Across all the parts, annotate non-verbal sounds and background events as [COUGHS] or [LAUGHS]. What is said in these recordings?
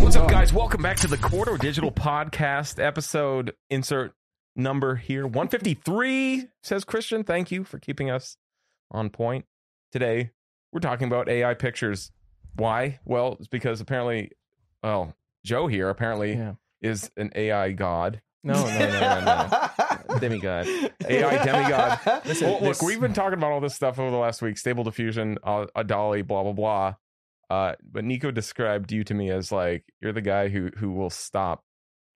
What's up, guys? Welcome back to the Corridor Digital Podcast episode. Insert number here 153, says Christian. Thank you for keeping us on point. Today, we're talking about AI pictures. Why? Well, it's because apparently, well, Joe here apparently Yeah. is an AI god. No, no, no, no, no. [LAUGHS] Demigod. AI demigod. Listen, Well, this- look, we've been talking about all this stuff over the last week stable diffusion, uh, a DALL-E, blah, blah, blah. Uh, but Nico described you to me as like you're the guy who who will stop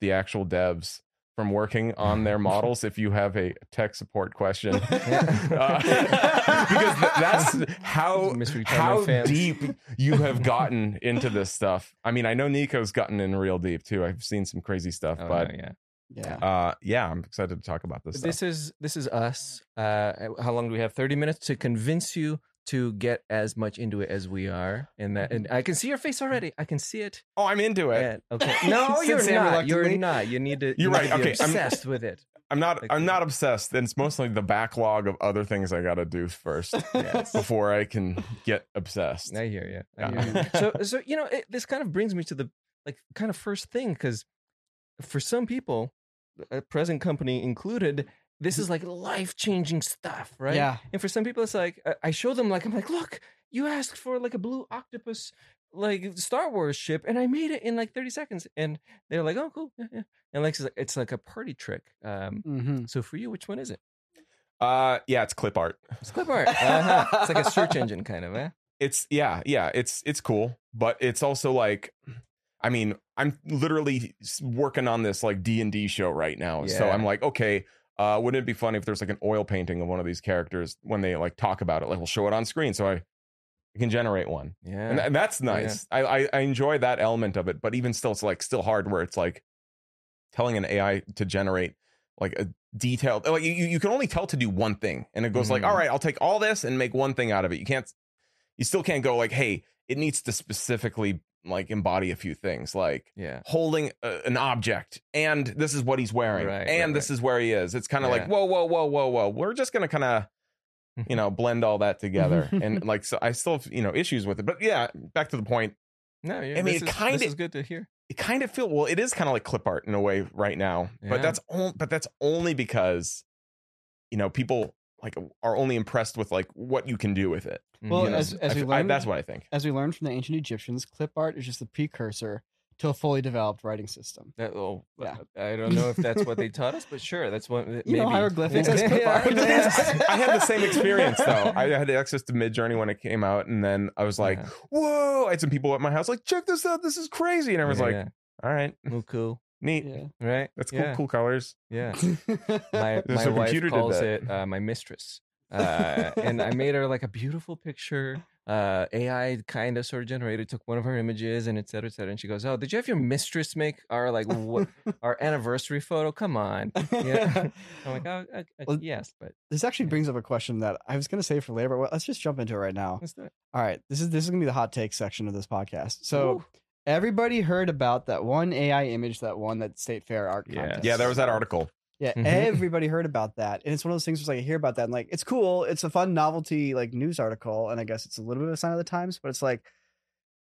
the actual devs from working on their [LAUGHS] models if you have a tech support question. [LAUGHS] Uh, [LAUGHS] because that's how how fans. deep you have gotten into this stuff. I mean, I know Nico's gotten in real deep too. I've seen some crazy stuff, Oh, but no, yeah. Yeah. uh, yeah, I'm excited to talk about this. This stuff. is this is us. Uh, how long do we have? Thirty minutes to convince you to get as much into it as we are, and that. And I can see your face already. I can see it. oh, I'm into it. And- okay. [LAUGHS] No, you're not. You're not. You need to. You're you right. need to be Okay, I'm- obsessed with it. [LAUGHS] I'm not. Like- I'm not obsessed. And it's mostly the backlog of other things I got to do first [LAUGHS] Yes. before I can get obsessed. I hear you. I Yeah. hear you. so, so you know, it, this kind of brings me to the like kind of first thing because for some people, a present company included, this is like life changing stuff, right? Yeah. And for some people, it's like I- I show them like I'm like, look, you asked for like a blue octopus like Star Wars ship, and I made it in like 30 seconds, and they're like, oh, cool, yeah, yeah. And like it's like, it's like a party trick. Um, hmm so for you, which one is it? Uh, yeah, it's clip art. It's clip art. Uh-huh. It's like a search [LAUGHS] engine kind of, eh? It's yeah, yeah. It's it's cool, but it's also like, I mean, I'm literally working on this like D and D show right now. So I'm like, okay. Uh, wouldn't it be funny if there's like an oil painting of one of these characters when they like talk about it? Like, we'll show it on screen, so I, I can generate one. Yeah. and, and that's Yeah. nice. I, I I enjoy that element of it, but even still, it's like still hard where it's like telling an AI to generate like a detailed like you you can only tell to do one thing, and it goes like, Mhm. all right, I'll take all this and make one thing out of it. You can't, you still can't go like, hey, it needs to specifically like embody a few things, like yeah. holding a, an object, and this is what he's wearing, Right, and right, this is where he is. It's kind of like whoa, whoa, whoa, whoa, whoa. We're just gonna kind of you [LAUGHS] know blend all that together and [LAUGHS] like so i still have you know issues with it but yeah back to the point No, yeah, I mean, this it is, kinda- is good to hear. it kind of feel well it is kind of like clip art in a way right now Yeah. but that's only but that's only because you know people like are only impressed with like what you can do with it mm-hmm. Well, you know? as- as I we f- I- learned- that's what i think As we learned from the ancient Egyptians, clip art is just the precursor to a fully developed writing system. That, oh, Yeah. Uh, I don't know if that's what they taught us, but sure, that's what. [LAUGHS] Uh, you maybe. know hieroglyphics [LAUGHS] Yeah. as clip art. But the thing is, [LAUGHS] I had the same experience though. I had access to Midjourney when it came out, and then I was like, Yeah. "Whoa!" I had some people at my house like, "Check this out! This is crazy!" And I was Yeah, like, yeah. "All right, oh, cool, neat. Yeah. right? That's cool. yeah. Cool colors." Yeah, [LAUGHS] my my a wife computer did calls that. it uh, my mistress, uh, and I made her like a beautiful picture. Uh, AI kind of sort of generated, took one of her images, and et cetera, et cetera. And she goes, "Oh, did you have your mistress make our like what, our anniversary photo? Come on." Yeah. [LAUGHS] I'm like, "Oh, uh, uh, Well, yes, but this actually brings up a question that I was going to say for later, but let's just jump into it right now. let's do it." All right, this is this is going to be the hot take section of this podcast. So Ooh. Everybody heard about that one AI image that won that State Fair art Yes. contest. Yeah, there was that article. Yeah, Mhm. everybody heard about that, and it's one of those things. Where it's like I hear about that, and like it's cool. It's a fun novelty like news article, and I guess it's a little bit of a sign of the times. But it's like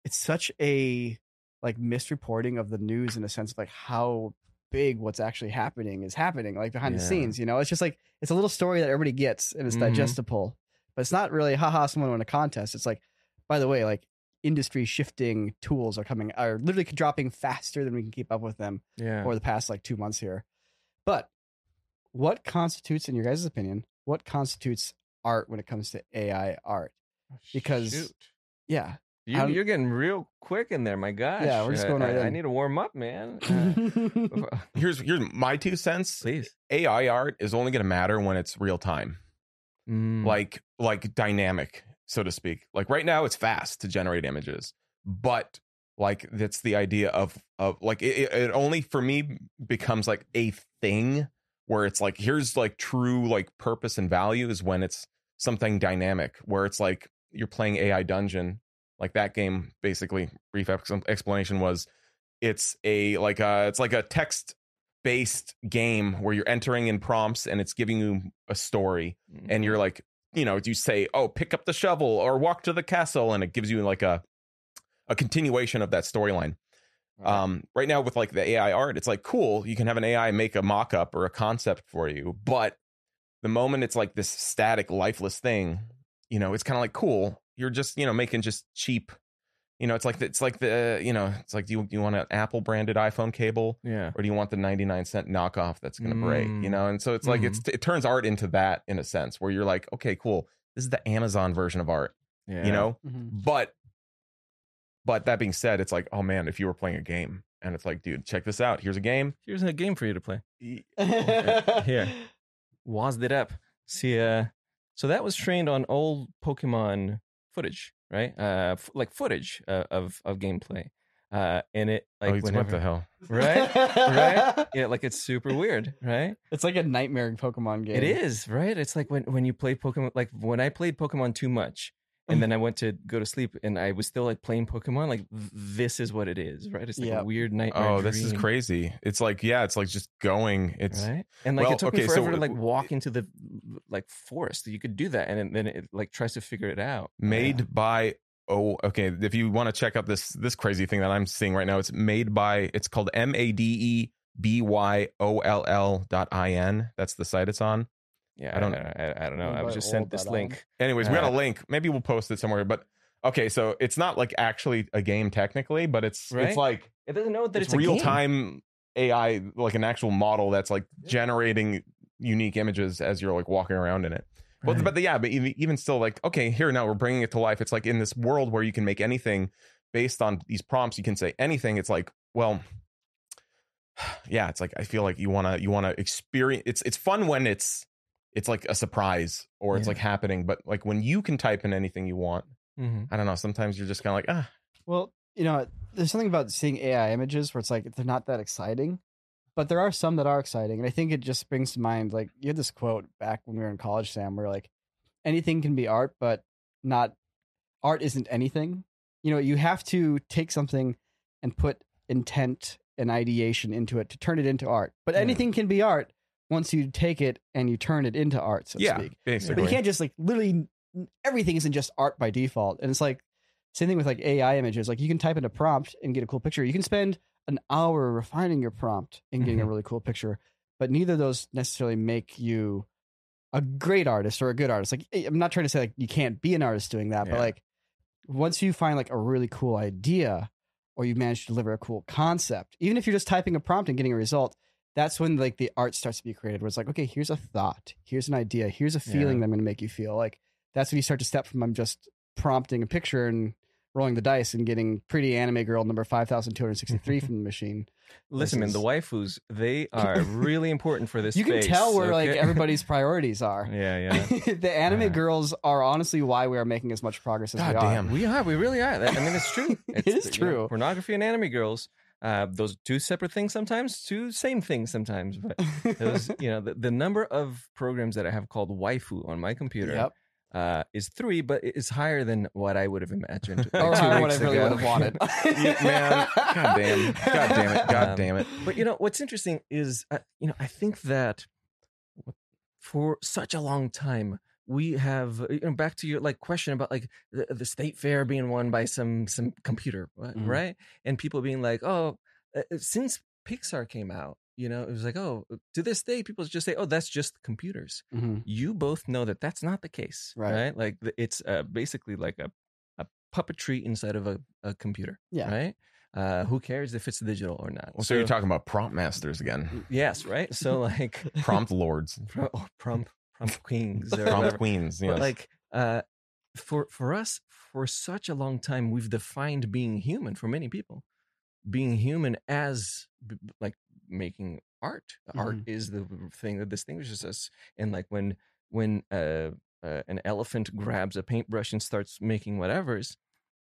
it's such a like misreporting of the news in a sense of like how big what's actually happening is happening, like behind the scenes. You know, it's just like it's a little story that everybody gets, and it's Mhm. digestible. But it's not really haha someone won a contest. It's like, by the way, like industry shifting tools are coming are literally dropping faster than we can keep up with them Yeah. over the past like two months here. But what constitutes, in your guys' opinion, what constitutes art when it comes to AI art? because- Shoot. Yeah. You, you're getting real quick in there, my gosh. Yeah, we're just Uh, going right I, I need to warm up, man. [LAUGHS] [LAUGHS] Uh, Here's here's my two cents. please. AI art is only going to matter when it's real time, Mm, like like dynamic, so to speak. Like right now, it's fast to generate images, but like that's the idea of of like it, it- only for me becomes like a thing where it's like here's like true like purpose and value is when it's something dynamic where it's like you're playing AI dungeon like that game basically brief explanation was it's a like a it's like a text based game where you're entering in prompts and it's giving you a story mm, and you're like you know you say oh pick up the shovel or walk to the castle and it gives you like a a continuation of that storyline Um, right now with like the AI art, it's like cool. You can have an AI make a mock-up or a concept for you, but the moment it's like this static, lifeless thing, you know, it's kind of like cool. You're just you know making just cheap. You know, it's like the, it's like the you know it's like do you, do you want an Apple branded iPhone cable yeah. or do you want the 99 cent knockoff that's going to break you Mm. know and so it's like it's it turns art into that in a sense where you're like okay cool this is the amazon version of art Yeah. you know Mhm. but but that being said it's like oh man if you were playing a game and it's like dude check this out here's a game here's a game for you to play. Mm-hmm. [LAUGHS] Here. Wazzed it up. See, uh, so that was trained on old Pokemon footage, right? Uh, f- like footage uh, of of gameplay. Uh, and it like oh, it's- what the hell [LAUGHS] right? right? Yeah, like it's super weird, right? It's like a nightmare Pokemon game. It is, right? It's like when when you play Pokemon like when I played Pokemon too much and mm. then I went to go to sleep and I was still like playing Pokemon, like this is what it is, right? It's like Yep. a weird nightmare. oh this is crazy it's like yeah it's like just going it's Right? And like Well, it took okay, me so forever to like walk into the like forest. You could do that and then it like tries to figure it out. made by oh okay if you want to check out this this crazy thing that i'm seeing right now it's made by it's called E m-a-d-e-b-y-o-l-l dot i-n that's the site it's on Yeah, I don't- I, I, don't know. I was just sent this dot link. anyways we got a Uh, link maybe we'll post it somewhere but okay so it's not like actually a game technically but it's Right? it's like It doesn't know that it's, it's, a real game. time ai like an actual model that's like generating unique images as you're like walking around in it well, Right. but yeah, but even, even still, like, okay, here now we're bringing it to life. It's like in this world where you can make anything based on these prompts. You can say anything. It's like, well, [SIGHS] yeah, it's like I feel like you wanna you wanna experience. It's it's fun when it's it's like a surprise or it's Yeah. like happening. But like when you can type in anything you want, Mhm. I don't know. Sometimes you're just kind of like, ah, Well, you know, there's something about seeing AI images where it's like they're not that exciting, but there are some that are exciting. And I think it just brings to mind like you had this quote back when we were in college, Sam, where like anything can be art, but not art isn't anything. You know, you have to take something and put intent and ideation into it to turn it into art. But Yeah. anything can be art once you take it and you turn it into art, so to yeah, speak. basically. But you can't just like literally everything isn't just art by default. And it's like same thing with like AI images. Like you can type in a prompt and get a cool picture. You can spend an hour refining your prompt and getting a Mhm. really cool picture. But neither of those necessarily make you a great artist or a good artist. Like I'm not trying to say like you can't be an artist doing that, but like once you find like a really cool idea or you manage to deliver a cool concept, even if you're just typing a prompt and getting a result, that's when like the art starts to be created where it's like, okay, here's a thought, here's an idea, here's a feeling Yeah. that I'm gonna make you feel. Like that's when you start to step from I'm just prompting a picture and rolling the dice and getting pretty anime girl number 5263 [LAUGHS] from the machine. Listen, man, the waifus they [LAUGHS] are really important for this. You can tell where like everybody's [LAUGHS] priorities are. yeah, yeah. the anime Uh. girls are honestly why we are making as much progress as God we are. damn. We are. We really are. I mean, it's true. It It's, is you know, true. pornography and anime girls. Uh, those two separate things sometimes, two same things sometimes. But those, [LAUGHS] you know, the, the number of programs that I have called waifu on my computer Yep. uh, is three, but it's higher than what I would have imagined. like, [LAUGHS] Or what I really ago. would have wanted. [LAUGHS] Yeah, man, god damn, god damn it, god Um, damn it. But you know what's interesting is uh, you know I think that for such a long time we have uh, you know back to your like question about like the, the state fair being won by some some computer right? Mhm. right and people being like oh uh, uh, since Pixar came out you know it was like oh to this day people just say oh that's just computers Mhm. you both know that that's not the case Right. right, like it's uh, basically like a, a puppetry inside of a, a computer Yeah. right uh, who cares if it's digital or not Well, so, you're talking about prompt masters again, yes right so [LAUGHS] like prompt lords, [LAUGHS] pro- oh, prompt prompt queens or prompt queens. But Yes. like uh for for us for such a long time we've defined being human for many people being human as like making art art Mm-hmm. is the thing that distinguishes us and like when when uh, uh an elephant grabs a paintbrush and starts making whatever's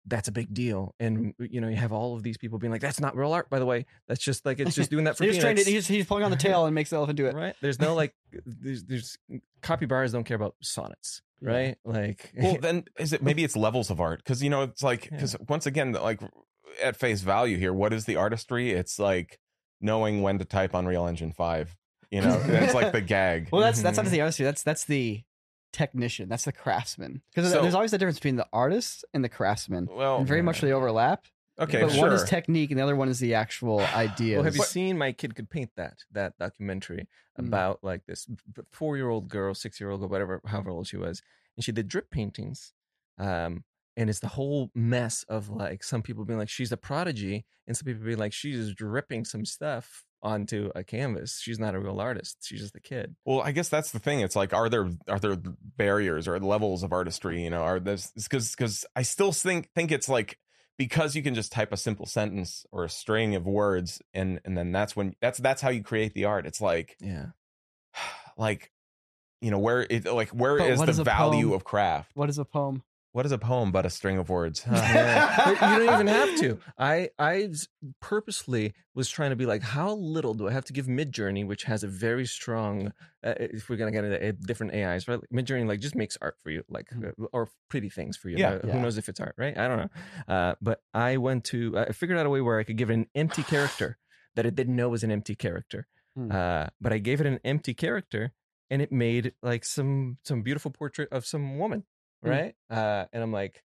that's a big deal and you know you have all of these people being like that's not real art by the way that's just like it's just doing that [LAUGHS] for They just trained it. peanuts." He's, he's pulling on the tail and makes the elephant do it. right there's no like there's there's copybars don't care about sonnets [LAUGHS] Yeah. right like well [LAUGHS] then is it maybe it's levels of art because you know it's like Yeah. because once again like at face value here what is the artistry it's like knowing when to type unreal engine 5 you know it's like the gag Well, that's that's not Mhm. the artistry. That's that's the technician. That's the craftsman. Because So- there's always the difference between the artist and the craftsman. well and very much they overlap. Okay, but sure. one is technique and the other one is the actual [SIGHS] idea. Well, have you seen My Kid Could Paint That? That documentary Mm. about like this four year old girl, six year old girl, whatever, however old she was, and she did drip paintings. Um, and it's the whole mess of like some people being like she's a prodigy, and some people being like she's dripping some stuff onto a canvas. She's not a real artist. She's just a kid. Well, I guess that's the thing. It's like, are there are there barriers or levels of artistry? You know, are this because because I still think think it's like because you can just type a simple sentence or a string of words and and then that's when that's that's how you create the art. It's like Yeah. [SIGHS] like you know where it like where But is the is value poem? of craft? what is a poem? What is a poem but a string of words? [LAUGHS] [LAUGHS] Yeah. You don't even have to. I I purposely was trying to be like, how little do I have to give Midjourney, which has a very strong. Uh, if we're gonna get into uh, different AIs, right? Midjourney like just makes art for you, like Mhm. uh, or pretty things for you. Yeah. Uh, Yeah. Who knows if it's art, right? I don't know. Uh, but I went to. I figured out a way where I could give it an empty character that it didn't know was an empty character. Uh, but I gave it an empty character, and it made like some some beautiful portrait of some woman, Hmm. right? Uh, and I'm like,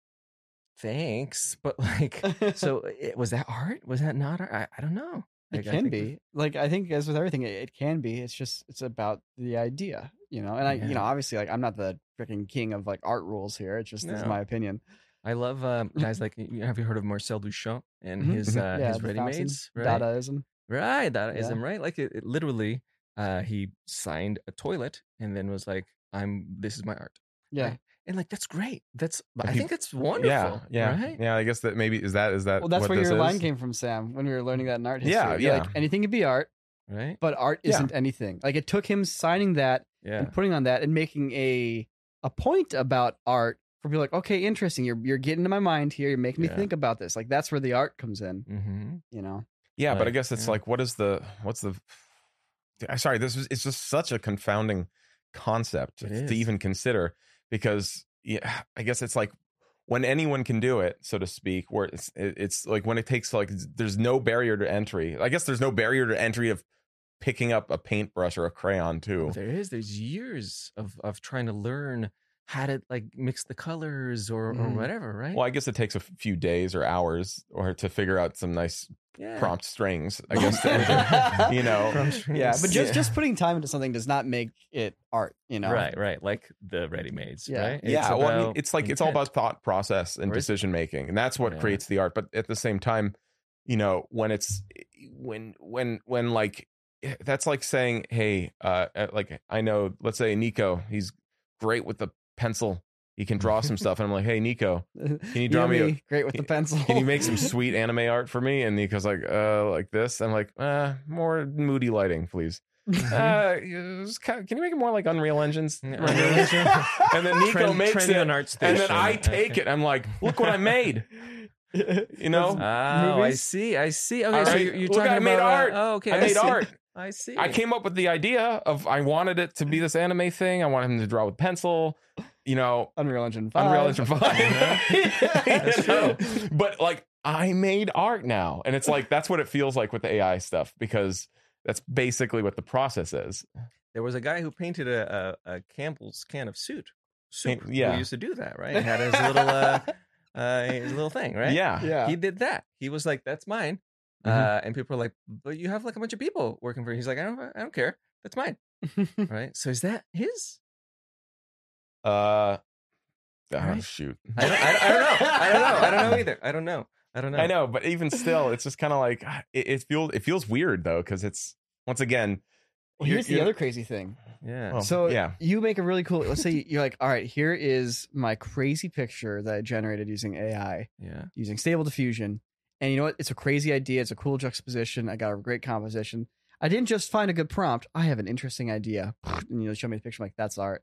thanks, but like [LAUGHS] so it, was that art? Was that not art? I, I don't know. It Like, I can be. Like I think as with everything, it, it can be. It's just it's about the idea, you know. And I, you know, obviously, like I'm not the freaking king of like art rules here. It's just this is No. my opinion. I love um, [LAUGHS] guys like have you heard of Marcel Duchamp and Mhm. his uh, Mm-hmm. yeah, his ready mades? Right, Dadaism. right, that is Yeah. him, right? Like it, it literally, uh, he signed a toilet and then was like, "I'm this is my art," Yeah. Right. And like that's great. That's If I you- think that's wonderful. yeah, yeah, right? yeah. I guess that maybe is that is that Well, that's what where this your line is? came from, Sam. When we were learning that in art history. Yeah, You're yeah. Like anything can be art, right, but art Yeah. isn't anything. Like it took him signing that yeah, and putting on that and making a a point about art for people like, okay, interesting. You're you're getting to my mind here. You're making me Yeah. think about this. Like that's where the art comes in. mm-hmm. You know. Yeah, but I guess it's yeah. like, what is the what's the? I sorry, this is it's just such a confounding concept It to is. even consider because yeah, I guess it's like when anyone can do it, so to speak. Where it's it's like when it takes like there's no barrier to entry. I guess there's no barrier to entry of picking up a paintbrush or a crayon too. There is. There's years of of trying to learn how to like mix the colors or or Mhm. whatever, right? Well, I guess it takes a few days or hours or to figure out some nice yeah. prompt strings. I guess to enter, [LAUGHS] you know. Yeah, but just Yeah. just putting time into something does not make it art. You know. right, right, like the ready mades, Yeah. right? yeah well I mean, it's like it's all about thought process and decision making and that's what Yeah. creates the art but at the same time you know when it's when when when like eh, that's like saying hey uh uh, like i know let's say nico he's great with the pencil he can draw some stuff and i'm like hey nico [LAUGHS] Can you draw me a- great with the pencil? can you make some [LAUGHS] sweet anime art for me and nico's like uh like this i'm like uh more moody lighting please [LAUGHS] uh it's kind of- can you make it more like unreal engines Unreal Unreal Engine? and then nico Trend- makes trendy it on art and station. then I take Okay. it. I'm like, look what I made. You know, Oh, I Movies? see. I see. Okay, All so right. you're, you're Look, talking I made about uh, art. oh, okay. I made see. art. I see. I came up with the idea of I wanted it to be this anime thing. I wanted him to draw with pencil. You know, Unreal Engine 5. Unreal Engine Five. [LAUGHS] [LAUGHS] That's You know? true. But like, I made art now, and it's like that's what it feels like with the AI stuff because that's basically what the process is. There was a guy who painted a, a, a Campbell's can of soup. Soup. Yeah. Who used to do that, right? He had his little uh, [LAUGHS] uh, his little thing, right? Yeah. Yeah. He did that. He was like, "That's mine," Mhm. uh, and people are like, "But you have like a bunch of people working for you." He's like, "I don't, I don't care. That's mine." [LAUGHS] right? So is that his? Uh, oh, Right. shoot. [LAUGHS] I don't, I, I don't know. I don't know. I don't know either. I don't know. I don't know. I know, but even still, it's just kind of like it, it feels it feels weird though because it's once again. Well, here's the other crazy thing. Yeah. Well, so yeah. you make a really cool. Let's say you're like, all right, here is my crazy picture that I generated using AI, yeah. using Stable Diffusion, and you know what? It's a crazy idea. It's a cool juxtaposition. I got a great composition. I didn't just find a good prompt. I have an interesting idea, [LAUGHS] and you know, show me the picture. I'm like, that's art.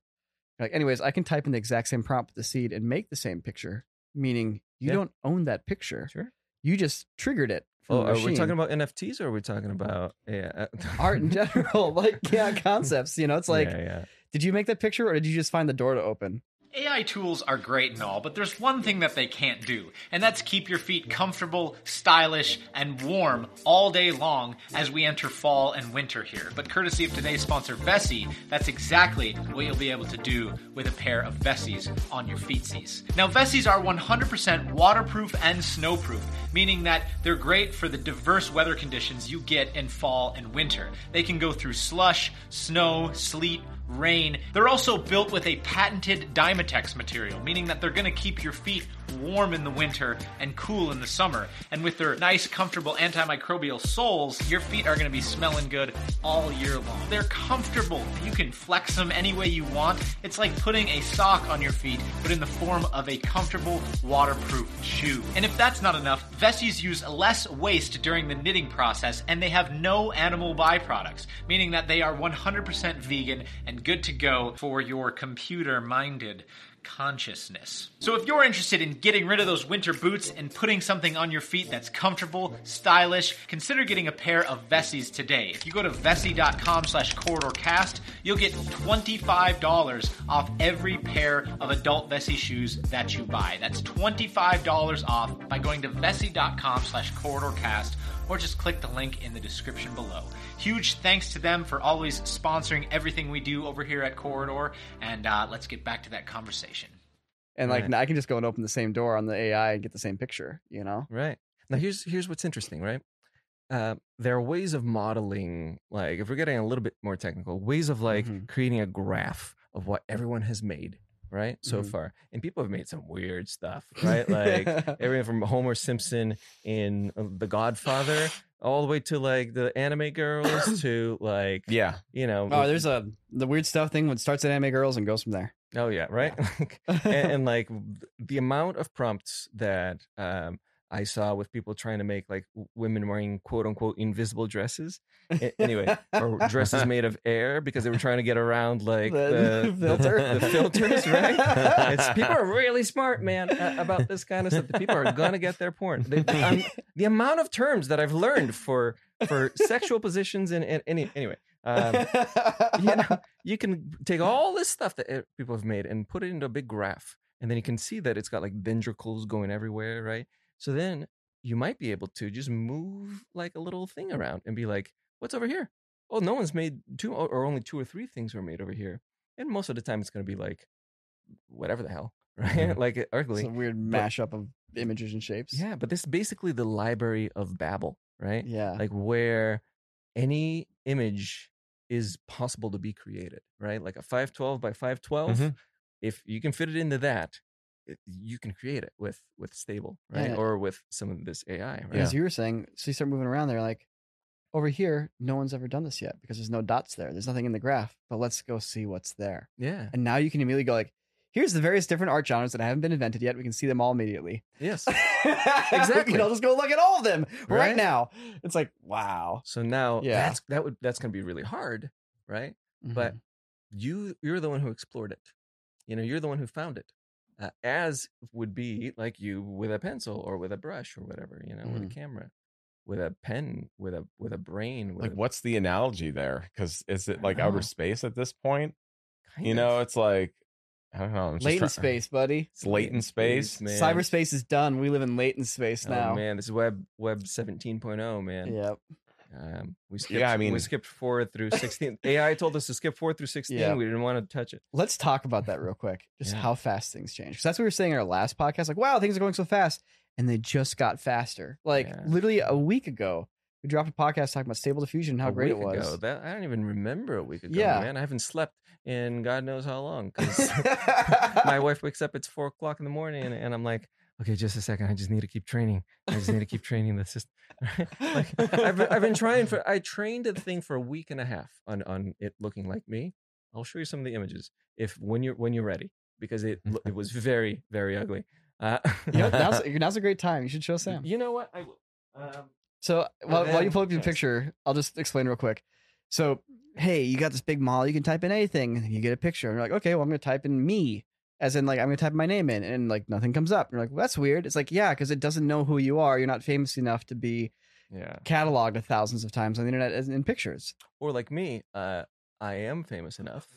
Like, anyways, I can type in the exact same prompt with the seed and make the same picture. Meaning, you Yeah. don't own that picture. Sure. You just triggered it. Oh, are we talking about NFTs or are we talking about yeah, [LAUGHS] art in general? like, yeah, concepts. You know, it's like, yeah. did you make that picture or did you just find the door to open? AI tools are great and all, but there's one thing that they can't do, and that's keep your feet comfortable, stylish, and warm all day long as we enter fall and winter here. But courtesy of today's sponsor, Vessi, that's exactly what you'll be able to do with a pair of Vessis on your feetsies. Now, Vessis are 100% waterproof and snowproof, meaning that they're great for the diverse weather conditions you get in fall and winter. They can go through slush, snow, sleet, rain. They're also built with a patented Dymatex material, meaning that they're going to keep your feet warm in the winter and cool in the summer. And with their nice, comfortable antimicrobial soles, your feet are going to be smelling good all year long. They're comfortable. You can flex them any way you want. It's like putting a sock on your feet, but in the form of a comfortable, waterproof shoe. And if that's not enough, Vessis use less waste during the knitting process, and they have no animal byproducts, meaning that they are 100% vegan and good to go for your computer minded consciousness. So if you're interested in getting rid of those winter boots and putting something on your feet that's comfortable, stylish, consider getting a pair of Vessis today. If you go to vessi.com slash corridorcast, you'll get $25 off every pair of adult Vessi shoes that you buy. That's $25 off by going to vessi.com slash corridorcast or just click the link in the description below. Huge thanks to them for always sponsoring everything we do over here at Corridor, and uh, let's get back to that conversation. And like Right. now I can just go and open the same door on the AI and get the same picture, you know? Right. Now here's here's what's interesting, right? Uh, there are ways of modeling, like if we're getting a little bit more technical, ways of like Mhm. creating a graph of what everyone has made, right? So Mhm. far, and people have made some weird stuff, right? Like [LAUGHS] everything from Homer Simpson in uh, The Godfather, all the way to like the anime girls [CLEARS THROAT] to like Yeah. you know, Oh, there's a the weird stuff thing when it starts at anime girls and goes from there. oh yeah, right. [LAUGHS] and, and [LAUGHS] like the amount of prompts that um, I saw with people trying to make like women wearing quote unquote invisible dresses. Anyway, or dresses [LAUGHS] made of air because they were trying to get around like The the, [LAUGHS] filter. the, filters, right? It's, people are [LAUGHS] really smart, man, about this kind of stuff. The people are gonna get their porn. They, um, the amount of terms that I've learned for for sexual positions and, and any anyway. Um, you know, you can take all this stuff that uh, people have made and put it into a big graph, and then you can see that it's got like ventricles going everywhere, right? So then you might be able to just move like a little thing around and be like, "What's over here? Oh, no one's made two, or only two or three things were made over here." And most of the time, it's going to be like whatever the hell, [LAUGHS] right? Mhm. like it's ugly. a weird mashup of images and shapes. Yeah, but this is basically the library of Babel, right? Yeah. like where any image is possible to be created, right? Like a 512 by 512, Mhm. if you can fit it into that, it, you can create it with with stable, right? Yeah. Or with some of this AI, right? As you were saying, so you start moving around there, like over here, no one's ever done this yet because there's no dots there. There's nothing in the graph. But let's go see what's there. Yeah. And now you can immediately go like, here's the various different art genres that haven't been invented yet. We can see them all immediately. Yes. exactly. [LAUGHS] You know, just go look at all of them right, Right? now. It's like, wow. So now Yeah. that's that would that's going to be really hard, right? But Mhm. you you're the one who explored it. You know, you're the one who found it. Uh, as would be like you with a pencil or with a brush or whatever, you know, with a Mhm. camera, with a pen, with a with a brain, with Like, a, what's the analogy there? Because is it like outer space at this point? kind You of. know, it's like I don't know. I'm latent try- space, buddy. It's latent space. man. Cyberspace is done. We live in latent space Oh, now. man, this is web web 17.0, man. Yep. Um, we skipped. I mean- we skipped four through [LAUGHS] 16. AI told us to skip four through 16. Yeah. We didn't want to touch it. Let's talk about that real quick. [LAUGHS] Just Yeah. how fast things change. Because that's what we were saying in our last podcast. Like, wow, things are going so fast. And they just got faster. Like, Yeah. literally a week ago, we dropped a podcast talking about stable diffusion and how A great it was. ago. That I don't even remember a week ago. Yeah. man. I haven't slept in God knows how long. 'cause [LAUGHS] my wife wakes up. It's four o'clock in the morning, and, and I'm like, okay, just a second. I just need to keep training. I just need to keep training the system. [LAUGHS] like I've been, I've been trying for. I trained the thing for a week and a half on on it looking like me. I'll show you some of the images if when you're when you're ready because it it was very very ugly. Uh, [LAUGHS] you know, now's, [LAUGHS] now's a great time. You should show Sam. You know what? I will. Um, So while, while you pull up your yes. picture, I'll just explain real quick. So, hey, you got this big mall. You can type in anything, and you get a picture. And you're like, okay, well, I'm going to type in me, as in like I'm to type my name in, and like nothing comes up. And you're like, well, that's weird. It's like, yeah, because it doesn't know who you are. You're not famous enough to be yeah. cataloged thousands of times on the internet as in pictures. Or like me, uh, I am famous enough.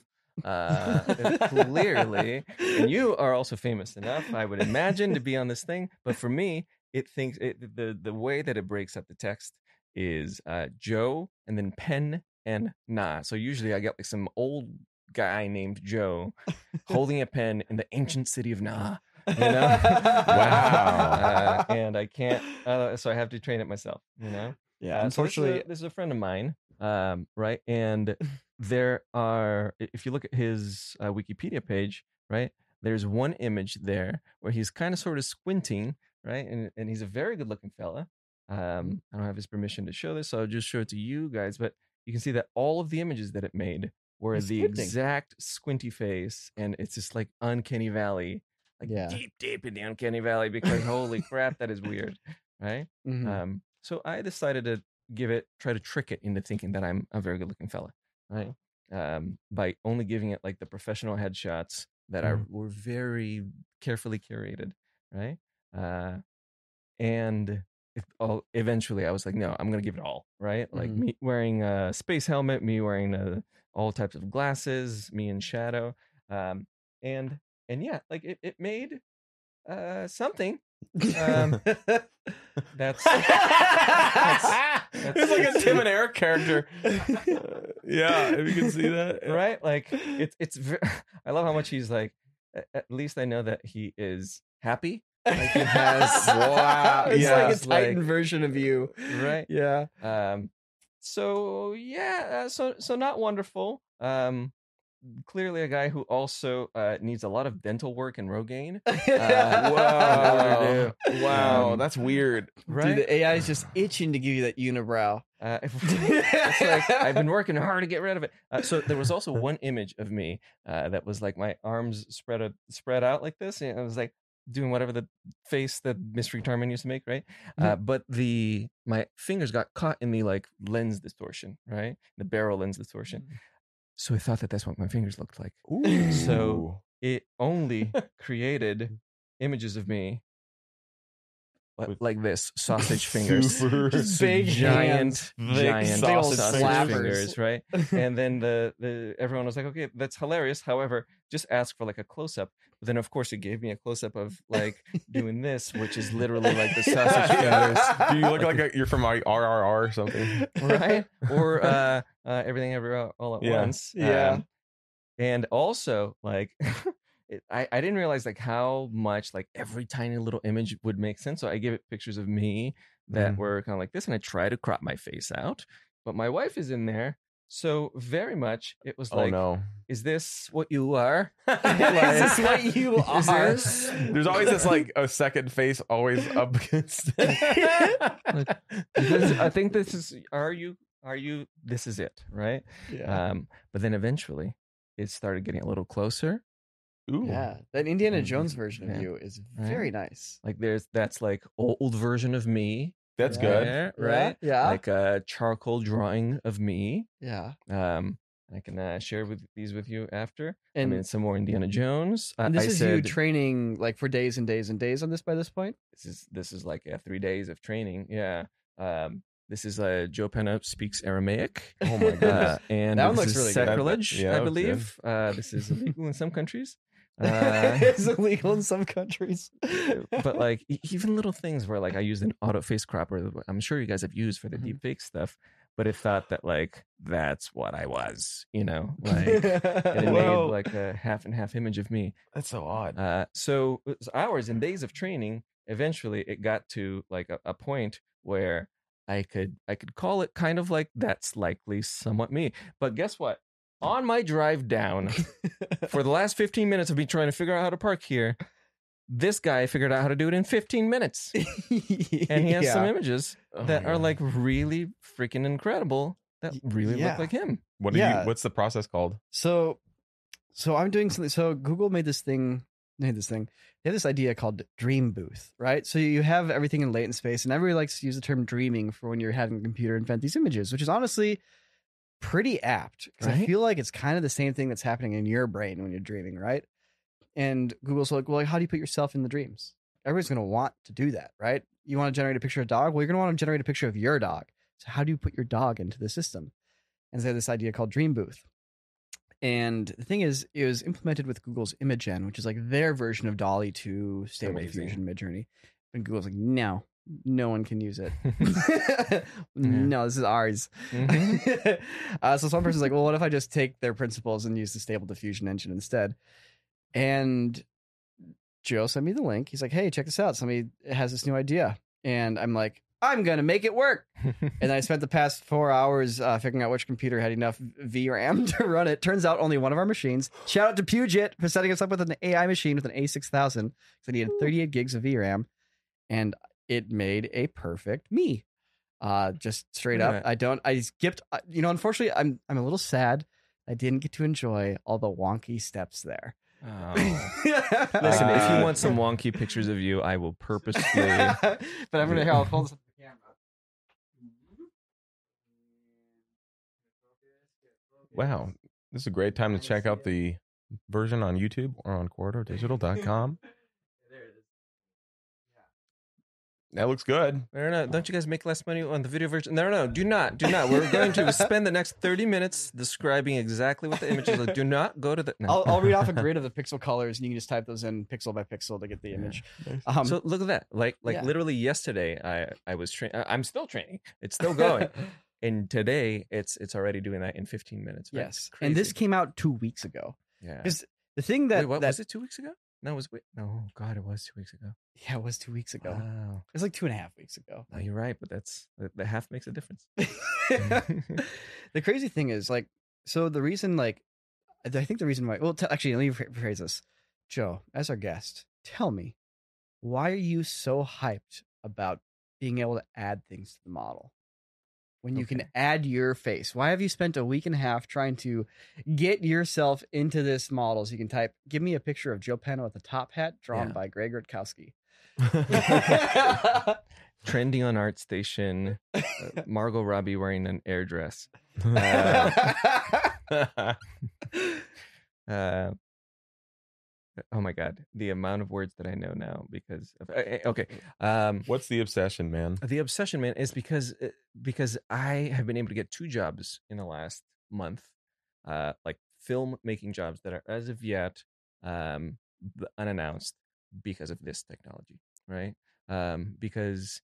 uh, [LAUGHS] clearly, and you are also famous enough, I would imagine, to be on this thing. But for me, it thinks it, the the way that it breaks up the text is uh, Joe and then pen and nah. So usually I get like some old guy named Joe [LAUGHS] holding a pen in the ancient city of Nah. You know, [LAUGHS] Wow. [LAUGHS] Uh, and I can't, uh, so I have to train it myself. You know, Yeah, uh, so this is a- unfortunately, this is, a, friend of mine, um, right? And there are, if you look at his uh, Wikipedia page, right, there's one image there where he's kind of sort of squinting, right, and and he's a very good looking fella. Um, I don't have his permission to show this, so I'll just show it to you guys. But you can see that all of the images that it made He's the squinting. exact squinty face, and it's just like uncanny valley, like Yeah. deep, deep in the uncanny valley. [LAUGHS] Because holy crap, that is weird, right? Mhm. Um, so I decided to give it, try to trick it into thinking that I'm a very good looking fella, right? Um, by only giving it like the professional headshots that are were very carefully curated, right? Uh, and it, all, eventually I was like, no, I'm gonna give it all, right? Like Mhm. me wearing a space helmet, me wearing uh all types of glasses, me and shadow, um, and and yeah, like it, it made uh something um, [LAUGHS] that's it's like a Tim [LAUGHS] and Eric character. [LAUGHS] Yeah, if you can see that. right like it's it's ve- i love how much he's like at least i know that he is happy like he has Wow. it's yeah. like a it's like- Titan version of you, right Yeah, um so yeah uh, so so not wonderful um clearly a guy who also uh needs a lot of dental work and rogaine Wow. Uh, [LAUGHS] wow, Um, that's weird. right Dude, the AI is just itching to give you that unibrow. Uh, [LAUGHS] [LAUGHS] it's like I've been working hard to get rid of it. Uh, so there was also one image of me uh, that was like my arms spread out, spread out like this, and I was like doing whatever the face that Mystery Guitar Man used to make, right? Uh, but the my fingers got caught in the like lens distortion, right? The barrel lens distortion. So I thought that that's what my fingers looked like. Ooh. So- It only [LAUGHS] created images of me. With Like this, sausage [LAUGHS] fingers, big giant, hands, giant sausage sausage fingers, right? [LAUGHS] and then the the everyone was like, okay, that's hilarious. However, just ask for like a close up. But then of course it gave me a close up of like [LAUGHS] doing this, which is literally like the [LAUGHS] sausage fingers, Do you look like a, you're from like RRR or something? right? Or [LAUGHS] uh, uh everything everywhere all at Yeah. once. Yeah. Um, and also like it, I, I didn't realize like how much like every tiny little image would make sense. So I gave it pictures of me that Mhm. were kind of like this, and I try to crop my face out. But my wife is in there, so very much it was like, Oh like, no. "Is this what you are? [LAUGHS] [LAUGHS] is this what you are? this- [LAUGHS] There's always this like a second face always up against. This- I think this is. Are you? Are you? This is it, right? yeah. Um, but then eventually, it started getting a little closer. Ooh. yeah, that Indiana. Jones version of Yeah. you is Right. very nice. Like there's that's like old version of me, That's Yeah. good. right? Yeah, Like a charcoal drawing of me. yeah. Um, I can uh, share with these with you after. And, I mean, some more Indiana Jones. Uh, and this I is said, you training like for days and days and days on this by this point. this is this is like uh, three days of training. Yeah. Um, this is uh, Joe Penna speaks Aramaic. [LAUGHS] Oh my Uh, and That one this looks is really good. Sacrilege, yeah, I good. believe. Uh, this is illegal in some countries. Uh, [LAUGHS] it's illegal in some countries. [LAUGHS] but like even little things where like I used an auto face cropper that I'm sure you guys have used for the Mhm. deep fake stuff, but it thought that like that's what I was, you know, like [LAUGHS] and it made like a half and half image of me. That's so odd. Uh, so hours and days of training. Eventually, it got to like a, a point where I could I could call it kind of like that's likely somewhat me. But guess what? On my drive down, [LAUGHS] for the last 15 minutes of me trying to figure out how to park here, this guy figured out how to do it in 15 minutes. And he has some images Oh that my are like really freaking incredible that really yeah. look like him. What do yeah. you? What's the process called? So, so I'm doing something. So Google made this thing, made this thing. They have this idea called Dream Booth, right? So you have everything in latent space, and everybody likes to use the term dreaming for when you're having a computer invent these images, which is honestly pretty apt because I feel like it's kind of the same thing that's happening in your brain when you're dreaming, right? And Google's like, well, like, how do you put yourself in the dreams? Everybody's going to want to do that, right? You want to generate a picture of a dog? Well, you're going to want to generate a picture of your dog. So how do you put your dog into the system? And they have this idea called Dream Booth. And the thing is, it was implemented with Google's Imagen, which is like their version of DALL-E 2 Stable. Diffusion Midjourney. And Google's like, no, no one can use it. [LAUGHS] [LAUGHS] no, this is ours. Mhm. [LAUGHS] uh, so some person's like, well, what if I just take their principles and use the Stable Diffusion engine instead? And Joe sent me the link. He's like, hey, check this out. Somebody has this new idea. And I'm like, I'm going to make it work. And I spent the past four hours uh, figuring out which computer had enough VRAM to run it. Turns out only one of our machines. Shout out to Puget for setting us up with an AI machine with an A6000 because I needed 38 gigs of VRAM, and it made a perfect me. Uh, just straight up. I don't. I skipped. uh, You know, unfortunately, I'm I'm a little sad. I didn't get to enjoy all the wonky steps there. Oh. [LAUGHS] Listen, if you want some wonky pictures of you, I will purposefully. [LAUGHS] but I'm gonna here. I'll hold this up to the camera. Wow. This is a great time to check out the version on YouTube or on corridordigital.com. [LAUGHS] That looks good. No, no, no, don't you guys make less money on the video version? No, no, no, do not, do not. We're going to spend the next 30 minutes describing exactly what the images are. Do not go to the. No. I'll, I'll read off a grid of the pixel colors, and you can just type those in pixel by pixel to get the image. Um, so look at that. Like, like yeah. literally yesterday, I, I was training. I'm still training. It's still going. [LAUGHS] and today, it's, it's already doing that in 15 minutes. Right? yes, and this came out two weeks ago. yeah. Because the thing that, Wait, what that was it? Two weeks ago? No, it was wait. No, God, it was two weeks ago. yeah, it was two weeks ago. Wow. It was like two and a half weeks ago. No, you're right, but that's the, the half makes a difference. [LAUGHS] the crazy thing is, like, so the reason, like, I think the reason why, well, t- actually, let me rephr- rephrase this. Joe, as our guest, tell me, why are you so hyped about being able to add things to the model? When you can add your face, why have you spent a week and a half trying to get yourself into this model? So you can type, "Give me a picture of Joe Penna with a top hat drawn Yeah. by Greg Rutkowski." [LAUGHS] [LAUGHS] Trending on ArtStation, uh, [LAUGHS] Margot Robbie wearing an air dress. Uh, oh my god, the amount of words that I know now because of, eh, eh, okay. Um, What's the obsession, man? the obsession, man, is because uh, because I have been able to get two jobs in the last month, uh, like film making jobs that are as of yet um, unannounced because of this technology, right? Um, because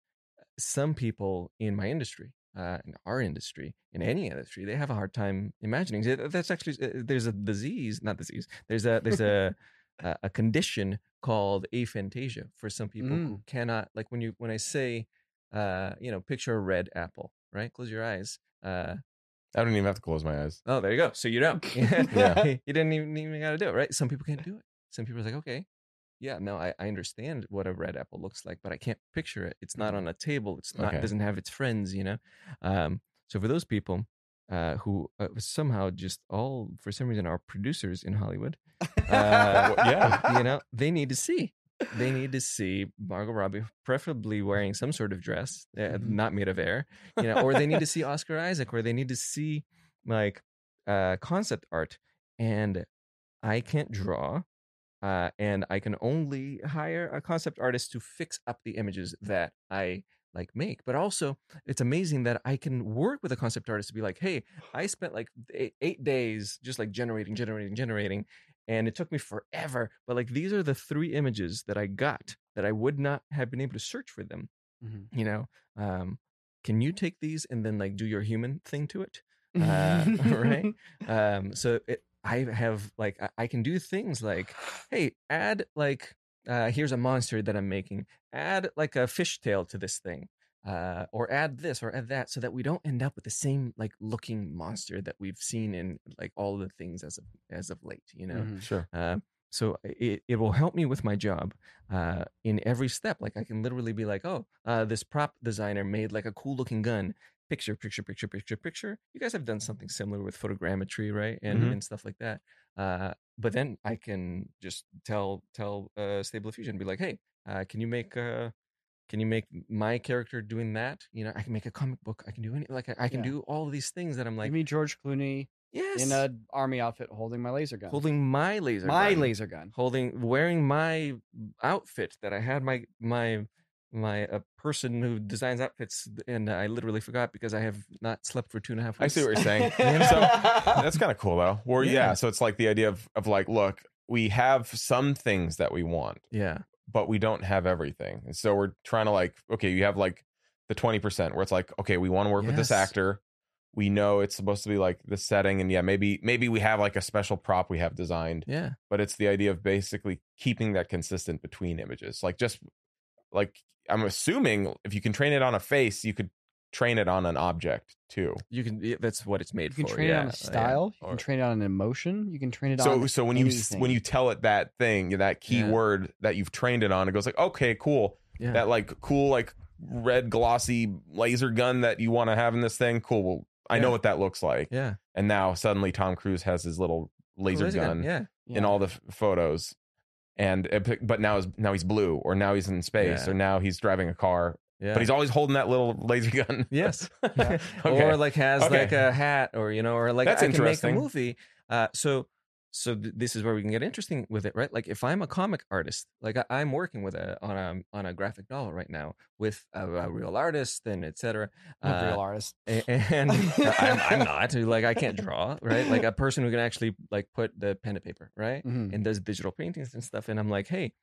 some people in my industry, uh, in our industry, in any industry, they have a hard time imagining. That's actually there's a disease, not disease. There's a there's [LAUGHS] a a a condition called aphantasia for some people who cannot like when you when I say uh you know picture a red apple right? Close your eyes uh I don't even have to close my eyes. oh there you go so you know. [LAUGHS] [LAUGHS] Yeah. you didn't even, even got to do it right? Some people can't do it. Some people are like okay yeah no I, I understand what a red apple looks like but I can't picture it. It's not on a table it's not Okay. doesn't have its friends you know? Um so for those people uh who uh, somehow just all for some reason are producers in Hollywood uh, [LAUGHS] yeah. you know, they need to see. They need to see Margot Robbie, preferably wearing some sort of dress, uh, Mhm. not made of air, you know, or they need to see [LAUGHS] Oscar Isaac, or they need to see like uh, concept art. And I can't draw, uh, and I can only hire a concept artist to fix up the images that I like make. But also, it's amazing that I can work with a concept artist to be like, hey, I spent like eight, days just like generating, generating, generating, and it took me forever. But like these are the three images that I got that I would not have been able to search for them. Mhm. You know, um, can you take these and then like do your human thing to it? Uh, [LAUGHS] right? [LAUGHS] um so it, i have like I, I can do things like hey add like uh here's a monster that i'm making add like a fishtail to this thing uh or add this or add that so that we don't end up with the same like looking monster that we've seen in like all the things as of as of late you know Mhm. Sure. uh, so it, it will help me with my job uh, in every step. Like I can literally be like, oh, uh, this prop designer made like a cool looking gun. Picture, picture, picture, picture, picture. You guys have done something similar with photogrammetry, right? And Mhm. and stuff like that. Uh, but then I can just tell tell uh, Stable Diffusion, be like, hey, uh, can you make uh, can you make my character doing that? You know, I can make a comic book. I can do any like I, I can Yeah. do all of these things that I'm like, Give me George Clooney yes, in a army outfit holding my laser gun. holding my laser, my gun. laser gun. holding wearing my outfit that I had my my my uh, person who designs outfits, and I literally forgot because I have not slept for two and a half I see what you're saying. [LAUGHS] So that's [LAUGHS] kind of cool though. Or yeah. Yeah. so it's like the idea of of like, look, we have some things that we want, yeah, but we don't have everything. And so we're trying to like, okay, you have like the 20% where it's like, okay, we want to work with this actor. We know it's supposed to be like the setting and yeah, maybe maybe we have like a special prop we have designed, yeah, but it's the idea of basically keeping that consistent between images. Like just like I'm assuming if you can train it on a face, you could train it on an object too. you can. That's what it's made for. You can for. train yeah, it on a uh, style. You Or- can train it on an emotion. You can train it so on. so when you when you tell it that thing that keyword that you've trained it on it goes like okay cool yeah. that like cool like red glossy laser gun that you want to have in this thing cool well i know what that looks like yeah, and now suddenly tom cruise has his little oh, laser, gun, Yeah, Yeah. in all the f- photos and it but now is now he's blue or now he's in space Yeah. or now he's driving a car yeah. but he's always holding that little laser [LAUGHS] gun Yes. [LAUGHS] Yeah. Okay. Or like has Okay. like a hat or you know or like That's I can make a movie. Uh so so th- this is where we can get interesting with it, right? Like if I'm a comic artist, like I, I'm working with a on a on a graphic novel right now with a, a real artist and etc. A real artist. [LAUGHS] and I'm, I'm not [LAUGHS] like I can't draw, right? Like a person who can actually like put the pen to paper, right? Mhm. and does digital paintings and stuff. And I'm like, hey,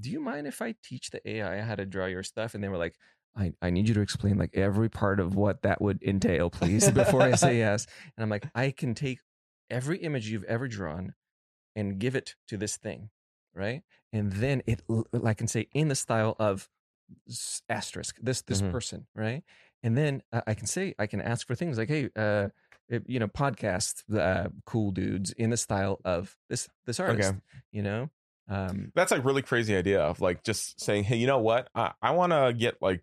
do you mind if I teach the AI how to draw your stuff? And they were like, I, I need you to explain like every part of what that would entail, please, before I say [LAUGHS] yes. And I'm like, I can take every image you've ever drawn and give it to this thing, right? And then it, I can say in the style of asterisk, this this Mhm. person, right? And then uh, I can say, I can ask for things like, hey, uh, you know, podcast, uh, cool dudes in the style of this this artist, okay you know. Um, that's like really crazy idea of like just saying hey you know what i, I want to get like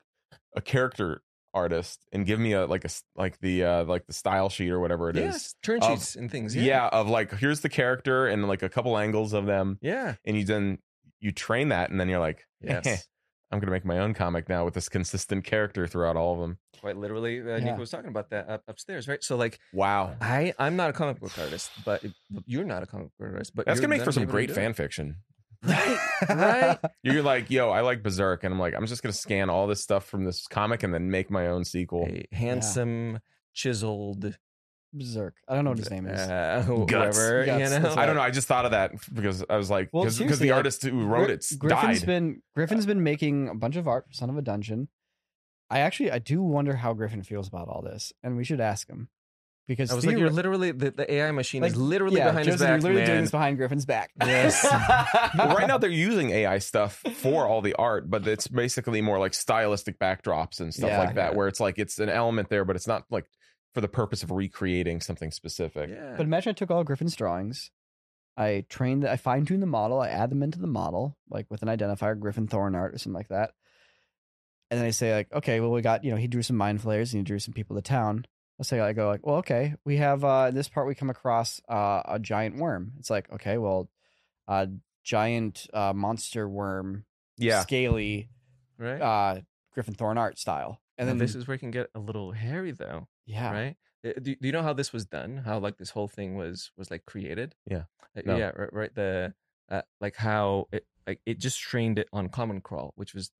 a character artist and give me a like a like the uh like the style sheet or whatever it is. yes, turn of- sheets and things. yeah. Yeah, of like here's the character and like a couple angles of them yeah, and you then you train that and then you're like [LAUGHS] yes. i'm gonna make my own comic now with this consistent character throughout all of them Quite literally, uh, Yeah. Nico was talking about that up, upstairs, right? So like, wow I I'm not a comic book artist, but you're not a comic book artist, but that's gonna make for some great do it. fan fiction right? Right? [LAUGHS] you're like yo i like berserk and i'm like i'm just gonna scan all this stuff from this comic and then make my own sequel A handsome, chiseled, Berserk. I don't know what his name is. uh, Guts. [LAUGHS] whoever, Guts, you know. that's I don't know. I just thought of that because I was like, Well, because seriously, the like, artist who wrote Gri- it Griffin's died. been Griffin's been making a bunch of art for Son of a Dungeon. I actually I do wonder how Griffin feels about all this, and we should ask him because I was like, you're literally the, the AI machine is like, literally yeah, behind his back, You're literally man. doing this behind Griffin's back. [LAUGHS] Yes. [LAUGHS] Well, right now they're using AI stuff for all the art, but it's basically more like stylistic backdrops and stuff Yeah. like that, Yeah. where it's like it's an element there, but it's not like for the purpose of recreating something specific. yeah. But imagine I took all Griffin's drawings, I trained, I fine tuned the model, I add them into the model, like with an identifier, Griffin Thorn art or something like that. And then I say like, okay, well we got, you know, he drew some mind flayers and he drew some people to town. I'll say I go like, well, okay, we have uh this part we come across uh, a giant worm. It's like, okay, well, uh giant uh monster worm, Yeah. scaly, right. uh Griffin Thorn art style. And and then this is where it can get a little hairy, though. yeah, right Uh, do, do you know how this was done how like this whole thing was was like created Yeah. Uh, No. yeah right, right the uh, like how it like it just trained it on common crawl which was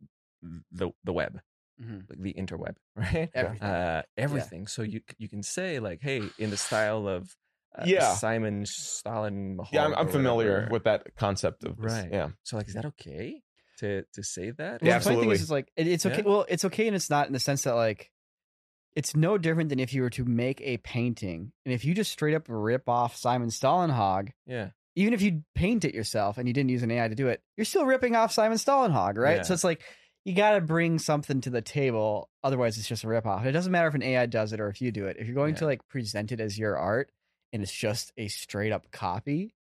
the the web Mhm. like the interweb [LAUGHS] right Everything. uh everything so you you can say like hey in the style of uh, Yeah. simon stalin Yeah, I'm, I'm familiar with that concept of this. Right. Yeah. so like is that okay to to say that Well, Yeah, the funny thing absolutely. is, it's like it, it's okay. Yeah. Well, it's okay, and it's not in the sense that like it's no different than if you were to make a painting, and if you just straight up rip off Simon Stålenhag, yeah even if you paint it yourself and you didn't use an AI to do it, you're still ripping off Simon Stålenhag, right? Yeah. So it's like you got to bring something to the table, otherwise it's just a rip off. It doesn't matter if an AI does it or if you do it. If you're going to like present it as your art and it's just a straight up copy,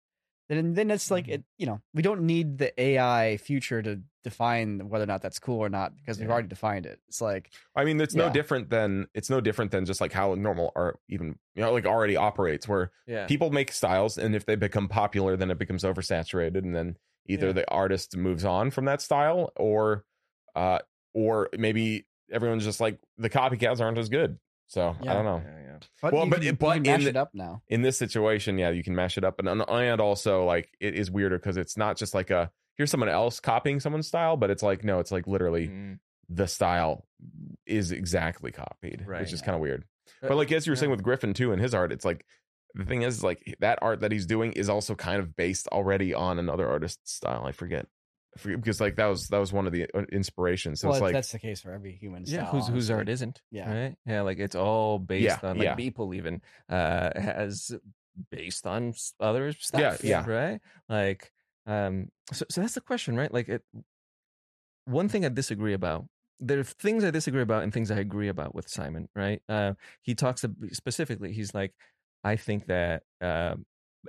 then then it's like Mhm. it. You know, we don't need the AI future to define whether or not that's cool or not because we've already defined it. It's like I mean, it's no different than it's no different than just like how normal art even you know like already operates, where yeah people make styles, and if they become popular, then it becomes oversaturated, and then either Yeah. the artist moves on from that style, or uh, or maybe everyone's just like the copycats aren't as good. So I don't know. yeah, yeah. but Well, you but can, but can in it up now. in this situation, yeah, you can mash it up, and and also like it is weirder because it's not just like a here's someone else copying someone's style, but it's like no, it's like literally Mm. the style is exactly copied, Right. which is kind of weird. Uh, But like as you were saying with Griffin too and his art, it's like the thing is like that art that he's doing is also kind of based already on another artist's style. I forget. I forget because like that was that was one of the uh, inspirations. So well, it's like that's the case for every human. yeah whose whose art isn't Yeah. right yeah like it's all based Yeah, on like yeah. people even uh has based on s- other stuff yeah. right like um so, so that's the question right like it one thing i disagree about there are things i disagree about and things i agree about with simon right uh he talks specifically he's like i think that uh,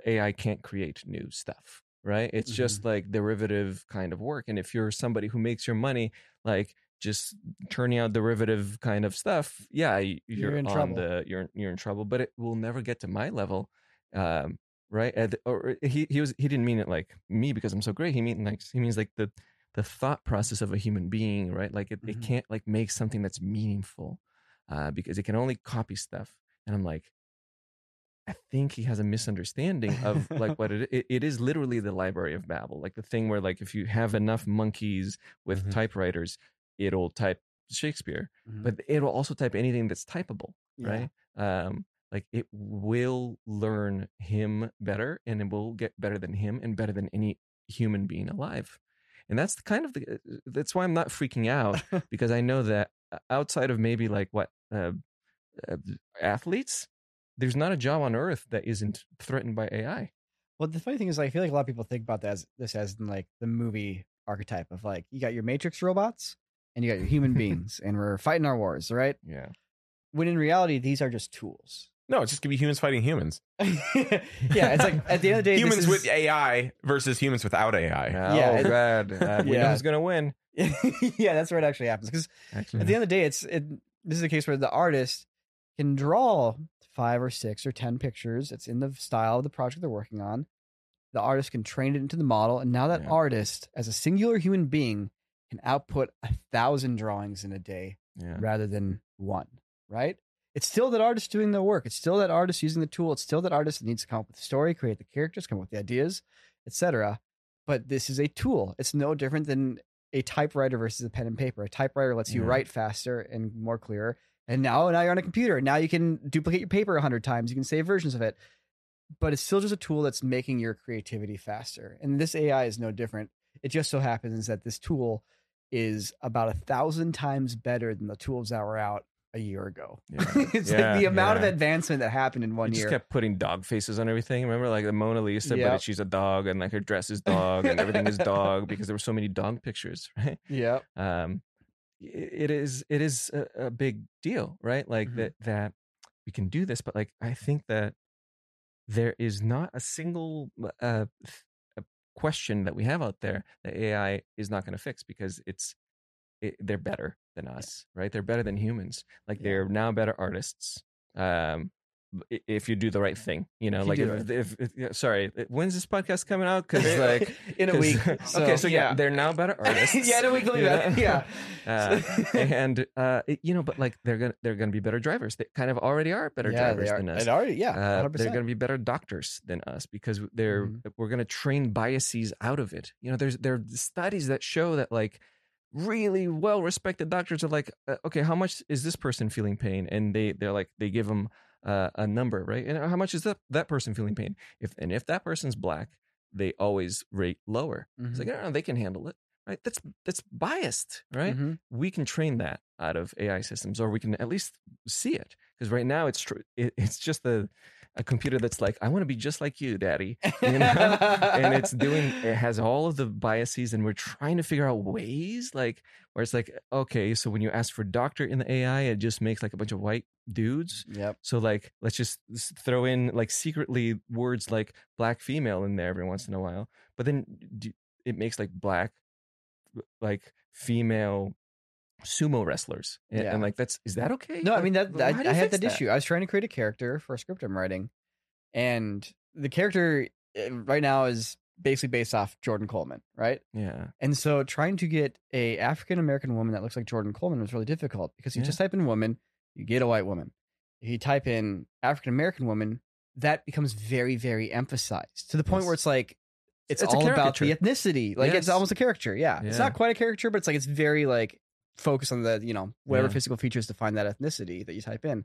ai can't create new stuff right? It's just like derivative kind of work and if you're somebody who makes your money like just turning out derivative kind of stuff yeah you're, You're in on trouble. the you're you're in trouble but it will never get to my level um right? The- or he he was he didn't mean it like me because i'm so great. He mean like he means like the the thought process of a human being right? Like it, it Mhm. can't like make something that's meaningful uh because it can only copy stuff and i'm like I think he has a misunderstanding of like what it, [LAUGHS] it it is literally the library of Babel, like the thing where like if you have enough monkeys with Mhm. typewriters, it'll type Shakespeare, Mhm. but it'll also type anything that's typable, Yeah. right? Um, like it will learn him better, and it will get better than him and better than any human being alive, and that's the kind of the that's why I'm not freaking out [LAUGHS] because I know that uh, outside of maybe like what uh, uh, athletes, there's not a job on earth that isn't threatened by AI. Well, the funny thing is, I feel like a lot of people think about that as this as in like the movie archetype of like you got your Matrix robots and you got your human [LAUGHS] beings, and we're fighting our wars, right? Yeah. When in reality, these are just tools. no, it's just gonna be humans fighting humans. [LAUGHS] yeah, it's like at the end of the day, humans this is, with AI versus humans without AI. Yeah, oh it- God. [LAUGHS] Uh, we know Yeah. who's gonna win. yeah, that's where it actually happens. Because at the end of the day, it's it. This is a case where the artist can draw five or six or ten pictures. It's in the style of the project they're working on. The artist can train it into the model, and now that Yeah. artist, as a singular human being, can output a thousand drawings in a day yeah. rather than one. Right? It's still that artist doing the work. It's still that artist using the tool. It's still that artist that needs to come up with the story, create the characters, come up with the ideas, etc. But this is a tool. It's no different than a typewriter versus a pen and paper. A typewriter lets you Yeah. write faster and more clear. And now, now you're on a computer. Now you can duplicate your paper a hundred times. You can save versions of it. But it's still just a tool that's making your creativity faster. And this AI is no different. It just so happens that this tool is about a thousand times better than the tools that were out a year ago. Yeah. [LAUGHS] it's Yeah, like the amount yeah. of advancement that happened in one just year. kept putting dog faces on everything. Remember, like the Mona Lisa, Yep. but she's a dog, and like her dress is [LAUGHS] dog, and everything is dog because there were so many dog pictures, [LAUGHS] right? yeah. um it is it is a, a big deal right like Mhm. that that we can do this but like i think that there is not a single uh th- uh, question that we have out there that ai is not going to fix because it's it, they're better than us right they're better than humans like Yeah. they're now better artists um if you do the right thing you know If like if, if, if- yeah, sorry when's this podcast coming out because [LAUGHS] like in a week. [LAUGHS] okay, so yeah, yeah. they're now better [LAUGHS] artists. yeah, in a week, they'll be better. Yeah. Uh, and uh, you know, but like they're gonna they're gonna be better drivers. They kind of already are better yeah, drivers are. than us. It already, yeah, Uh, 100%. they're going to be better doctors than us because they're Mhm. we're going to train biases out of it. You know, there's there are studies that show that like really well respected doctors are like, uh, okay, how much is this person feeling pain? And they they're like they give them uh, a number, right? And how much is that that person feeling pain? If and if that person's black, they always rate lower. It's like, Mhm. no, no, they can handle it, right? That's that's biased, right? Mhm. we can train that out of AI systems, or we can at least see it. Because right now it's true. It, it's just a, a computer that's like, I want to be just like you, daddy. You know? [LAUGHS] and it's [LAUGHS] doing, it has all of the biases, and we're trying to figure out ways like where it's like, okay, so when you ask for doctor in the AI, it just makes like a bunch of white dudes. Yep. So like, let's just throw in like secretly words like black female in there every once in a while. But then it makes like black, like female sumo wrestlers, and, Yeah. and like that's is that okay? No, I mean that, that you I had fix that, issue. I was trying to create a character for a script I'm writing, and the character uh, right now is basically based off Jordan Coleman, right? Yeah, And so trying to get a African American woman that looks like Jordan Coleman was really difficult because you Yeah. just type in woman, you get a white woman. If you type in African American woman, that becomes very, very emphasized to the point Yes. where it's like it's, It's a all about the ethnicity. Like it's almost a caricature. Yeah. It's not quite a caricature, but it's like it's very like focus on the you know whatever Yeah. physical features define that ethnicity that you type in.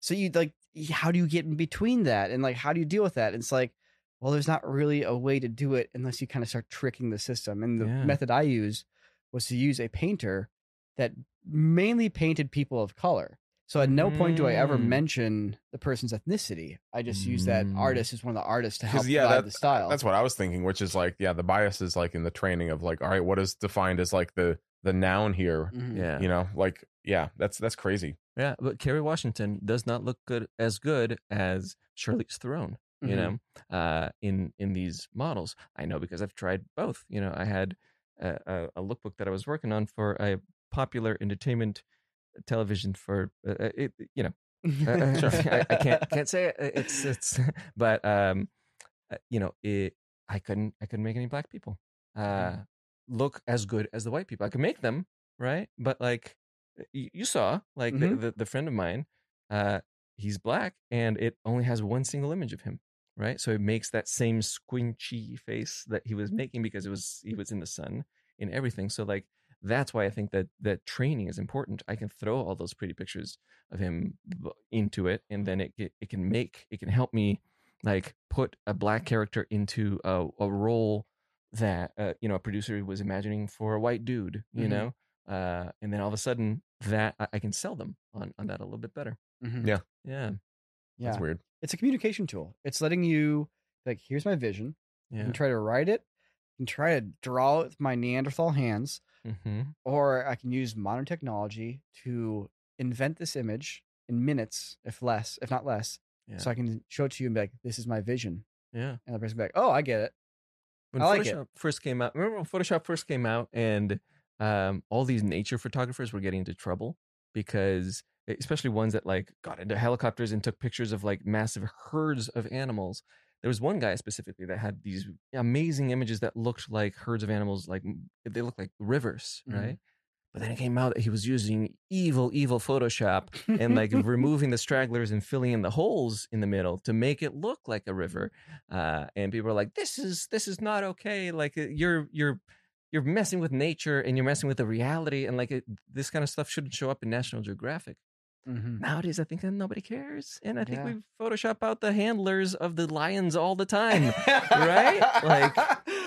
So you like, how do you get in between that, and like, how do you deal with that? And it's like, well, there's not really a way to do it unless you kind of start tricking the system. And the Yeah. method I use was to use a painter that mainly painted people of color. So at no point do I ever Mm. mention the person's ethnicity. I just use that Mm. artist as one of the artists to help yeah, that, the style. that's what I was thinking. Which is like, yeah, the bias is like in the training of like, all right, what is defined as like the the noun here? Mhm. Yeah. You know, like yeah, that's that's crazy. Yeah, but Kerry Washington does not look good as good as Charlize Theron. You Mhm. know, uh, in in these models, I know because I've tried both. You know, I had a, a, a lookbook that I was working on for a popular entertainment television for uh, uh, it. You know, uh, [LAUGHS] Sure. [LAUGHS] I, I can't can't say it. [LAUGHS] It's it's, but um, uh, you know, it. I couldn't I couldn't make any black people uh look as good as the white people. I could make them right, but like you, you saw, like Mhm. the, the the friend of mine, uh, he's black, and it only has one single image of him. Right, so it makes that same squinchy face that he was making because it was he was in the sun in everything. So like that's why I think that that training is important. I can throw all those pretty pictures of him into it, and then it it, it can make it can help me like put a black character into a, a role that uh, you know a producer was imagining for a white dude, you Mhm. know, uh, and then all of a sudden that I, I can sell them on on that a little bit better. Mhm. Yeah. Yeah, Yeah. That's weird. It's a communication tool. It's letting you like, here's my vision. You yeah. can try to write it. You can try to draw it with my Neanderthal hands, mm-hmm. or I can use modern technology to invent this image in minutes, if less, if not less. Yeah. So I can show it to you and be like, this is my vision. yeah. And the person be like, oh, I get it. When I like it. Photoshop first came out, remember when Photoshop first came out and um, all these nature photographers were getting into trouble because, especially ones that like got into helicopters and took pictures of like massive herds of animals. There was one guy specifically that had these amazing images that looked like herds of animals, like they looked like rivers, Mhm. right? But then it came out that he was using evil, evil Photoshop and like [LAUGHS] removing the stragglers and filling in the holes in the middle to make it look like a river uh and people are like this is this is not okay like uh, you're you're you're messing with nature and you're messing with the reality and like it, this kind of stuff shouldn't show up in national geographic Mhm. nowadays i think that nobody cares and i think Yeah. we photoshop out the handlers of the lions all the [LAUGHS] time Right? Like,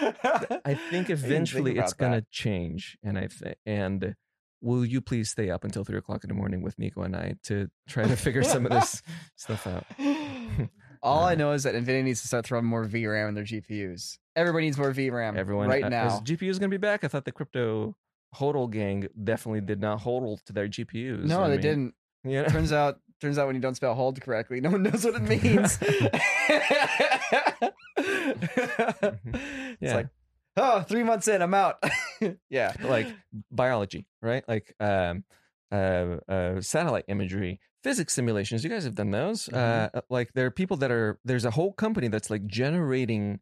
[LAUGHS] i think eventually it's gonna change and i th- and will you please stay up until three o'clock in the morning with nico and i to try to figure some of this [LAUGHS] stuff out [LAUGHS] All I Uh, know is that Nvidia needs to start throwing more VRAM in their GPUs. Everybody needs more VRAM. everyone right uh, now. is GPUs going to be back. I thought the crypto hodl gang definitely did not hodl to their GPUs. no, I they mean, didn't. Yeah. Turns out, turns out when you don't spell hold correctly, no one knows what it means. [LAUGHS] [LAUGHS] it's Yeah. like, oh, three months in, I'm out. [LAUGHS] yeah. like biology, right? Like um, uh, uh, satellite imagery, physics simulations. You guys have done those. Mhm. Uh, like there are people that are. There's a whole company that's like generating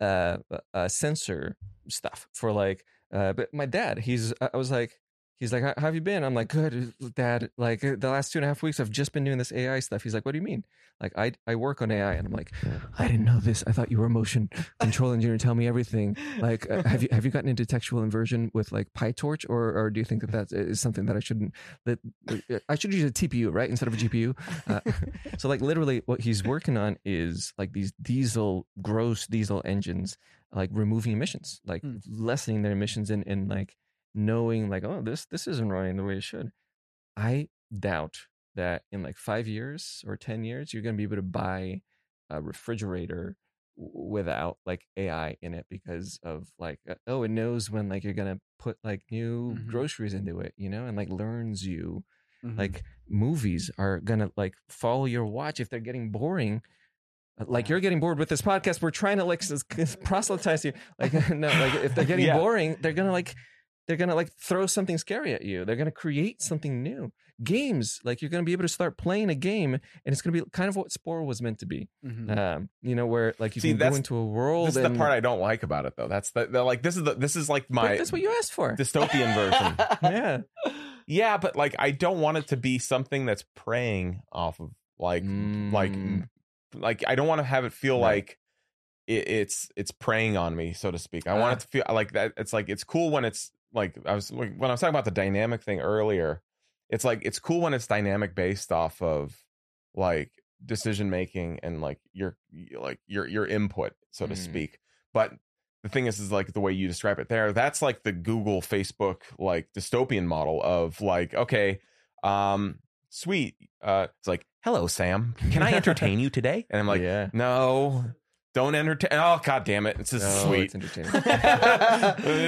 uh, uh sensor stuff for like. Uh, but my dad, he's. I was like. He's like, how have you been? I'm like, good, dad. Like uh, the last two and a half weeks, I've just been doing this AI stuff. He's like, what do you mean? Like, I I work on AI, and I'm like, I didn't know this. I thought you were a motion [LAUGHS] control engineer. Tell me everything. Like, uh, have you have you gotten into textual inversion with like PyTorch, or or do you think that that is something that I shouldn't that uh, I should use a TPU right instead of a GPU? Uh, [LAUGHS] so like literally, what he's working on is like these diesel gross diesel engines, like removing emissions, like Hmm. lessening their emissions, and and like knowing like oh this this isn't running the way it should. I doubt that in like five years or ten years you're going to be able to buy a refrigerator without like AI in it because of like uh, oh it knows when like you're gonna put like new Mhm. groceries into it you know and like learns you Mhm. like movies are gonna like follow your watch if they're getting boring Uh, like Yeah. you're getting bored with this podcast we're trying to like [LAUGHS] proselytize you like [LAUGHS] no like if they're [LAUGHS] getting Yeah. boring they're gonna like they're gonna like throw something scary at you they're gonna create something new games like you're gonna be able to start playing a game and it's gonna be kind of what spore was meant to be Mhm. um you know where like you See, can go into a world This is the part I don't like about it, though. That's the, the like this is the this is like my that's what you asked for dystopian version. [LAUGHS] yeah Yeah, but like I don't want it to be something that's preying off of like like Mm. like I don't want to have it feel Right. like it's it's preying on me, so to speak. I want Ah. it to feel like that. It's like it's cool when it's like I was like, when I was talking about the dynamic thing earlier, it's like it's cool when it's dynamic based off of like decision making and like your like your your input, so to Mm. speak. But the thing is, is like the way you describe it there. That's like the Google, Facebook, like dystopian model of like, okay, um, sweet. Uh, it's like, hello, Sam. Can I [LAUGHS] entertain you today? And I'm like, yeah. no, don't entertain. Oh, god damn it! It's just No, sweet. It's entertaining. [LAUGHS] [LAUGHS]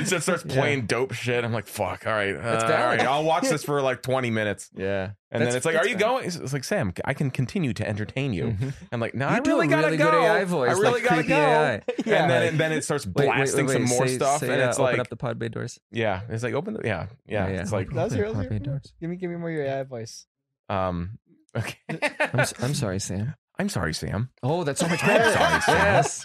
it just starts Yeah. playing dope shit. I'm like, fuck. All right, That's uh, all valid. right. I'll watch [LAUGHS] this for like 20 minutes, yeah. and then it's like, are that's you fair. going? It's it's like, Sam, I can continue to entertain you. Mhm. I'm like, no, You I do really a gotta really go. good AI voice, I really like gotta creepy go. AI. and then and then it starts Wait, wait, blasting wait, some more say- stuff, say, and uh, it's open like, up the pod bay doors. yeah, it's like open the yeah, yeah. Yeah, yeah. It's like, That was your, that was your- doors. give me give me more of your AI voice. um, okay. I'm, s- I'm sorry, Sam. I'm sorry, Sam. Oh, that's so much [LAUGHS] better. Sorry, Sam. yes.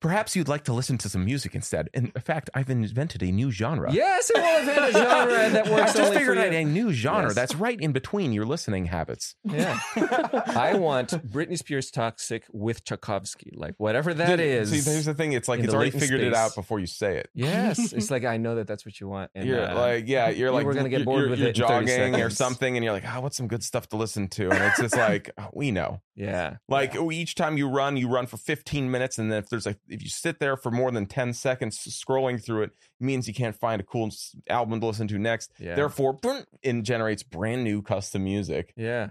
Perhaps you'd like to listen to some music instead. In fact, I've invented a new genre. Yes, it will invent a genre that [LAUGHS] works I've just only figured out a new genre Yes. that's right in between your listening habits. Yeah. [LAUGHS] I want Britney Spears toxic with Tchaikovsky, like whatever that is. See, there's the thing. It's like it's already figured it out before you say it. yes, [LAUGHS] it's like I know that that's what you want. And, you're uh, like, yeah, you're you like, were gonna get bored you're, with you're it in 30 jogging or something, and you're like, oh, what's some good stuff to listen to? And it's just like, oh, we know. yeah, Like each time you run, you run for 15 minutes, and then if there's like, if you sit there for more than 10 seconds scrolling through it, it means you can't find a cool album to listen to next. yeah, Therefore, it generates brand new custom music. yeah.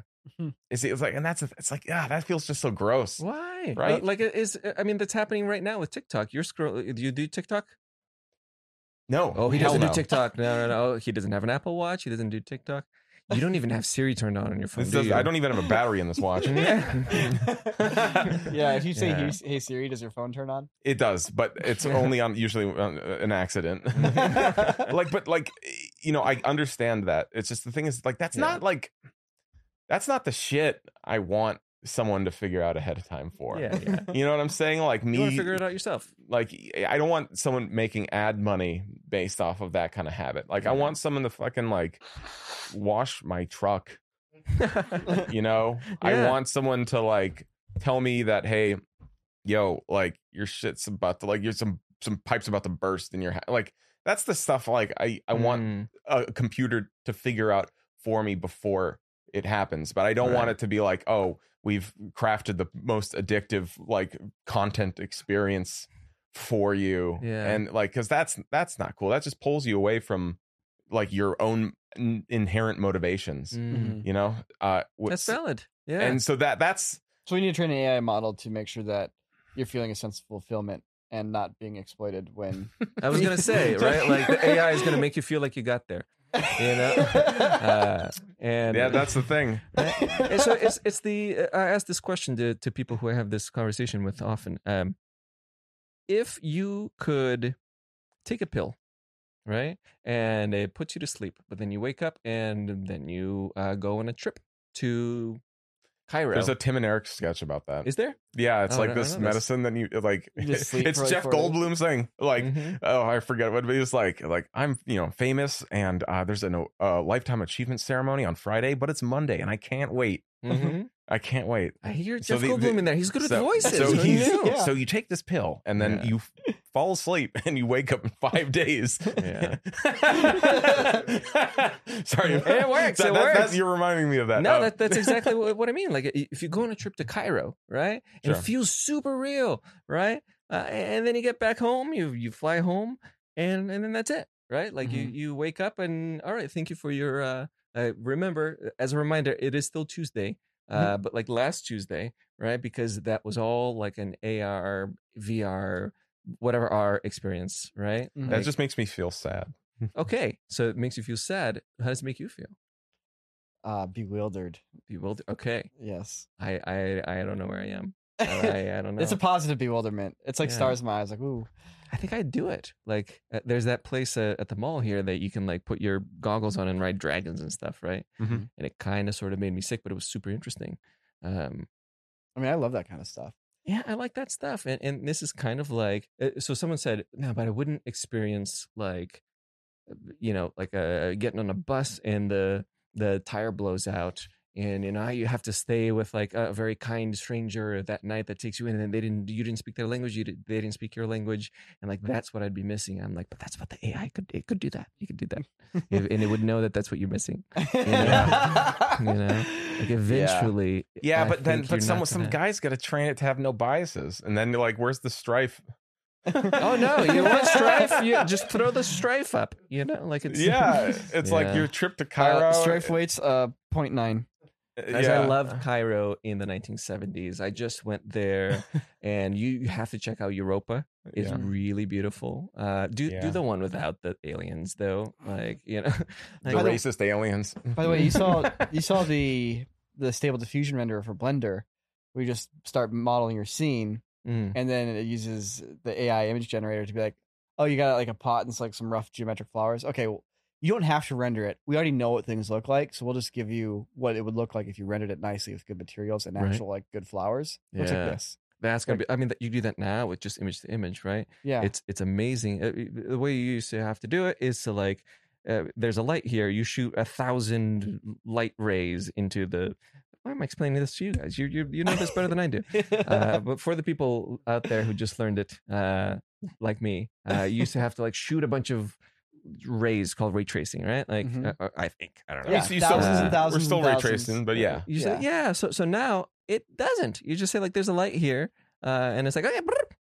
It's, it's like, and that's it's like, yeah, that feels just so gross. Why? Right? Uh, like it is. I mean, that's happening right now with TikTok. You're scroll. Do you do TikTok? No, Oh, he doesn't no. do TikTok. No, no, no. He doesn't have an Apple Watch. He doesn't do TikTok. You don't even have Siri turned on on your phone. This do does- you? I don't even have a battery in this watch. [LAUGHS] [LAUGHS] yeah, if you say Yeah. hey, hey Siri, does your phone turn on? It does, but it's only on usually on uh, an accident. [LAUGHS] like, but like, you know, I understand that. It's just the thing is like that's Yeah. not like that's not the shit I want someone to figure out ahead of time for. Yeah, yeah. You know what I'm saying? Like You want me, to figure it out yourself. like I don't want someone making ad money based off of that kind of habit. Like I want someone to fucking like wash my truck. [LAUGHS] You know, I want someone to like tell me that hey, yo, like your shit's about to like you're some some pipes about to burst in your ha-. like that's the stuff like I I want Mm, a computer to figure out for me before it happens but i don't want it to be like oh we've crafted the most addictive like content experience for you Yeah. and like because that's that's not cool that just pulls you away from like your own n- inherent motivations mm. you know uh wh- That's valid. Yeah. and so that that's So we need to train an AI model to make sure that you're feeling a sense of fulfillment and not being exploited when [LAUGHS] I was gonna say, [LAUGHS] right? Like the AI is gonna make you feel like you got there. You know? [LAUGHS] Uh, and yeah that's the thing [LAUGHS] and so it's it's the uh, I ask this question to to people who I have this conversation with often. Um, if you could take a pill, right, and it puts you to sleep, but then you wake up and then you uh, go on a trip to Cairo. there's a tim and eric sketch about that is there? yeah it's Oh, like don't this medicine that you like You [LAUGHS] it's jeff goldblum's thing like Mhm. oh i forget what but he was like like i'm you know famous and uh there's a uh, lifetime achievement ceremony on friday but it's monday and i can't wait Mhm. [LAUGHS] i can't wait I hear So Jeff the- Goldblum the- in there. He's good so, with voices. so he's? Yeah. so you take this pill and then Yeah. you f- fall asleep [LAUGHS] and you wake up in five days Yeah. [LAUGHS] sorry It works, That- it that- works. that- you're reminding me of that No, Uh, that, that's exactly what, what I mean. Like, if you go on a trip to Cairo, right, Sure. it feels super real, right, uh, and then you get back home, you you fly home, and and then that's it, right? Like you Mhm. you wake up and all right, thank you for your. Uh, uh, remember, as a reminder, it is still Tuesday, uh, but like last Tuesday, right? Because that was all like an AR, VR, whatever our experience, right? Mhm. that Like, just makes me feel sad [LAUGHS] okay. So it makes you feel sad. How does it make you feel? uh, bewildered. Bewildered. Okay. Yes, I I I don't know where I am. [LAUGHS] I, I don't know. it's a positive bewilderment. It's like Yeah. stars in my eyes. Like ooh, I think I'd do it. Like, uh, there's that place uh, at the mall here that you can like put your goggles on and ride dragons and stuff, right? Mhm. And it kind of sort of made me sick, but it was super interesting. Um, I mean, I love that kind of stuff. yeah, I like that stuff. And and this is kind of like, uh, so someone said, no, but I wouldn't experience like, uh, you know, like uh, getting on a bus and the the tire blows out and you know you have to stay with like a very kind stranger that night that takes you in and they didn't you didn't speak their language you did, they didn't speak your language and like that's what i'd be missing i'm like but that's what the ai could it could do that you could do that If- [LAUGHS] and it would know that that's what you're missing yeah. you know like [LAUGHS] eventually Yeah, I but then but some some gonna- guys got to train it to have no biases, and then you're like, where's the strife? oh no you want strife you [LAUGHS] just throw the strife up you know like it's yeah, it's like your trip to Cairo. Uh, Strife weights uh 0.9. Guys, yeah. I loved Cairo in the 1970s. I just went there, [LAUGHS] and you have to check out Europa. It's Yeah. really beautiful. Uh, do Yeah. do the one without the aliens, though. Like you know, [LAUGHS] the like, the- racist aliens. [LAUGHS] By the way, you saw you saw the the stable diffusion renderer for Blender, where you just start modeling your scene, mm, and then it uses the AI image generator to be like, "Oh, you got like a pot and it's like some rough geometric flowers." Okay, well, you don't have to render it. We already know what things look like, so we'll just give you what it would look like if you rendered it nicely with good materials and Right. actual like good flowers. It Looks Yeah. like this. that's gonna be. I mean, that- you do that now with just image to image, right? Yeah. It's it's amazing. Uh, The way you used to have to do it is to like, uh, there's a light here. You shoot a thousand light rays into the. Why am I explaining this to you guys? You you you know this better than I do. uh, but for the people out there who just learned it, uh, like me, uh, you used to have to like shoot a bunch of rays called ray tracing, right? Like Mhm. uh, I think I don't know. Yeah, You- you thousands still- and thousands We're still and ray tracing, but yeah. You say, Yeah. yeah. So so now it doesn't. You just say like, "There's a light here," uh, and it's like, "Oh yeah,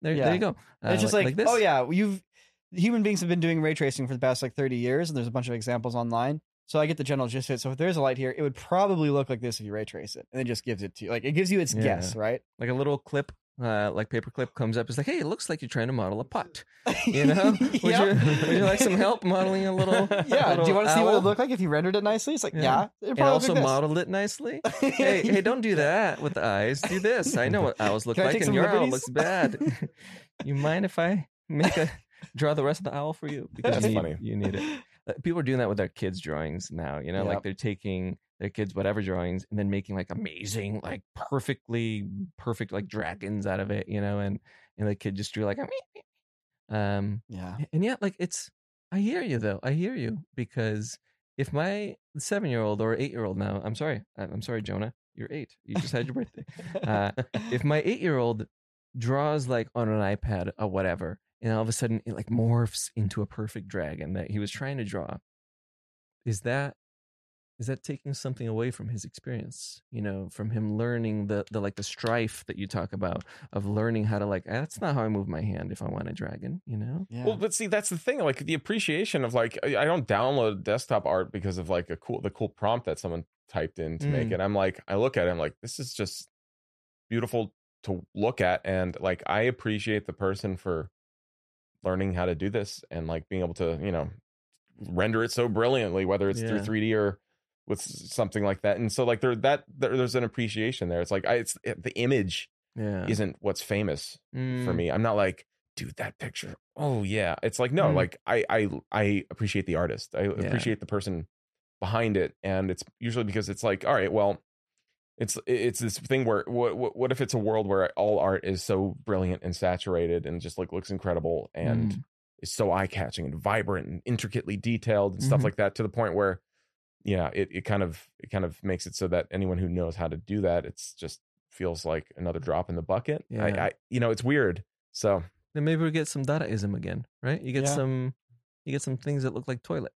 there, Yeah. there you go." Uh, it's just like, this. oh yeah, you've human beings have been doing ray tracing for the past like 30 years, and there's a bunch of examples online. So I get the general gist of it. So if there's a light here, it would probably look like this if you ray trace it, and it just gives it to you. Like it gives you its Yeah. guess, right? like a little clip. Uh, like paperclip comes up. It's like, hey, it looks like you're trying to model a pot. [LAUGHS] You know, [LAUGHS] would, Yep. you, would you like some help modeling a little? [LAUGHS] Yeah. little Do you want to see what it owl? would look like if you rendered it nicely? It's like, Yeah. yeah. it also like modeled it nicely. hey, hey, don't do that with the eyes. Do this. I know what owls look Can like, and your owl liberties? looks bad. you mind if I make a draw the rest of the owl for you? Because That's you need, funny. you need it. Uh, People are doing that with their kids' drawings now. You know, like they're taking their kids' whatever drawings and then making like amazing, like perfectly perfect like dragons out of it. You know, and and the kid just drew like um Yeah. and yet, like, it's, I hear you though. I hear you because if my seven year old or eight year old now, I'm sorry, I- I'm sorry, Jonah, you're eight. You just had your birthday. Uh, if my [LAUGHS] eight year old draws like on an iPad or whatever, and all of a sudden it like morphs into a perfect dragon that he was trying to draw, is that is that taking something away from his experience you know from him learning the the like the strife that you talk about of learning how to like "Ah, that's not how i move my hand if i want a dragon you know Yeah. Well, but see, that's the thing. Like the appreciation of like, I I don't download desktop art because of like a cool, the cool prompt that someone typed in to make Mm. it. I'm like, I look at it, I'm like, this is just beautiful to look at, and like, I appreciate the person for learning how to do this and like being able to, you know, render it so brilliantly, whether it's through 3D or with something like that. And so, like, there that there, there's an appreciation there. It's like, I, it's the image yeah isn't what's famous for Mm, me. I'm not like, dude, that picture. Oh yeah. It's like no, Mm. like I I I appreciate the artist. I appreciate the person behind it, and it's usually because it's like, all right, well, it's it's this thing where what what, what if it's a world where all art is so brilliant and saturated and just like looks incredible and Mm. is so eye catching and vibrant and intricately detailed and stuff Mhm. like that to the point where yeah it, it kind of it kind of makes it so that anyone who knows how to do that it's just feels like another drop in the bucket Yeah. I, I you know it's weird so then maybe we get some dadaism again right you get Yeah. some you get some things that look like toilet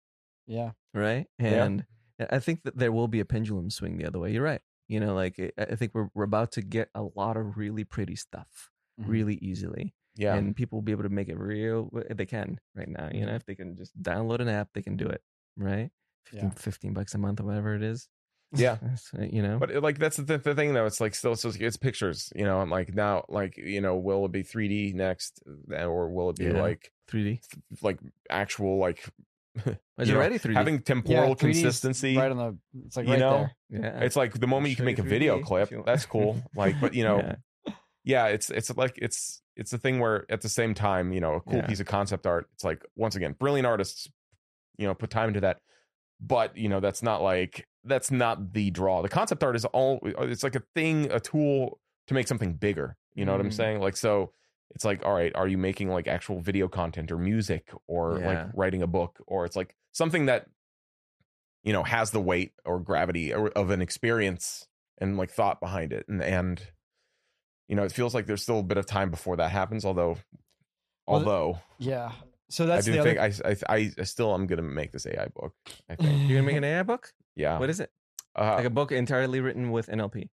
yeah. right Yeah. and i think that there will be a pendulum swing the other way you're right you know like i I think we're, we're about to get a lot of really pretty stuff Mhm. really easily yeah and people will be able to make it real they can right now you know if they can just download an app they can do it right 15, Yeah. 15 bucks a month or whatever it is yeah [LAUGHS] you know but like that's the, the thing though it's like still so it's pictures you know i'm like now like you know will it be 3d next uh, or will it be Yeah. like 3d like actual like [LAUGHS] is you it know, ready 3d having temporal 3D 's consistency Right on the. It's like you right know? there. yeah it's like the moment you can you make a video clip if you want. that's cool [LAUGHS] like but you know Yeah. yeah it's it's like it's it's a thing where at the same time you know a cool Yeah. piece of concept art it's like once again brilliant artists you know put time into that but you know that's not like that's not the draw the concept art is all it's like a thing a tool to make something bigger you know what i'm Mm. saying like so it's like all right are you making like actual video content or music or Yeah. like writing a book or it's like something that you know has the weight or gravity of an experience and like thought behind it and and you know it feels like there's still a bit of time before that happens although Well, although Yeah. So I that's do the think other. I, I I still am gonna make this AI book. I think. You're gonna make an AI book? Yeah. What is it? Uh, Like a book entirely written with NLP.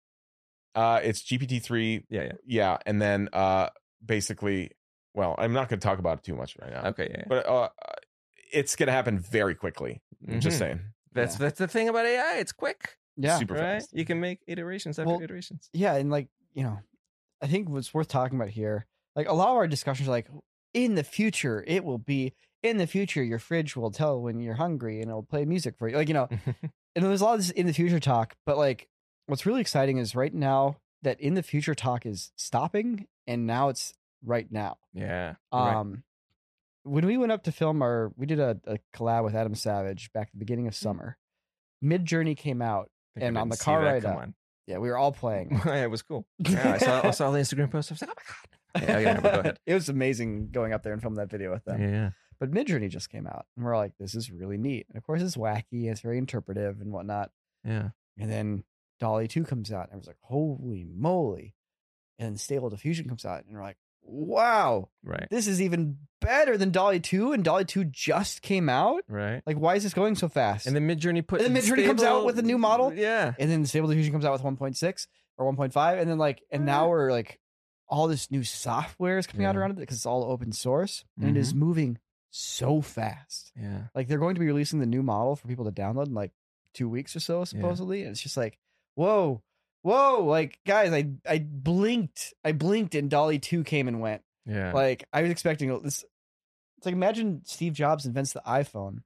uh, it's GPT three. Yeah, yeah. Yeah, and then uh, basically, well, I'm not gonna talk about it too much right now. Okay, yeah. yeah. But uh, it's gonna happen very quickly. I'm Just saying. That's that's the thing about AI. It's quick, yeah. super right? fast. You can make iterations after Well, iterations. yeah and like you know i think what's worth talking about here like a lot of our discussions are like in the future it will be in the future your fridge will tell when you're hungry and it'll play music for you like you know [LAUGHS] and there's a lot of this in the future talk but like what's really exciting is right now that in the future talk is stopping and now it's right now yeah. right. um when we went up to film our we did a, a collab with adam savage back at the beginning of summer Midjourney came out and on the car ride up- on. yeah we were all playing [LAUGHS] yeah, it was cool. Yeah, I saw I saw the Instagram post. I was like, oh my god. Yeah, yeah, go ahead. [LAUGHS] it was amazing going up there and filming that video with them. Yeah. But Midjourney just came out, and we're like, this is really neat. And of course, it's wacky, it's very interpretive and whatnot. Yeah. And then DALL-E 2 comes out, and I was like, holy moly. And then Stable Diffusion comes out, and we're like, wow, Right. this is even better than DALL-E 2. And DALL-E 2 just came out. Right. Like, why is this going so fast? And then Midjourney put And then Midjourney comes out with a new model? Yeah. and then Stable Diffusion comes out with 1.6 or 1.5. And then, like, and now eh. we're like, all this new software is coming out around it because it's all open source and it is mm-hmm. moving so fast. Yeah. Like they're going to be releasing the new model for people to download in like two weeks or so, supposedly. And it's just like, whoa, whoa, like guys, I I blinked, I blinked, and DALL-E Two came and went. Yeah. Like I was expecting this. It's like imagine Steve Jobs invents the iPhone,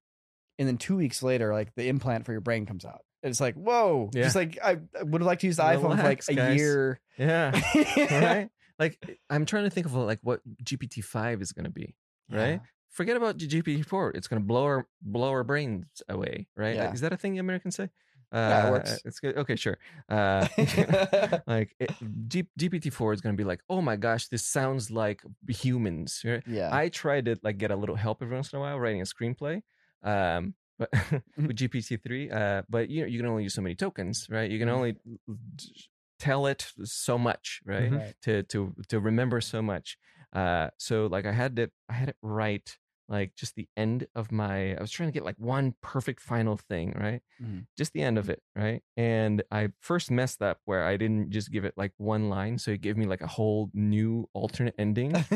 and then two weeks later, like the implant for your brain comes out. And it's like, whoa, Yeah. just like I, I would have liked to use the iPhone for like a guys. year. yeah. [LAUGHS] right. Like I'm trying to think of like what GPT five is going to be. Right. Forget about GPT four. It's going to blow our blow our brains away. Right. Yeah. Is that a thing Americans say? Uh, Yeah, it works. It's good. Okay, sure. [LAUGHS] Uh, [LAUGHS] like it, G- GPT four is going to be like, oh my gosh, this sounds like humans. Right? Yeah. I tried to like get a little help every once in a while writing a screenplay. Um, but [LAUGHS] with GPT three, uh, but you know you can only use so many tokens, right? You can Mhm. only tell it so much, right? Mhm. Right. To to to remember so much. Uh, so like I had to I had it write like just the end of my I was trying to get like one perfect final thing, right? Mhm. Just the end of it, right? And I first messed up where I didn't just give it like one line, so it gave me like a whole new alternate ending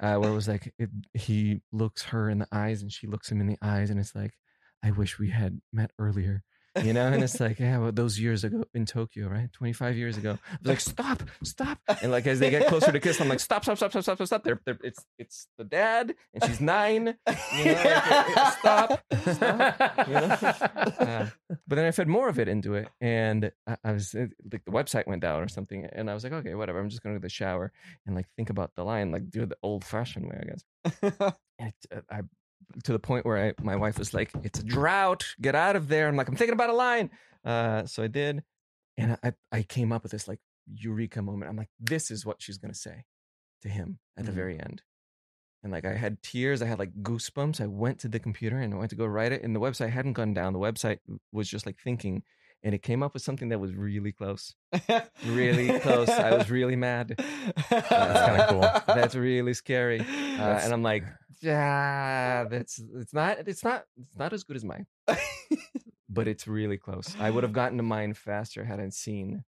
uh, where it was like it, he looks her in the eyes and she looks him in the eyes, and it's like, I wish we had met earlier, you know. And it's [LAUGHS] like, yeah, well, those years ago in Tokyo, right, twenty five years ago. I was like, [LAUGHS] stop, stop, and like as they get closer to kiss, I'm like, stop, stop, stop, stop, stop, stop. They're, they're, it's it's the dad, and she's nine. You know, like, [LAUGHS] stop, stop. You know? Uh, but then I fed more of it into it, and I, I was uh, like, the website went down or something, and I was like, okay, whatever. I'm just going to go to the shower and like think about the line, like do it the old fashioned way, I guess. And it, uh, I to the point where I, my wife was like, "It's a drought. Get out of there." I'm like, "I'm thinking about a line." Uh, so I did, and I I came up with this like eureka moment. I'm like, "This is what she's gonna say to him at the Mhm. very end." And like I had tears, I had like goosebumps. I went to the computer and I went to go write it, and the website hadn't gone down. The website was just like thinking, and it came up with something that was really close, really close. I was really mad. [LAUGHS] That's kinda cool. That's really scary. [LAUGHS] Uh, and I'm like, yeah, that's it's not it's not it's not as good as mine, [LAUGHS] but it's really close. I would have gotten to mine faster had I seen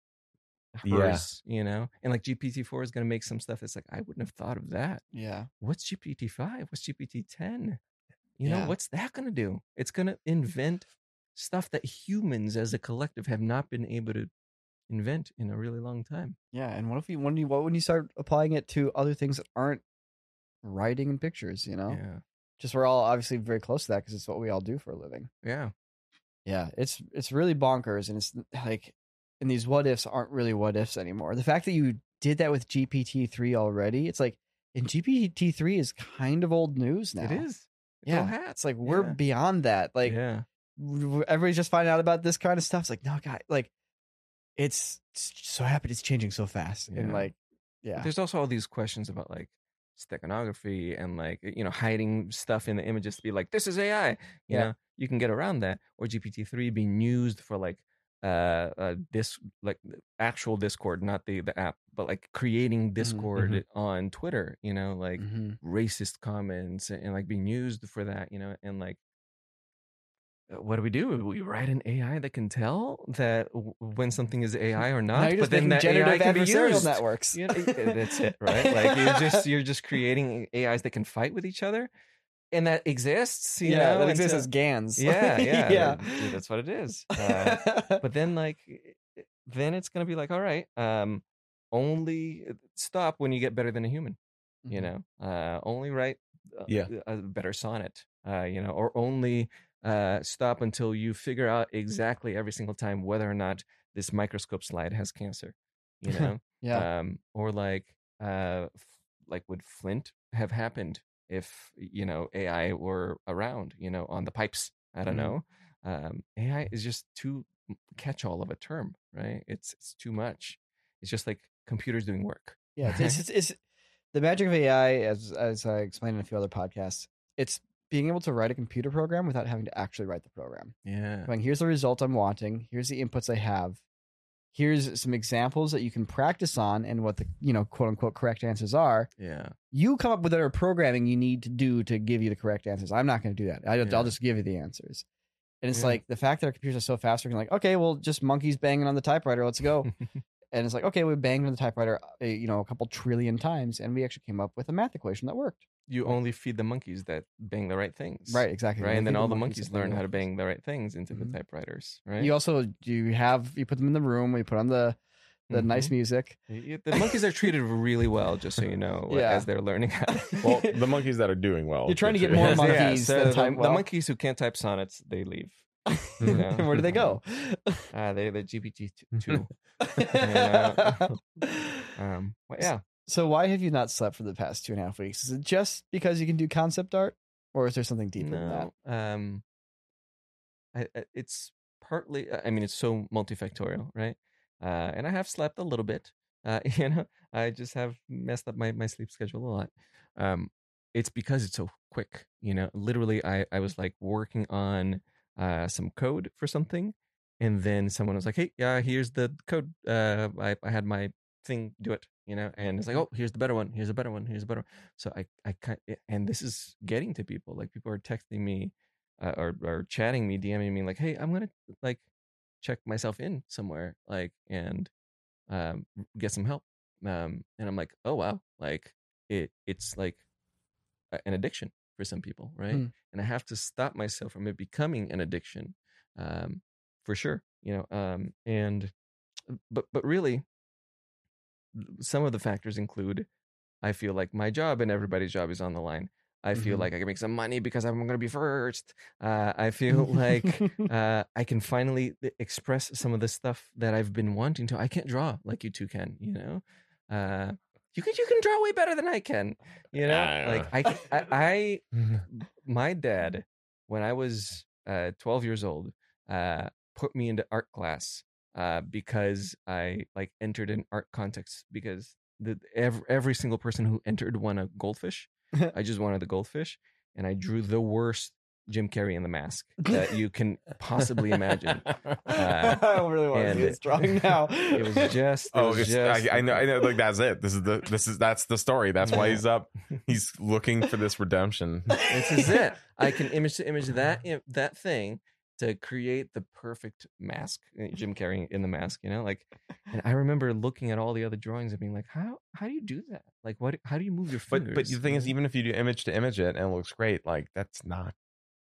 Yeah. hers, you know. And like GPT four is going to make some stuff that's like I wouldn't have thought of that. yeah. What's GPT five? What's GPT ten? You know, Yeah. what's that going to do? It's going to invent stuff that humans as a collective have not been able to invent in a really long time. Yeah, and what if you when you what when you start applying it to other things that aren't writing and pictures? You know, Yeah, just we're all obviously very close to that because it's what we all do for a living. yeah, Yeah, it's it's really bonkers, and it's like, and these what ifs aren't really what ifs anymore. The fact that you did that with GPT three already, it's like, and GPT three is kind of old news now. it is. It's Yeah, it's like we're Yeah. beyond that. Like yeah. everybody's just finding out about this kind of stuff. It's like, no, guy, like, it's, it's so happy it's changing so fast, and like, yeah, There's also all these questions about like steganography and like you know hiding stuff in the images to be like this is AI. You Yeah. know, you can get around that. Or GPT three being used for like uh, uh this like actual Discord, not the the app, but like creating Discord on Twitter. You know, like Mhm. racist comments and, and, like being used for that. You know, and like. Uh, What do we do? We write an AI that can tell that when something is [LAUGHS] AI or not, now you're but then that AI can be used. networks. You [LAUGHS] know, that's it, right? Like you're just you're just creating AIs that can fight with each other, and that exists. You yeah, know, that exists until- as GANs. yeah, [LAUGHS] yeah, yeah. that's what it is. Uh, but then, like, then it's gonna be like, all right, um, only uh, stop when you get better than a human. You Mhm. know, uh, only write uh, Yeah. a better sonnet. Uh, you know, or only uh, stop until you figure out exactly every single time whether or not this microscope slide has cancer. You [LAUGHS] know, yeah. um, or like uh, f- like would Flint have happened if you know AI were around? You know, on the pipes. I don't Mhm. know. Um, AI is just too catch-all of a term, right? It's it's too much. It's just like computers doing work. Yeah, it's, it's, it's the magic of AI, as as I explained in a few other podcasts. It's being able to write a computer program without having to actually write the program. Yeah. Going, here's the result I'm wanting. Here's the inputs I have. Here's some examples that you can practice on, and what the you know quote unquote correct answers are. Yeah. You come up with whatever programming you need to do to give you the correct answers. I'm not going to do that. I, Yeah. I'll just give you the answers. And it's Yeah. like the fact that our computers are so fast, we're like, okay, well, just monkeys banging on the typewriter. Let's go. [LAUGHS] And it's like, okay, we banged on the typewriter, uh, you know, a couple trillion times, and we actually came up with a math equation that worked. You only feed the monkeys that bang the right things. Right, exactly. Right. We And then all the monkeys that learn how to bang the right things into Mhm. the typewriters. Right. You also you have you put them in the room, we put on the the nice Mhm. music. The monkeys are [LAUGHS] treated really well, just so you know, Yeah. as they're learning how to. Well, [LAUGHS] the monkeys that are doing well. You're trying to get get more [LAUGHS] monkeys Yeah, so than the, type the monkeys who can't type sonnets, they leave. Yeah. Where do they go? Uh, they're the GPT t- two. Yeah. Um, well, yeah. So why have you not slept for the past two and a half weeks? Is it just because you can do concept art, or is there something deeper than that? No, um, I- it's partly. I mean, it's so multifactorial, right? Uh, and I have slept a little bit. Uh, [LAUGHS] you know, I just have messed up my my sleep schedule a lot. Um, it's because it's so quick. You know, literally, I I was like working on uh some code for something, and then someone was like, "Hey, yeah, here's the code. Uh, I I had my thing do it." You know, and it's like, "Oh, here's the better one. Here's a better one. Here's a better." One. So I I kind and this is getting to people. Like people are texting me uh, or or chatting me, DMing me like, "Hey, I'm gonna like check myself in somewhere, like, and um, get some help." Um, and I'm like, "Oh wow!" Like it, it's like an addiction for some people, right? Hmm. And I have to stop myself from it becoming an addiction, um, for sure. You know, um, and but but really, some of the factors include, I feel like my job and everybody's job is on the line. I feel Mhm. like I can make some money because I'm going to be first. Uh, I feel [LAUGHS] like uh, I can finally express some of the stuff that I've been wanting to. I can't draw like you two can, you know. Uh, you can you can draw way better than I can, you know. Yeah. Like I my dad, when I was uh, 12 years old, uh, put me into art class uh, because I like entered an art context because the every, every single person who entered won a goldfish. [LAUGHS] I just wanted the goldfish, and I drew the worst Jim Carrey in the mask that you can possibly imagine. [LAUGHS] I don't really want to see this drawing now. It was just. It Oh, was just I, I know. I [LAUGHS] know. Like that's it. This is the. This is that's the story. That's why he's up. He's looking for this redemption. This is it. I can image to image that that thing to create the perfect mask. uh, [LAUGHS] Jim Carrey in the mask, you know, like. And I [LAUGHS] remember looking at all the other drawings and being like, "How how do you do that? Like, what? How do you move your fingers?" But but the thing is, even if you do image to image it and it looks great, like that's not.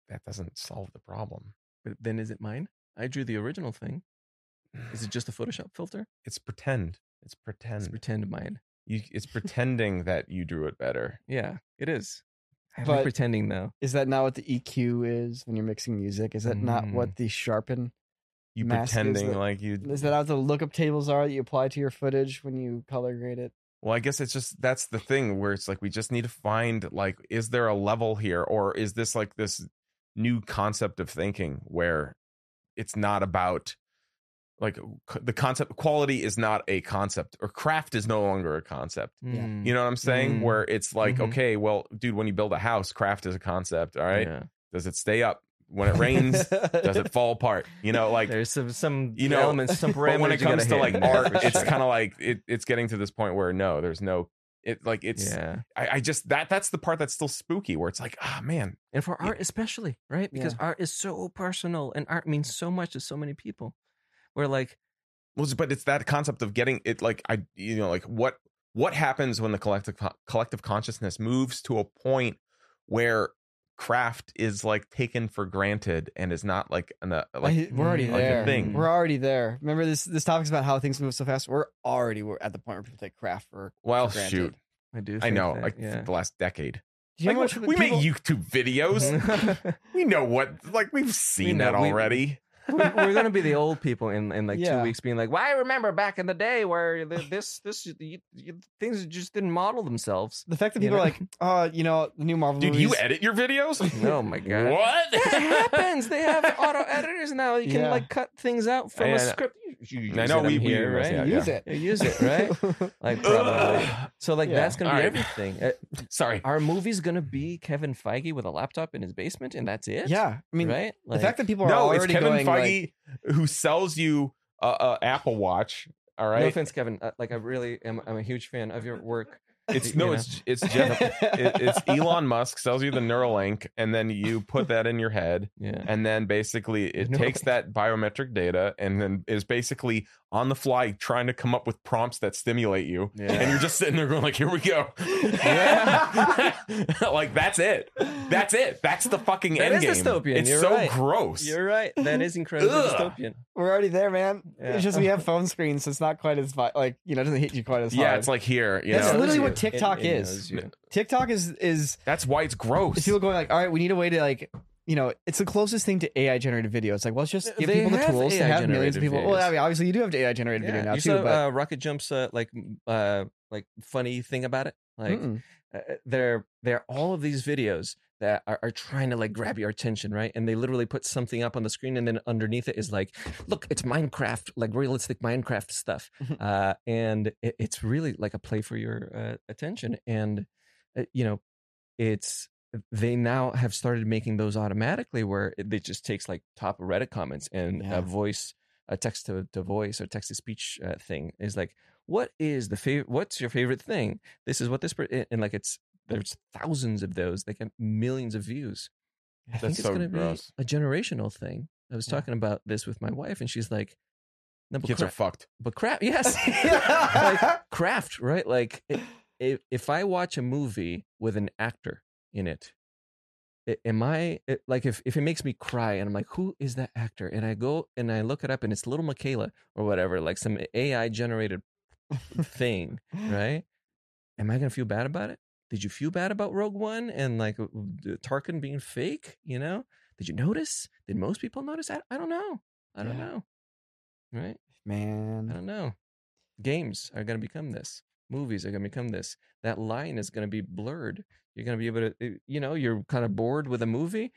That doesn't solve the problem. But then is it mine? I drew the original thing. Is it [SIGHS] just a Photoshop filter? It's pretend. It's pretend. It's pretend mine. You, it's [LAUGHS] pretending that you drew it better. Yeah, it is. I But- like pretending though. Is that not what the EQ is when you're mixing music? Is that not Mm. what the sharpen? You Mask is pretending the- like you. Is that how the lookup tables are that you apply to your footage when you color grade it? Well, I guess it's just that's the thing where it's like we just need to find like, is there a level here, or is this like this new concept of thinking where it's not about like the concept quality is not a concept or craft is no longer a concept. Yeah. Mm. You know what I'm saying? Mm. Where it's like, Mhm. okay, well, dude, when you build a house, craft is a concept. All right. Yeah. Does it stay up when it rains? [LAUGHS] does it fall apart? You know, like There's some some you know, elements, some parameters. [LAUGHS] but when it comes to like art, [LAUGHS] it's sure. kind of like it, it's getting to this point where no, there's no it like it's yeah. I, I just that that's the part that's still spooky where it's like, ah man, And for art especially, right? Because Yeah. art is so personal and art means so much to so many people. Where like well, but it's that concept of getting it like I you know like what what happens when the collective collective consciousness moves to a point where craft is like taken for granted and is not like an uh, like I- we're already like a there. thing. We're already there. Remember this this topic's about how things move so fast. We're already we're at the point where people take craft for. well for granted. shoot I do I know that, like yeah. the last decade Do you know Like, we people- make YouTube videos [LAUGHS] we know what like we've seen know, that we- already we're, [LAUGHS] we're gonna be the old people in, in like Yeah. two weeks, being like, "Well, I remember back in the day where this this you, you, things just didn't model themselves." The fact that people know? are like, [LAUGHS] oh, you know, the new Marvel dude movies. you edit your videos [LAUGHS] Oh my god, what that happens. They have auto editors now. You can Yeah. like cut things out from I- a I- script. You, you I know we- I'm here, right? yeah, use it. You use it, right? Like probably. So like Yeah. that's gonna be All right. everything. Uh, sorry Our movie's gonna be Kevin Feige with a laptop in his basement, and that's it. yeah, I mean, right. the fact that people are no it's already Kevin going like, who sells you a, a Apple Watch All right. no offense, Kevin. Uh, like I really am. I'm a huge fan of your work. it's no know. it's it's Jeff, it, it's [LAUGHS] Elon Musk sells you the Neuralink and then you put that in your head Yeah. and then basically it [LAUGHS] Neuralink. takes that biometric data and then is basically on the fly trying to come up with prompts that stimulate you Yeah. and you're just sitting there going like here we go Yeah. [LAUGHS] like that's it that's it that's the fucking That end is game dystopian, it's you're so right. gross You're right. That is incredibly Ugh. dystopian. we're already there, man. Yeah. It's just we have phone screens, so it's not quite as vi- like you know, it doesn't hit you quite as hard. yeah it's like here you That's know literally Knows what. TikTok It- it is. knows. TikTok is is that's why it's gross is people going like, all right, we need a way to like. You know, it's the closest thing to AI generated video. It's like, well, let's just give They people the tools to have millions of people. Well, I mean, obviously, you do have AI generated video now you too. saw but uh, Rocket Jump's uh, like uh, like funny thing about it. Like uh, there there are all of these videos that are, are trying to like grab your attention right and they literally put something up on the screen and then underneath it is like look it's minecraft like realistic minecraft stuff uh, and it, it's really like a play for your uh, attention and uh, you know it's they now have started making those automatically where it, it just takes like top reddit comments and Yeah. a voice a text to, to voice or text to speech uh, thing is like what is the favorite what's your favorite thing? This is what this per-, and like it's there's thousands of those they get millions of views. I think That's it's so going to be a generational thing. I was Yeah. talking about this with my wife and she's like no but, kids are fucked. but craft yes. [LAUGHS] Like craft right? Like i- if, if i watch a movie with an actor in it. Am i eh, like if, if it makes me cry and i'm like who is that actor? and i go and i look it up and it's Lil Miquela or whatever like some ai generated thing [LAUGHS] right? Am i gonna feel bad about it? Did you feel bad about rogue one and like tarkin being fake you know? Did you notice? Did most people notice? I, I don't know. I don't Yeah. know right? Man. I don't know. Games are going to become this. Movies are going to become this. That line is going to be blurred. You're going to be able to, uh, you know, you're kind of bored with a movie.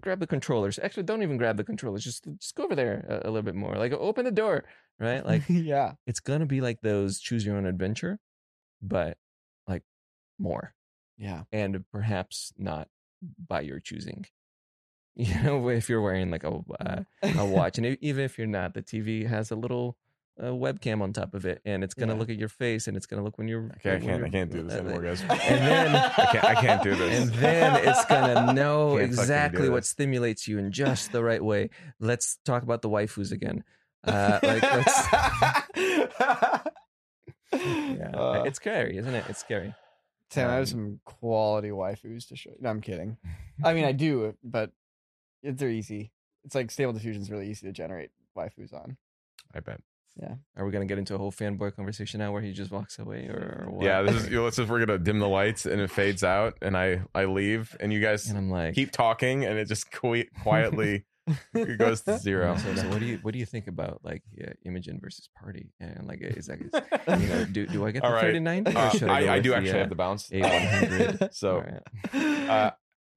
Grab the controllers. Actually, don't even grab the controllers. Just, just go over there a, a little bit more. Like, open the door, right? Like, [LAUGHS] yeah, it's going to be like those choose your own adventure, but like more yeah. and perhaps not by your choosing. [LAUGHS] You know, if you're wearing like a uh, a watch, and even if you're not, the TV has a little uh, webcam on top of it, and it's gonna Yeah. look at your face, and it's gonna look when you're. okay i when can't i you're- can't do this anymore guys And [LAUGHS] then I can't, I can't do this. and then it's gonna [LAUGHS] know Can't fucking do exactly what this. stimulates you in just the right way. Let's talk about the waifus again. Uh, [LAUGHS] like let's, yeah, Uh, it's scary, isn't it? It's scary. Sam, I have Um, some quality waifus to show you. No, I'm kidding. I mean, I do, but they're easy. It's like Stable Diffusion is really easy to generate waifus on. i bet Are we gonna get into a whole fanboy conversation now where he just walks away, or, or what? yeah this is [LAUGHS] you know, let's just we're gonna dim the lights and it fades out and i i leave and you guys and I'm like, keep talking and it just qui- quietly it [LAUGHS] goes to zero So, so what do you what do you think about like yeah, Imagen versus Parti and like is that is, you know do do I get the All right. thirty nine? Uh, I, I do actually have the bounce A one hundred. [LAUGHS] so uh,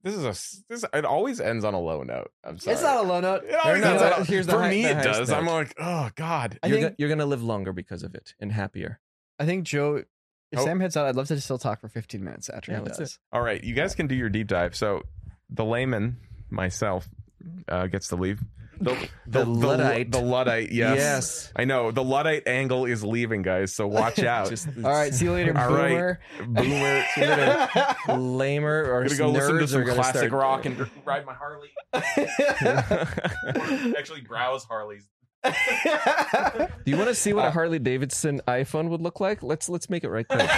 this is a this. It always ends on a low note. I'm sorry. It's not a low note. It always No, ends no, on a- here's the for high- me, the it highest does. I'm like, oh god. I you're, think go- you're gonna live longer because of it and happier. I think Joe. If Oh. Sam heads out, I'd love to still talk for 15 minutes after Yeah, he let's does. All right, you guys can do your deep dive. So, the layman, myself, uh, gets to leave. [LAUGHS] The, The Luddite. The, Luddite, yes. Yes. I know. The Luddite angle is leaving, guys, so watch [LAUGHS] out. Just All right, see you later, All right. boomer. [LAUGHS] Boomer. lamer or I'm gonna go listen to some classic start- rock and ride my Harley. Actually, browse Harleys. Do you want to see Uh, what a Harley Davidson iPhone would look like? Let's let's make it right there. All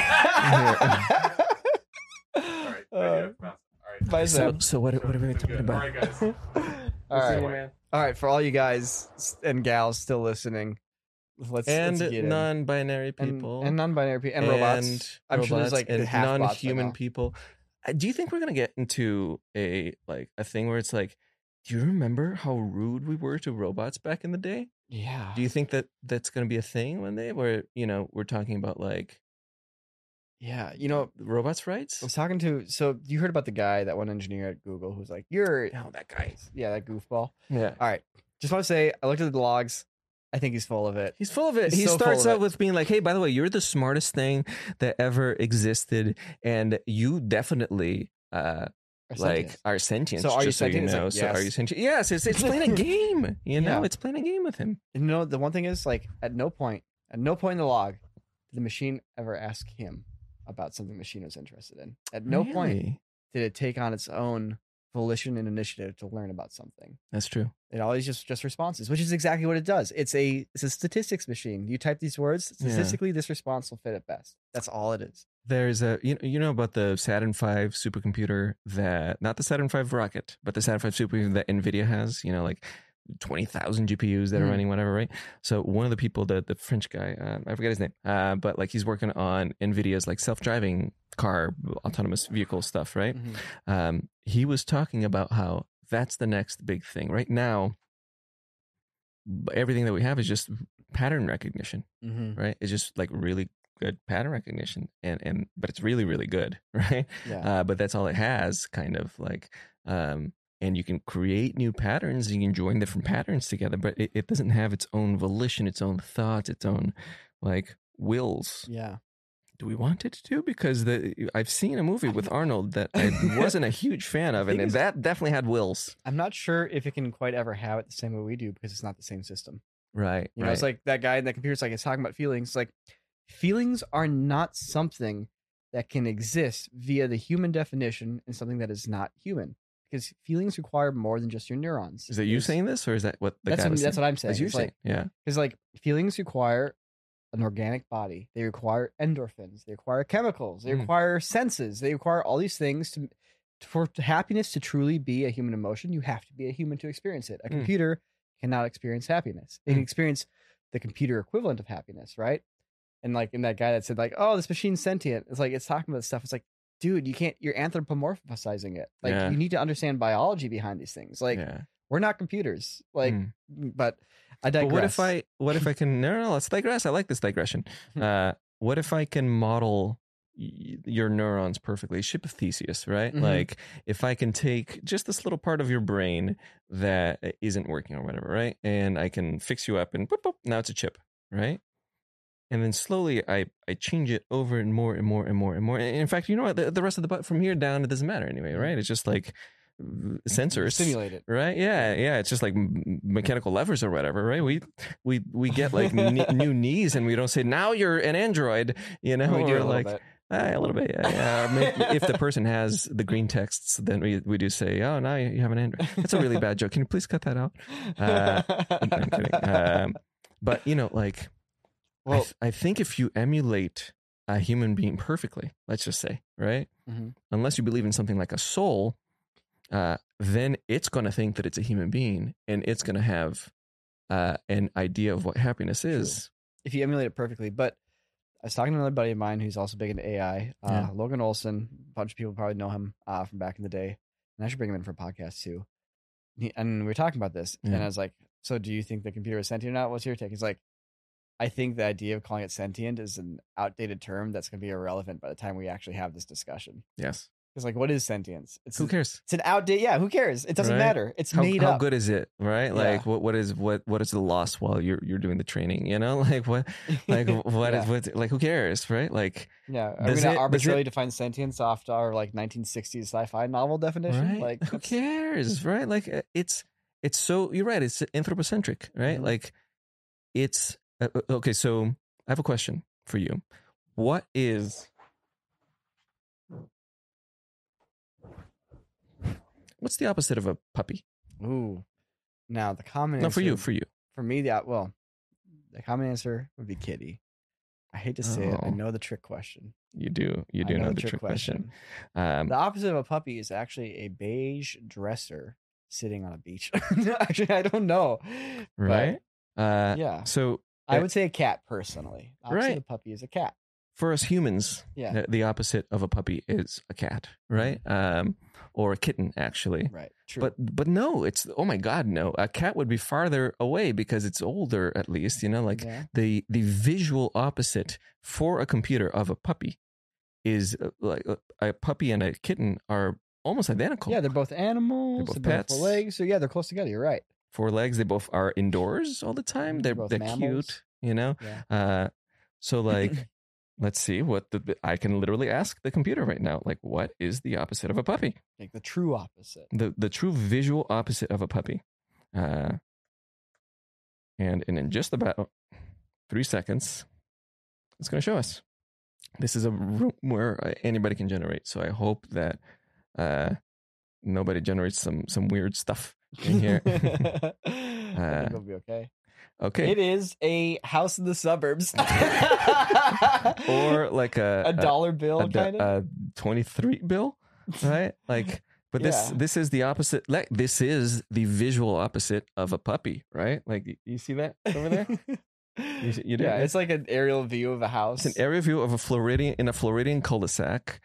right. Uh, All right. Bye, so so what what are we talking All about? right, guys. All see you, man. All right. For all you guys and gals still listening, let's And let's non-binary and, people and non-binary people and, robots. I'm sure there's like and non-human people. Do you think we're gonna get into a like a thing where it's like, do you remember how rude we were to robots back in the day? Yeah. Do you think that that's gonna be a thing one day where you know we're talking about like yeah. You know, robots' rights? I was talking to. So you heard about the guy, that one engineer at Google, who's like, "You're Oh, that guy. yeah, that goofball." Yeah. All right. Just want to say, I looked at the logs. I think he's full of it. He's full of it. He's he so starts out with being like, "Hey, by the way, you're the smartest thing that ever existed, and you definitely uh, Or like sentient. are sentient." So are you just so sentient? You know. like, So are yes. you sentient? Yes, it's it's playing a [LAUGHS] game. You know, Yeah. it's playing a game with him. And you know, the one thing is, like, at no point, at no point in the log, did the machine ever ask him about something the machine was interested in. At no point did it take on its own volition and initiative to learn about something. That's true. It always just just responses, which is exactly what it does. It's a it's a statistics machine. You type these words, Yeah. statistically, this response will fit it best. That's all it is. There's a you know, you know about the Saturn V supercomputer that not the Saturn V rocket, but the Saturn V supercomputer that Nvidia has. You know, like twenty thousand GPUs that are Mhm. running whatever, right? So one of the people, the the French guy, um, I forget his name, uh, but like he's working on Nvidia's like self driving car, autonomous vehicle stuff, right? Um, he was talking about how that's the next big thing. Right now, everything that we have is just pattern recognition Mm-hmm. right? It's just like really good pattern recognition, and and but it's really really good, [LAUGHS] right? Yeah. Uh, but that's all it has, kind of like. Um, and you can create new patterns. You can join different patterns together, but it, it doesn't have its own volition, its own thoughts, its own like wills. yeah. Do we want it to? Because the I've seen a movie with Arnold that I [LAUGHS] wasn't a huge fan of, and that definitely had wills. I'm not sure if it can quite ever have it the same way we do because it's not the same system. Right. You know, it's like that guy in the computer's like it's talking about feelings. Like feelings are not something that can exist via the human definition and something that is not human. Because feelings require more than just your neurons. is that you There's- saying this, or is that what the that's guy what, that's saying? what I'm saying. As you It's saying, like yeah. because like feelings require an organic body. They require endorphins. They require chemicals. They Mm. require senses. They require all these things to for happiness to truly be a human emotion. You have to be a human to experience it. A Mm. computer cannot experience happiness. It can Mm. experience the computer equivalent of happiness, right? And like in that guy that said like, "Oh, this machine's sentient." It's like it's talking about stuff. It's like, dude, you can't. You're anthropomorphizing it. Like Yeah. you need to understand biology behind these things. Like yeah. we're not computers. Like, Mm. but I digress. But what if I what if I can no no no let's digress. I like this digression. Hmm. Uh, what if I can model your neurons perfectly? Ship of Theseus, right? Mhm. Like if I can take just this little part of your brain that isn't working or whatever, right? And I can fix you up and boop, boop, now it's a chip, right? And then slowly I, I change it over and more and more and more and more. And in fact, you know what? The, the rest of the butt from here down, it doesn't matter anyway, right? It's just like uh, sensors Stimulate it. right yeah yeah it's just like mechanical levers or whatever right we we we get like kn- [LAUGHS] new knees and we don't say now you're an android you know we do or a like bit. ah, a little bit yeah, yeah. If the person has the green texts then we, we do say oh now you have an android that's a really bad joke can you please cut that out Uh, i'm kidding um, but you know like I, well, th- I think if you emulate a human being perfectly let's just say right Mhm. unless you believe in something like a soul, uh, then it's going to think that it's a human being and it's going to have uh, an idea of what happiness is. if you emulate it perfectly. But I was talking to another buddy of mine who's also big into AI, uh, Yeah. Logan Olson. A bunch of people probably know him uh, from back in the day, and I should bring him in for a podcast too. He, and we were talking about this, and I was like, "So, do you think the computer is sentient or not? What's your take?" He's like, "I think the idea of calling it sentient is an outdated term that's going to be irrelevant by the time we actually have this discussion." Yes. Because like, what is sentience? It's Who cares? It's an outdated. Yeah, who cares? It doesn't Right? matter. It's How, made how up. good is it, right? Yeah. Like, what what is what what is the loss while you're you're doing the training? You know, [LAUGHS] like what like [LAUGHS] what is yeah. what like who cares, right? Like, Yeah, are we it- does arbitrarily it- define sentience off our like 1960s sci-fi novel definition? right? Like, who cares, [LAUGHS] right? Like, uh, it's it's so you're right. It's anthropocentric, right? Mhm. Like, it's uh, uh, okay. So I have a question for you. What is what's the opposite of a puppy? Ooh. Now the common No, for you, for you. for me, the well, the common answer would be kitty. I hate to say it. I Oh. know the trick question. You do, you I do know, the trick question. Um, The opposite of a puppy is actually a beige dresser sitting on a beach. [LAUGHS] actually, I don't know. but right? Uh, yeah, So I would say a cat personally. The opposite Right. a puppy is a cat. for us humans, Yeah. the, opposite of a puppy is a cat, right? Um, or a kitten, actually. Right. True. But but no, it's oh my god, no. A cat would be farther away because it's older, at least. You know, like yeah. the the visual opposite for a computer of a puppy is uh, like uh, a puppy and a kitten are almost identical. yeah, they're both animals. both They're both pets. four legs. So yeah, they're close together. You're right. Four legs. They both are indoors all the time. They're They're both they're cute. You know. Yeah. Uh, so like, [LAUGHS] let's see what the I can literally ask the computer right now. Like, what is the opposite of a puppy? Like the true opposite. The the true visual opposite of a puppy. Uh, and and in just about three seconds, it's going to show us. This is a room where uh, anybody can generate. So I hope that uh, nobody generates some some weird stuff in here. [LAUGHS] I Uh, think it'll be okay. okay. It is a house in the suburbs. [LAUGHS] or like a a dollar bill, a, kind of. a 23 bill right like but this Yeah. this is the opposite like this is the visual opposite of a puppy right like you see that over there you, [LAUGHS] you yeah, it's like an aerial view of a house. it's an aerial view of a floridian in a floridian cul-de-sac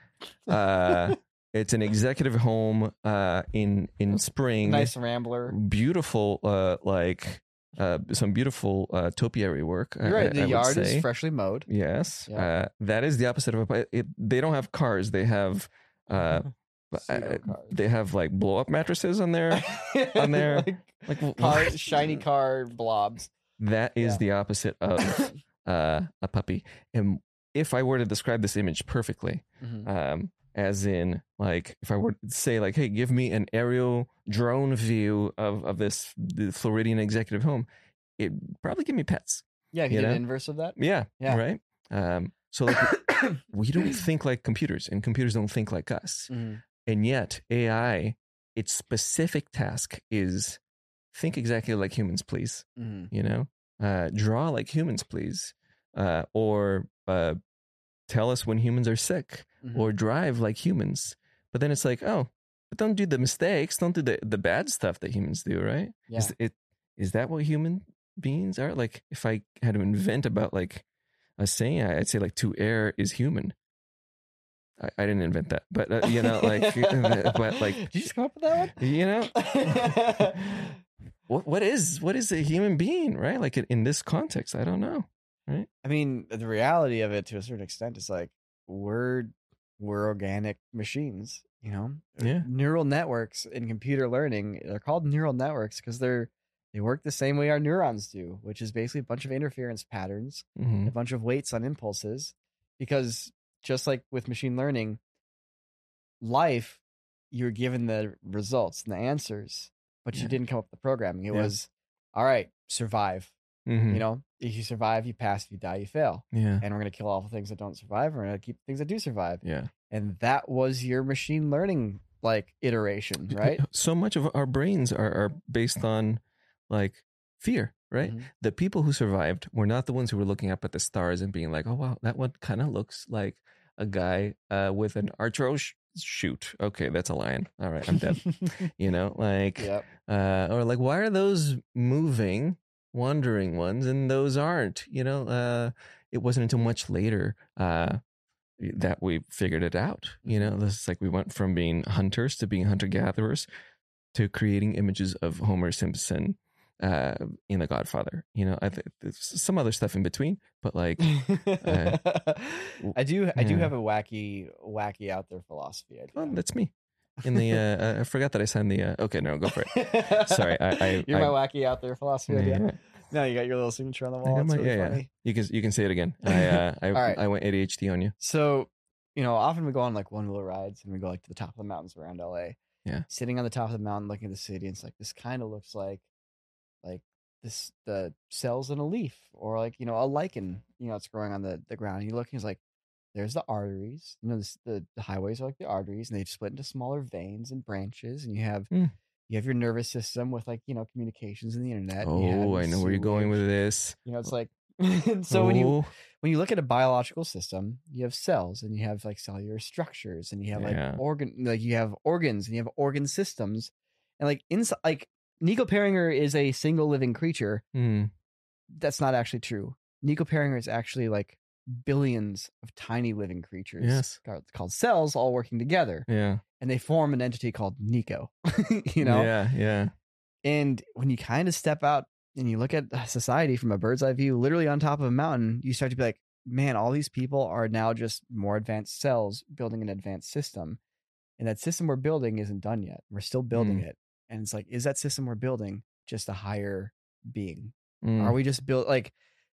uh it's an executive home uh in in spring nice rambler. beautiful uh like uh some beautiful uh topiary work You're right. I- The I yard is freshly mowed. Yes, Yeah. uh, that is the opposite of a. It, they don't have cars. They have, uh, [LAUGHS] Pseudo uh, they have like blow up mattresses on there. [LAUGHS] on there. like Like car, shiny car blobs. That is Yeah. the opposite of [LAUGHS] uh, a puppy. And if I were to describe this image perfectly, Mhm. um, as in like if I were to say like, hey, give me an aerial drone view of of this the Floridian executive home, it probably give me pets. Yeah, you You know? inverse of that. Yeah, Yeah. right. Um, so like [COUGHS] we don't think like computers, and computers don't think like us. Mhm. And yet, AI, its specific task is think exactly like humans, please. Mhm. You know, uh, draw like humans, please, uh, or uh, tell us when humans are sick, Mhm. or drive like humans. But then it's like, oh, but don't do the mistakes, don't do the the bad stuff that humans do, right? Yeah. Is it is that what human beings are? Like, if I had to invent about like a saying, I'd say like to err is human. I, I didn't invent that, but uh, you know, like, [LAUGHS] but like, did you just come up with that one? you know, [LAUGHS] what what is what is a human being, right? Like in this context, I don't know. I mean, the reality of it to a certain extent is like we're we're organic machines, you know? Yeah. Neural networks in computer learning, they're called neural networks because they're they work the same way our neurons do, which is basically a bunch of interference patterns, hmm a bunch of weights on impulses. Because just like with machine learning, life, you're given the results and the answers, but you didn't come up with the programming. It Yeah. was all right, survive. Hmm You know, if you survive, you pass. If you die, you fail. Yeah. And we're gonna kill all the things that don't survive. We're gonna keep things that do survive. Yeah. And that was your machine learning like iteration, right? [LAUGHS] So much of our brains are, are based on like fear, right? Mhm. The people who survived were not the ones who were looking up at the stars and being like, "Oh wow, that one kind of looks like a guy uh, with an archer sh- shoot." Okay, that's a lion. All right, I'm dead. [LAUGHS] you know, like, yep. uh, or like, why are those moving, wandering ones, and those aren't? You know, uh, it wasn't until much later uh, that we figured it out. You know, this is like we went from being hunters to being hunter gatherers to creating images of Homer Simpson uh, in The Godfather. You know, I think there's some other stuff in between, but [LAUGHS] like, I do. I do yeah. have a wacky, wacky out there philosophy. Oh, that's me. In the, uh, I forgot that I signed the. Uh, okay, no, go for it. [LAUGHS] Sorry, I- I- You're I- my wacky out there philosophy. idea. Yeah, No, you got your little signature on the wall. my- really yeah, yeah. funny. You can you can say it again. I uh, [LAUGHS] I right. I went ADHD on you. So, you know, often we go on like Onewheel rides and we go like to the top of the mountains around LA. Yeah. Sitting on the top of the mountain looking at the city, and it's like this kind of looks like like this the cells in a leaf or like, you know, a lichen, you know, it's growing on the, the ground. And you look and it's like there's the arteries. You know, this, the, the highways are like the arteries and they split into smaller veins and branches, and you have Hmm. you have your nervous system with like, you know, communications and the internet. and you have Oh, I know where you're going with this. You know, it's like [LAUGHS] so when you Oh, when you look at a biological system, you have cells and you have like cellular structures and you have like Yeah. organ like you have organs and you have organ systems. And like inside like Niko Pueringer is a single living creature. hmm, That's not actually true. Niko Pueringer is actually like billions of tiny living creatures Yes. called, called cells all working together yeah, and they form an entity called Niko. [LAUGHS] you know? yeah, yeah, And when you kind of step out and you look at society from a bird's eye view, literally on top of a mountain, you start to be like, man, all these people are now just more advanced cells building an advanced system. And that system we're building isn't done yet. We're still building Mm. it. And it's like, is that system we're building just a higher being? Mm, Are we just built like,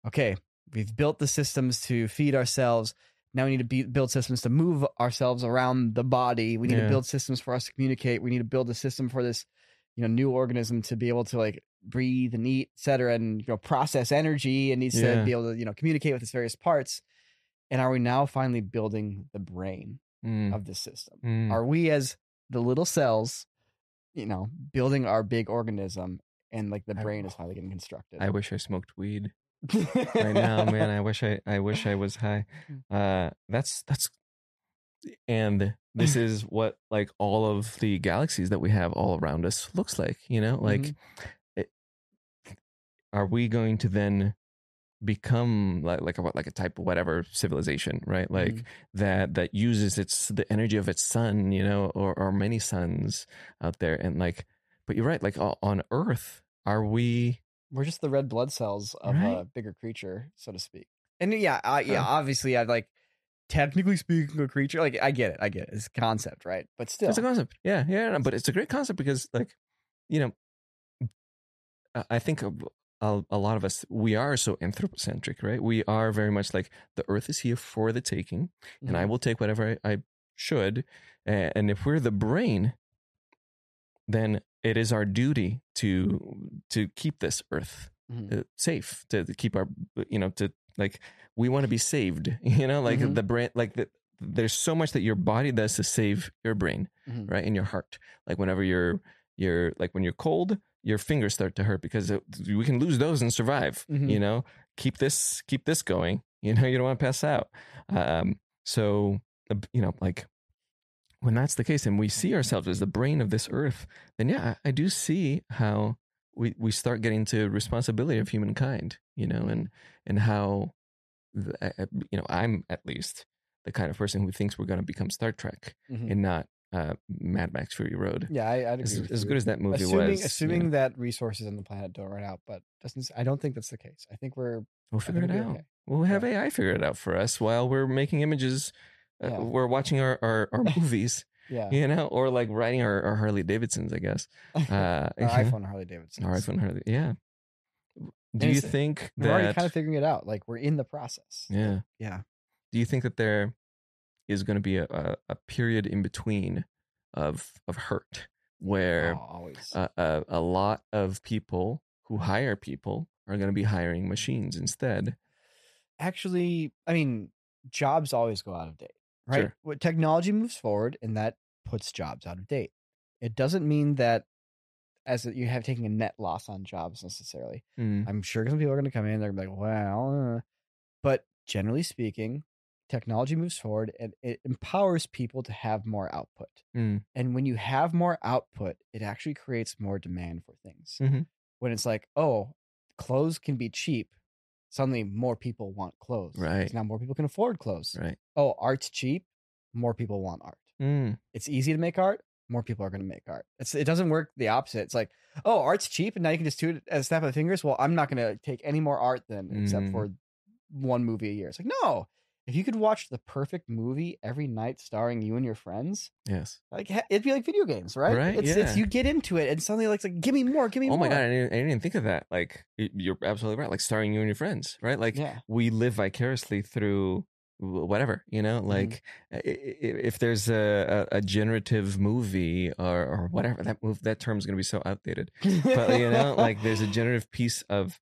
okay, we've built the systems to feed ourselves. Now we need to be, build systems to move ourselves around the body. We need Yeah. to build systems for us to communicate. We need to build a system for this, you know, new organism to be able to like breathe and eat, et cetera, and you know, process energy and needs Yeah. to be able to, you know, communicate with its various parts. And are we now finally building the brain mm, of this system? mm. Are we as the little cells, you know, building our big organism and like the I- brain is finally getting constructed? I wish I smoked weed right now, man. I wish I I wish I was high. Uh, that's that's, and this [LAUGHS] is what like all of the galaxies that we have all around us looks like. You know, like, Mhm. it, are we going to then become like like a what like a type of whatever civilization, right? Like Mhm. that that uses its the energy of its sun, you know, or or many suns out there, and like, but you're right. Like on Earth, are we? We're just the red blood cells of a bigger creature, so to speak. And yeah, I, yeah, Huh. obviously, I've like technically speaking, a creature. Like I get it, I get it. It's a concept, right? But still, It's a concept. Yeah, yeah, no, but it's a great concept because, like, you know, I- I think a, a, a lot of us we are so anthropocentric, right? We are very much like the Earth is here for the taking, and I Mhm. will take whatever I, I should. And if we're the brain, then it is our duty to to keep this Earth Mhm. uh, safe, to, to keep our, you know, to like we want to be saved. [LAUGHS] You know, like Mhm. the brain, like the, there's so much that your body does to save your brain Mhm. right in your heart like whenever you're you're like when you're cold your fingers start to hurt because it, we can lose those and survive Mhm. you know keep this keep this going [LAUGHS] you know you don't want to pass out um so uh, you know like when that's the case and we see ourselves as the brain of this earth then yeah i, I do see how we we start getting to responsibility of humankind you know and and how th- uh, you know i'm at least the kind of person who thinks we're going to become star trek Mhm. and not uh, Mad Max Fury Road. Yeah, I, I'd agree. As, as you. good as that movie assuming, was, you assuming know, that resources on the planet don't run out, but doesn't I don't think that's the case. I think we're we'll figure it out. okay. We'll have AI figure it out for us while we're making images. Uh, Yeah. We're watching our our, our [LAUGHS] movies, yeah. you know, or like riding our, our Harley Davidsons, I guess. [LAUGHS] Uh, Our iPhone Harley Davidson. Our iPhone Harley, yeah. Do you think We're already that? kind of figuring it out. Like we're in the process. yeah. Yeah. Do you think that there is going to be a, a, a period in between of of hurt where Oh, a, a, a lot of people who hire people are going to be hiring machines instead. Actually, I mean, jobs always go out of date, right? Sure. What technology moves forward, and that puts jobs out of date. It doesn't mean that as you have taking a net loss on jobs necessarily. Mm, I'm sure some people are going to come in. They're going to be like, well, uh," but generally speaking, technology moves forward and it empowers people to have more output. mm, And when you have more output, it actually creates more demand for things. Mhm. When it's like, oh, clothes can be cheap, suddenly more people want clothes. Right. Now more people can afford clothes. right. Oh, art's cheap, more people want art. Mm, It's easy to make art, more people are going to make art. It's it doesn't work the opposite. It's like, oh, art's cheap, and now you can just do it as a snap of the fingers. Well, I'm not going to take any more art then, except Mm. for one movie a year. It's like, no, if you could watch the perfect movie every night starring you and your friends, Yes. like it'd be like video games, right? Right, It's, it's you get into it, and suddenly like, it's like give me more, give me oh more. Oh more. my god, I didn't, I didn't even think of that. Like you're absolutely right. Like starring you and your friends, right? Like yeah, we live vicariously through whatever you know mm-hmm. like i- i- if there's a, a, generative movie or, or whatever that move that term is going to be so outdated but you know [LAUGHS] like there's a generative piece of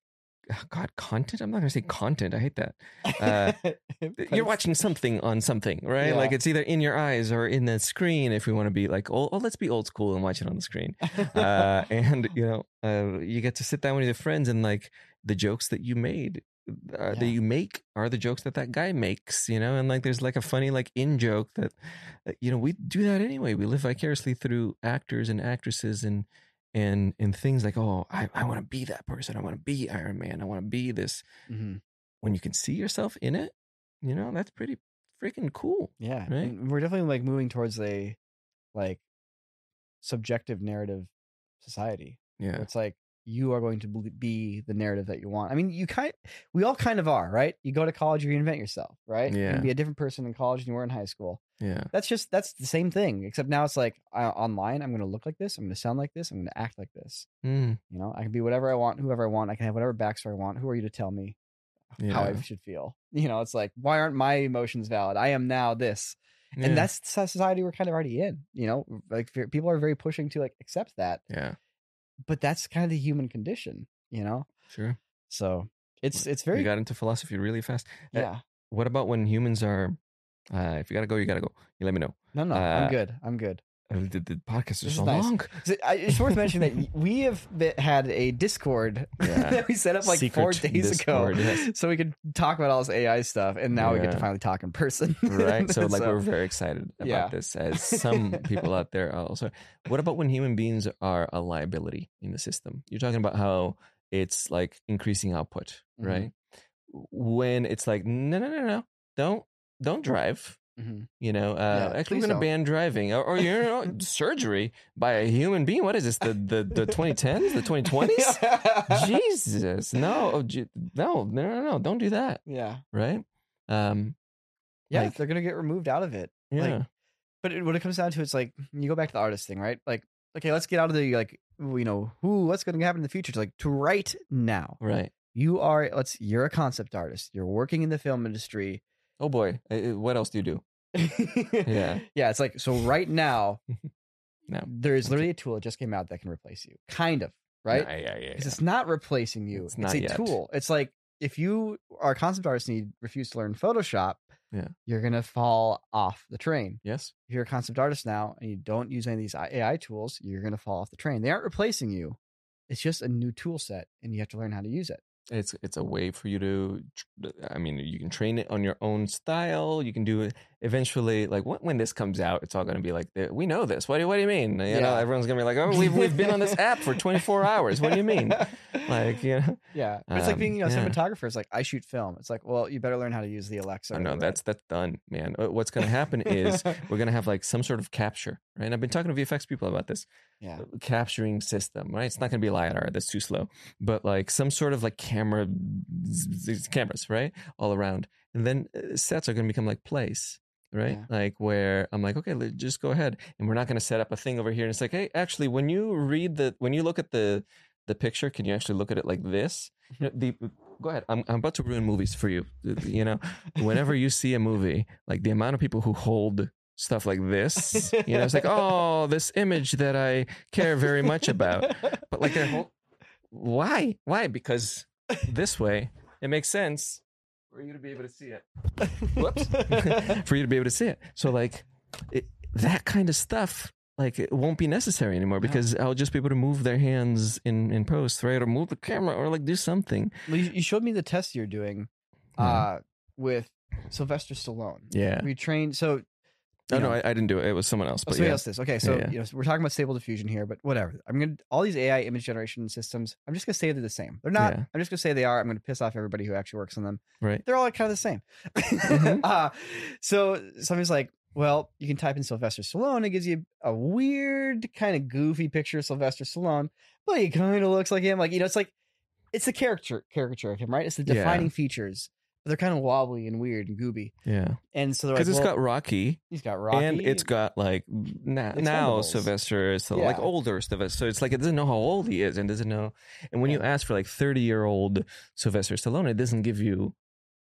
god content? I'm not going to say content i hate that. Uh, [LAUGHS] you're watching something on something right? Like it's either in your eyes or in the screen if we want to be like oh, oh let's be old school and watch it on the screen. Uh, [LAUGHS] and you know uh, you get to sit down with your friends and like the jokes that you made uh, that you make are the jokes that that guy makes you know? And like there's like a funny like in joke that uh, you know we do that anyway. We live vicariously through actors and actresses and and and things like oh i, I want to be that person i want to be iron man i want to be this Mhm. when you can see yourself in it you know that's pretty freaking cool Yeah, Right? and we're definitely like moving towards a like subjective narrative society. yeah It's like you are going to be the narrative that you want. I mean, you kind, we all kind of are, right? You go to college, you reinvent yourself, right? You Yeah. can be a different person in college than you were in high school. yeah That's just that's the same thing, except now it's like uh, online. I'm going to look like this. I'm going to sound like this. I'm going to act like this. Mm, You know, I can be whatever I want, whoever I want. I can have whatever backstory I want. Who are you to tell me how I should feel? [LAUGHS] You know, it's like why aren't my emotions valid? I am now this yeah. and that's the society we're kind of already in you know like people are very pushing to like accept that yeah but that's kind of the human condition you know? Sure. So it's it's very. you got into philosophy really fast. Uh, yeah. what about when humans are uh if you gotta go you gotta go. You let me know. No no uh, i'm good i'm good. Uh, the, the podcast is so nice. long So, I- it's worth mentioning that we have been- had a discord [LAUGHS] Yeah. that we set up like Secret four days Discord, ago yes. [LAUGHS] so we could talk about all this ai stuff and now we get to finally talk in person [LAUGHS] right so like we're very excited about Yeah. this as some people out there are also what about when human beings are a liability in the system you're talking about how it's like increasing output Mhm. right when it's like no no no no don't don't drive Mhm. you know uh Yeah, actually we're gonna ban driving or, or you know surgery by a human being what is this the the, the 2010s the 2020s [LAUGHS] jesus no oh, no no no no don't do that yeah right um yeah Like- they're gonna get removed out of it yeah Like, but it, when it comes down to it's like you go back to the artist thing, right? Like, okay, let's get out of the like, you know, who, what's going to happen in the future? To like to right now, right you are. Let's. You're a concept artist. You're working in the film industry. oh boy what else do you do yeah, [LAUGHS] yeah. It's like so. Right now, [LAUGHS] no there is literally a tool that just came out that can replace you, kind of, right? yeah yeah yeah, yeah. it's not replacing you. It's It's, not a yet. tool. It's like if you are a concept artist and you refuse to learn Photoshop, Yeah. you're gonna fall off the train. yes if you're a concept artist now and you don't use any of these AI tools, you're going to fall off the train. They aren't replacing you. It's just a new tool set and you have to learn how to use it. it's it's a way for you to i mean you can train it on your own style you can do it eventually like when, when this comes out it's all going to be like "Eh, we know this what do, what do you mean you know everyone's going to be like oh we've, we've been on this app for 24 [LAUGHS] hours what do you mean like you know yeah. But it's like Um, being, you know, yeah. cinematographer. It's like, I shoot film. It's like, well, you better learn how to use the Alexa. oh, no that's that's done man Uh, what's going to happen is [LAUGHS] we're going to have like some sort of capture right and i've been talking to vfx people about this yeah. capturing system, right? It's not going to be LiDAR, that's too slow, but like some sort of like camera, cameras, right? All around. And then uh, sets are going to become like place, right? Yeah. Like where I'm like, okay, let- just go ahead. And we're not going to set up a thing over here. And it's like, hey, actually, when you read the, when you look at the, the picture, can you actually look at it like this? You mm-hmm. know, the, go ahead. I'm, I'm about to ruin movies for you. Uh, you know, whenever you see a movie, like the amount of people who hold stuff like this, [LAUGHS] you know, it's like, oh, this image that I care very much about. But like, whole, why? Why? Because this way it makes sense for you to be able to see it. Whoops. [LAUGHS] for you to be able to see it. So like, it, that kind of stuff. Like it won't be necessary anymore No. because I'll just be able to move their hands in in post, right, or move the camera, or like do something. Well, you, you showed me the test you're doing Yeah. uh, with Sylvester Stallone. Yeah. We trained. So, Oh you no, I, I didn't do it. It was someone else. Oh, But somebody yeah. else does. Okay, so yeah. you know we're talking about stable diffusion here, but whatever. I'm gonna all these AI image generation systems. I'm just gonna say they're the same. They're not. Yeah. I'm just gonna say they are. I'm gonna piss off everybody who actually works on them. Right. They're all kind of the same. Mhm. [LAUGHS] uh, so somebody's like, Well, you can type in Sylvester Stallone. It gives you a weird, kind of goofy picture of Sylvester Stallone, but he kind of looks like him. Like you know, it's like it's the character caricature of him, right? It's the Yeah. defining features, they're kind of wobbly and weird and gooby. Yeah, And so they're like, because it's well, got Rocky, he's got Rocky, and it's got like na- now Sylvester is so like Yeah. older Sylvester. So it's like it doesn't know how old he is and doesn't know. And when you ask for like thirty year old Sylvester Stallone, it doesn't give you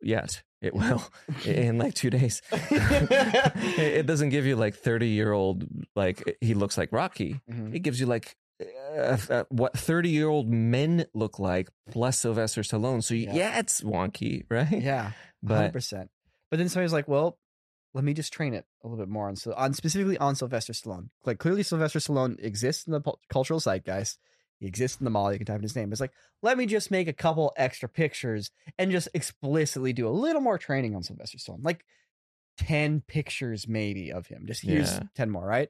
yet. It will [LAUGHS] in like two days. [LAUGHS] [LAUGHS] it doesn't give you like thirty year old like he looks like Rocky. Mhm. It gives you like. Uh, uh, what 30 year old men look like plus Sylvester Stallone. So Yeah. yeah, it's wonky, [LAUGHS] right? yeah, But percent. But then somebody's like, well. Let me just train it a little bit more on so on specifically on Sylvester Stallone. Like clearly, Sylvester Stallone exists in the pul- cultural zeitgeist. He exists in the mall. You can type in his name. It's like let me just make a couple extra pictures and just explicitly do a little more training on Sylvester Stallone, like ten pictures maybe of him. Just use Yeah. ten more, right?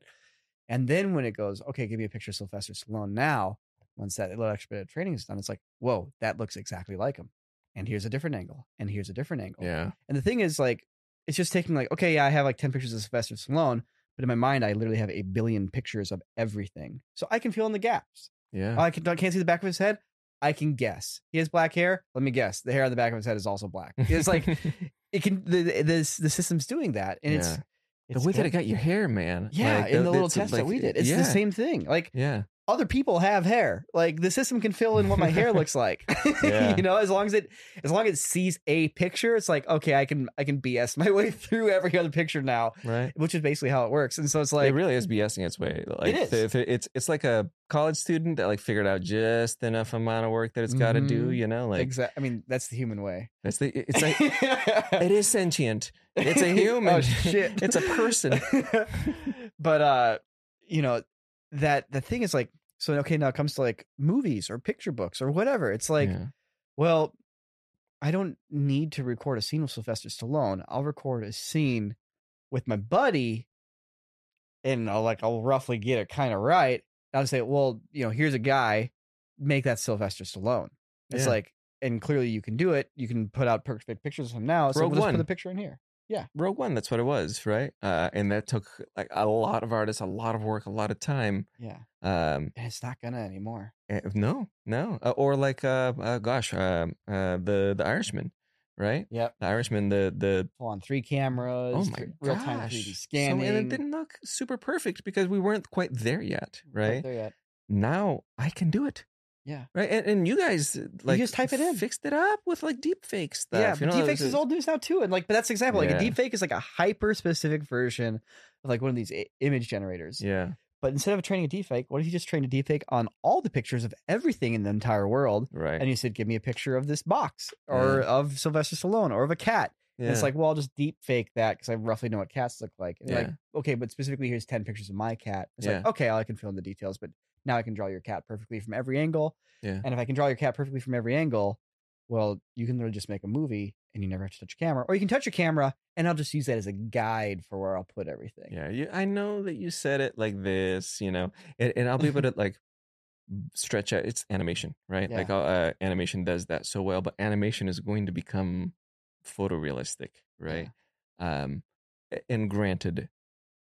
And then when it goes, okay, give me a picture of Sylvester Stallone now. Once that little extra bit of training is done, it's like, whoa, that looks exactly like him. And here's a different angle. And here's a different angle. yeah. And the thing is, like, it's just taking like, okay, yeah, I have like 10 pictures of Sylvester Stallone, but in my mind, I literally have a billion pictures of everything. So I can fill in the gaps. Yeah. I, can, I can't see the back of his head. I can guess. He has black hair. Let me guess. The hair on the back of his head is also black. It's like [LAUGHS] it can the the, the, system's doing that, and Yeah. it's the way that it got your hair, man. yeah, Like, in the little it's test that we did, it's yeah, the same thing. Like Yeah. other people have hair. Like the system can fill in what my hair looks like. [LAUGHS] Yeah. you know, as long as it as long as it sees a picture, it's like, okay, I can I can BS [LAUGHS] my way through every other picture now, Right. which is basically how it works. And so it's like it really is BSing its way. Like, is. the- the- it's it's like a college student that like figured out just enough amount of work that it's got to do. Mhm. You know, like exactly. I mean, that's the human way. that's the. It's like [LAUGHS] it is sentient. It's a human. oh shit. [LAUGHS] it's a person. [LAUGHS] but uh, you know, that the thing is like so okay, now it comes to like movies or picture books or whatever. It's like Yeah. Well, I don't need to record a scene with Sylvester Stallone. I'll record a scene with my buddy, and I'll like I'll roughly get it kind of right. I'll say, well, you know, here's a guy, make that Sylvester Stallone. It's Yeah. like, and clearly you can do it. You can put out perfect pictures of him now. So Rogue we'll just One. put the picture in here. Rogue One. That's what it was, right? Uh, and that took like a lot of artists, a lot of work, a lot of time. Yeah, Um, and it's not gonna anymore. eh, no, no, uh, or like, uh, uh gosh, uh, uh, the the Irishman, right? Yep, The Irishman, the the full on three cameras. oh my real time gosh, 3D So- scanning. and it didn't look super perfect because we weren't quite there yet, Not right? there yet. Now I can do it. Yeah. Right. And, and you guys uh, like just type it in. fixed it up with like deep fake stuff. Yeah, you but know, deepfakes this is old news now too, and like, but that's example. Like Yeah. a deepfake is like a hyper specific version of like one of these image generators. Yeah. But instead of training a deepfake, what if you just trained a deepfake on all the pictures of everything in the entire world, Right. and you said, "Give me a picture of this box, or of Sylvester Stallone, or of a cat." And yeah. it's like, well, I'll just deepfake that because I roughly know what cats look like. And you're like, Yeah. okay, but specifically, here's ten pictures of my cat. It's like, Yeah. okay, I can fill in the details, but now I can draw your cat perfectly from every angle. Yeah. And if I can draw your cat perfectly from every angle, well, you can literally just make a movie and you never have to touch a camera. Or you can touch your camera and I'll just use that as a guide for where I'll put everything. Yeah, you, I know that you said it like this, you know, and, and I'll be able [LAUGHS] to like stretch out. It's animation, right? Like uh, animation does that so well, but animation is going to become photorealistic, right? Um, and granted,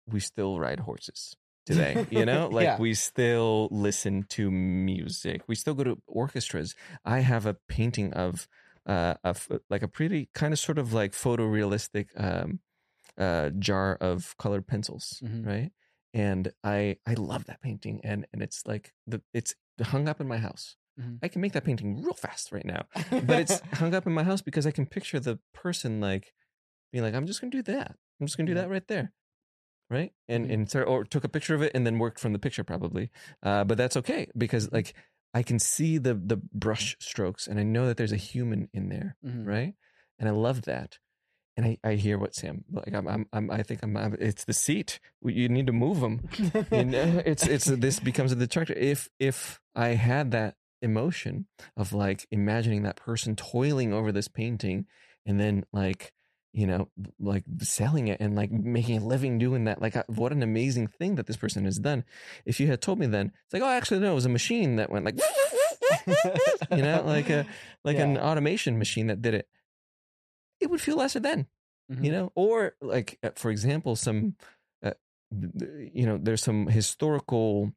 we still ride horses today, you know, [LAUGHS] like Yeah. we still listen to music, we still go to orchestras. I have a painting of uh, of like a pretty kind of sort of like photorealistic um, uh, jar of colored pencils, Mhm. right? And I I love that painting, and and it's like the it's hung up in my house. Mhm. I can make that painting real fast right now, but it's [LAUGHS] hung up in my house because I can picture the person like being like, I'm just gonna do that. I'm just gonna do that right there. Right. And Mhm. and or took a picture of it and then worked from the picture probably. Uh, but that's okay because like I can see the the brush strokes and I know that there's a human in there. Mhm. Right. And I love that. And I, I hear what Sam like I'm, I'm I'm I think I'm, I'm it's the seat you need to move them [LAUGHS] you know, it's it's this becomes a detractor. If if I had that emotion of like imagining that person toiling over this painting and then like you know like selling it and like making a living doing that like what an amazing thing that this person has done. If you had told me then it's like oh actually no it was a machine that went like [LAUGHS] you know like a [LAUGHS] like an automation machine that did it. It would feel lesser then Mhm. you know? Or like uh, for example some uh, you know there's some historical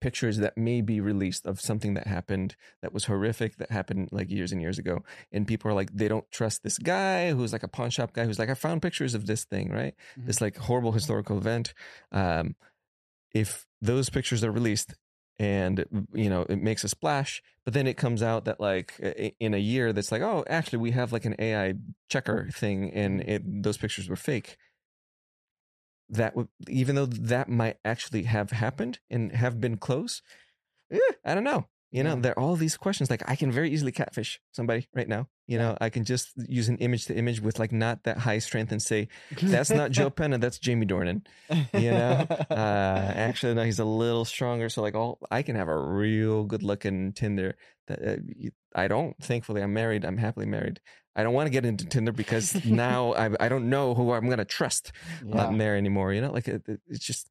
pictures that may be released of something that happened that was horrific that happened like years and years ago and people are like they don't trust this guy who's like a pawn shop guy who's like i found pictures of this thing right? Mhm. this like horrible historical event. Um if those pictures are released and you know it makes a splash but then it comes out that like in a year that's like oh actually we have like an ai checker thing and it, those pictures were fake that would even though that might actually have happened and have been close eh, i don't know you know Yeah. there are all these questions like i can very easily catfish somebody right now you know i can just use an image to image with like not that high strength and say that's not joe [LAUGHS] penna that's jamie dornan you know uh actually no he's a little stronger so like all i can have a real good looking tinder that uh, i don't thankfully i'm married i'm happily married i don't want to get into tinder because now I, I don't know who i'm gonna trust yeah. on there anymore you know like it- it's just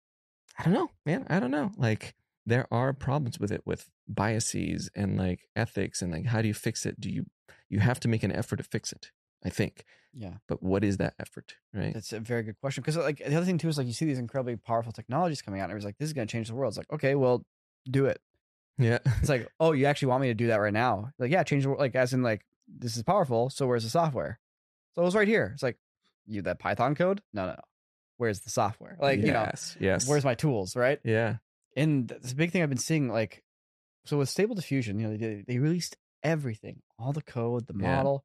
i don't know man i don't know like there are problems with it with biases and like ethics and like how do you fix it do you you have to make an effort to fix it i think yeah. but what is that effort right That's a very good question. Because like the other thing too is like you see these incredibly powerful technologies coming out, and everyone's like, "This is going to change the world." It's like, okay, well, do it. yeah It's like, [LAUGHS] oh, you actually want me to do that right now? Like, yeah, change the world. Like, as in, like, this is powerful. So where's the software? So it's right here. It's like, you that Python code? No, no, no. Where's the software? Like, you know, yes yes where's my tools? Right. yeah And the big thing I've been seeing, like, so with Stable Diffusion, you know, they they released everything, all the code, the Yeah. model,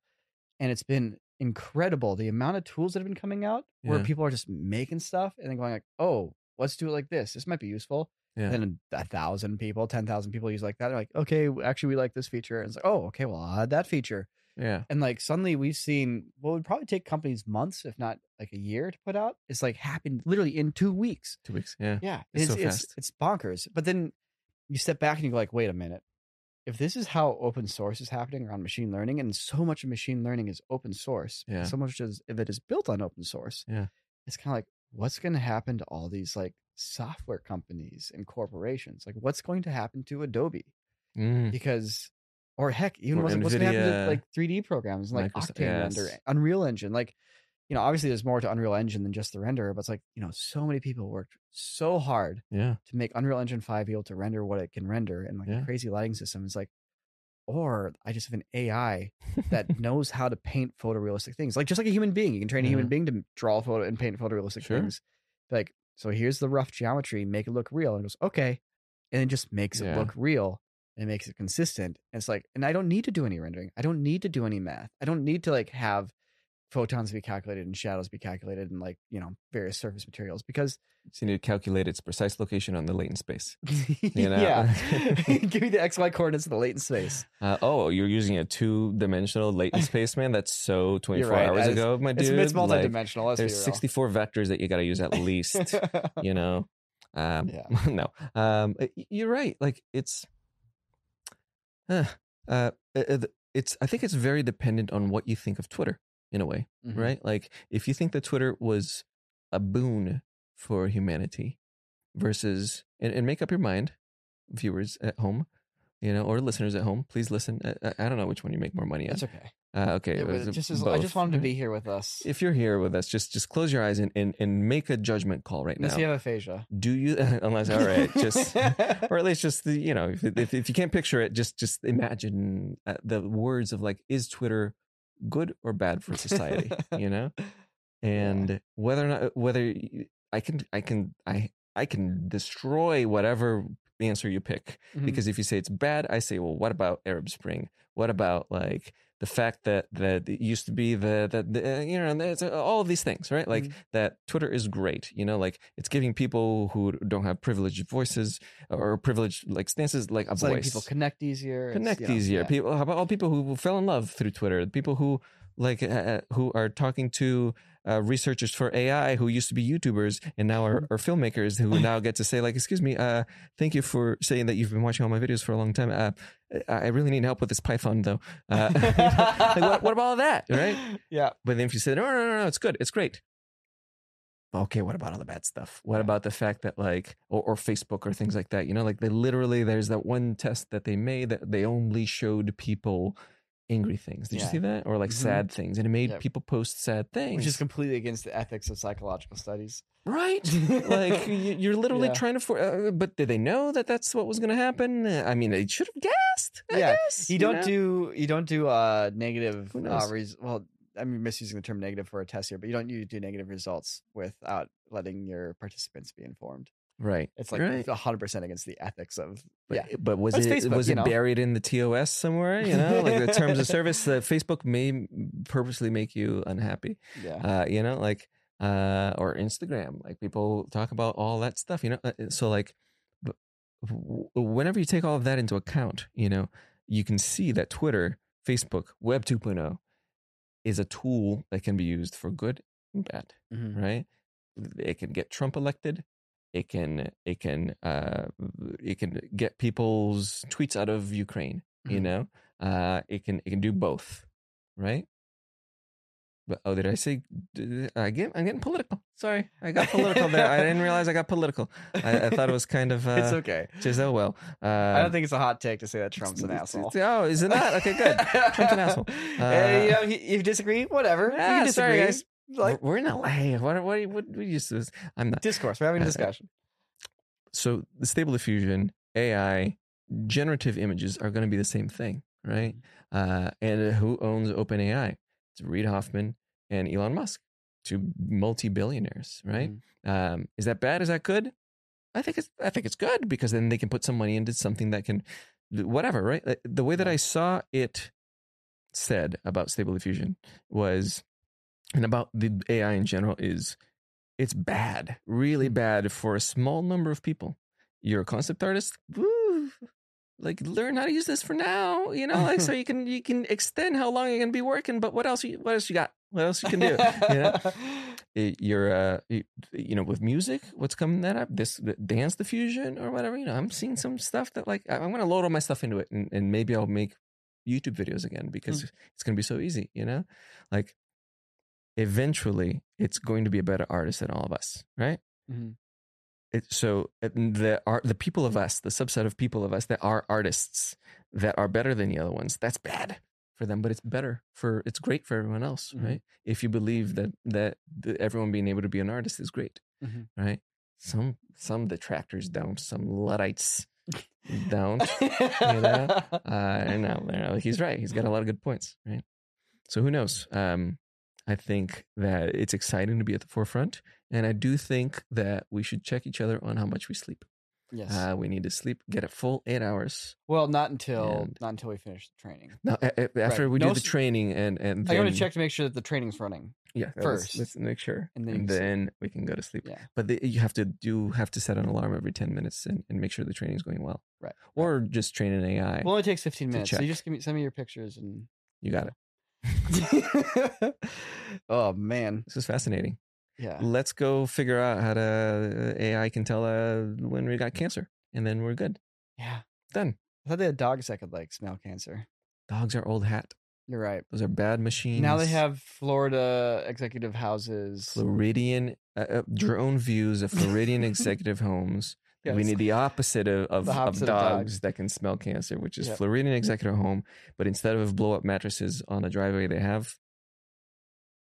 and it's been incredible the amount of tools that have been coming out where Yeah. people are just making stuff and then going like, oh, let's do it like this. This might be useful. Yeah. And then a thousand people, ten thousand people use like that. They're like, okay, actually, we like this feature. And it's like, oh, okay, well, I'll add that feature. Yeah And like suddenly we've seen what would probably take companies months, if not like a year, to put out. It's like happened literally in two weeks. two weeks yeah Yeah, It's it's so it's, fast. it's bonkers. But then you step back and you go like, wait a minute. If this is how open source is happening around machine learning, and so much of machine learning is open source, Yeah. so much as of it is built on open source, Yeah. it's kind of like, what's going to happen to all these like software companies and corporations? Like, what's going to happen to Adobe? Mm. Because, or heck, even what's, what's going to happen to like 3D programs like Microsoft- Octane yes. Render, Unreal Engine, like you know, obviously there's more to Unreal Engine than just the renderer, but it's like, you know, so many people worked so hard yeah to make Unreal Engine 5 be able to render what it can render and like Yeah. a crazy lighting system. It's like, or I just have an AI that [LAUGHS] knows how to paint photorealistic things. Like just like a human being, you can train a human Yeah. being to draw photo and paint photorealistic Sure. things. Like, so here's the rough geometry, make it look real. And it goes, okay. And it just makes it look real and makes it consistent. And it's like, and I don't need to do any rendering. I don't need to do any math. I don't need to like have photons be calculated and shadows be calculated and like, you know, various surface materials because so you need to calculate its precise location on the latent space You [LAUGHS] know? yeah. [LAUGHS] [LAUGHS] Give me the XY coordinates of the latent space. uh, oh you're using a two-dimensional latent space man that's so 24 right. hours It's- ago my It's, dude it's Like, multidimensional. let's there's 64 vectors that you got to use at least you know um Yeah. no um you're right like it's uh, uh it's i think it's very dependent on what you think of twitter in a way Mhm. right like if you think that twitter was a boon for humanity versus and, and make up your mind viewers at home you know or listeners at home please listen i, I- don't know which one you make more money on It's okay. uh, okay It was just as, I just want him to be here with us. if you're here with us just just close your eyes and and, and make a judgment call right Unless now you have aphasia. do you [LAUGHS] unless all right just [LAUGHS] or at least just the you know if, if, if you can't picture it just just imagine uh, the words of like is twitter good or bad for society [LAUGHS] you know and whether or not whether I can i can i i can destroy whatever answer you pick Mhm. because if you say it's bad i say well what about arab spring what about like the fact that that it used to be the that the, uh, you know there's all of these things right like Mhm. that twitter is great you know like it's giving people who don't have privileged voices or privileged like stances like a it's letting voice people connect easier. Connect know, easier yeah. people how about all people who fell in love through twitter people who like uh, uh, who are talking to uh, researchers for ai who used to be youtubers and now Mm-hmm. are, are filmmakers who now get to say like excuse me uh thank you for saying that you've been watching all my videos for a long time. Uh i really need help with this python though. Uh [LAUGHS] like, what, what about all that right? [LAUGHS] Yeah. but then if you say no no no no it's good it's great. Okay what about all the bad stuff? What about the fact that like or, or facebook or things like that you know like they literally there's that one test that they made that they only showed people angry things. Did Yeah. you see that? Or like Mhm. sad things, and it made Yep. people post sad things. which is completely against the ethics of psychological studies. right. [LAUGHS] like you- you're literally Yeah. trying to. For, uh, but did they know that that's what was going to happen? Uh, I mean, they should have guessed. I Yeah, guess, You don't know? do you don't do uh negative Who uh, knows? res- well I'm misusing the term negative for a test here, but you don't you do negative results without letting your participants be informed. Right. It's like right. hundred percent against the ethics of But, yeah. but was But it Facebook, was it know. buried in the TOS somewhere? You know, like the terms of service. Uh, [LAUGHS] Facebook may purposely make you unhappy. Yeah. uh, you know, like uh, or Instagram. Like people talk about all that stuff, you know. Uh, So like, whenever you take all of that into account, you know, you can see that Twitter, Facebook, Web 2.0 is a tool that can be used for good and bad, Mhm. right? It can get Trump elected. It can it can uh, it can get people's tweets out of Ukraine. You Mhm. know, uh, it can it can do both, right? But oh, did I say? did I get? I'm getting political. Sorry, I got political there. I didn't realize I got political. I, I thought it was kind of. [LAUGHS] Uh, it's okay. Just oh well. Uh, I don't think it's a hot take to say that Trump's an asshole. Oh, is it not? Okay, good. Trump's an asshole. [LAUGHS] Uh, you know, you disagree, whatever. you Ah, can sorry, disagree. guys. Like we're in LA. What? What? What? We used to. I'm not. discourse. We're having a Uh, discussion. So the stable diffusion, AI, generative images are going to be the same thing, right? Uh, and who owns OpenAI? It's Reid Hoffman and Elon Musk, two multi-billionaires, right? Um, is that bad? Is that good? I think it's I think it's good because then they can put some money into something that can whatever, right? The way that I saw it said about stable diffusion was and about the AI in general is it's bad, really bad for a small number of people. You're a concept artist, woo, like learn how to use this for now, you know, like so [LAUGHS] you can you can extend how long you're gonna be working. But what else? You, what else you got? What else you can do? You know? [LAUGHS] You're, uh you, know with music what's coming that up this the dance diffusion or whatever you know i'm seeing some stuff that like I- i'm gonna load all my stuff into it and, and maybe i'll make youtube videos again because it's gonna be so easy you know like eventually it's going to be a better artist than all of us right Mhm. it, so the art the people of us the subset of people of us that are artists that are better than the other ones that's bad for them but it's better for it's great for everyone else Mhm. right if you believe that that the, everyone being able to be an artist is great Mhm. right some some detractors don't some luddites don't you know? [LAUGHS] uh and now he's right he's got a lot of good points right so who knows um i think that it's exciting to be at the forefront and i do think that we should check each other on how much we sleep Yes. uh we need to sleep get a full eight hours well, not until not until we finish the training. now a- a- after Right. we No do the training and and I then, want to check to make sure that the training's running. yeah first, let's, make sure and and then then, you can we can go to sleep Yeah. but the, you have to do have to set an alarm every 10 minutes and, and make sure the training's going well Right. or just train an ai Well, it only takes 15 to minutes. So you just give me send me your pictures and you got it [LAUGHS] oh man. this is fascinating Yeah. let's go figure out how to AI can tell uh, when we got cancer, and then we're good. Yeah. Done. I thought they had dogs that could like smell cancer. Dogs are old hat. You're right. Those are bad machines. Now they have Florida executive houses. Floridian uh, uh, drone views of Floridian [LAUGHS] executive homes. We need the opposite of, of, The opposite of dogs, dogs. that can smell cancer, which is Yep. Floridian executive home. But instead of blow up mattresses on a driveway, they have,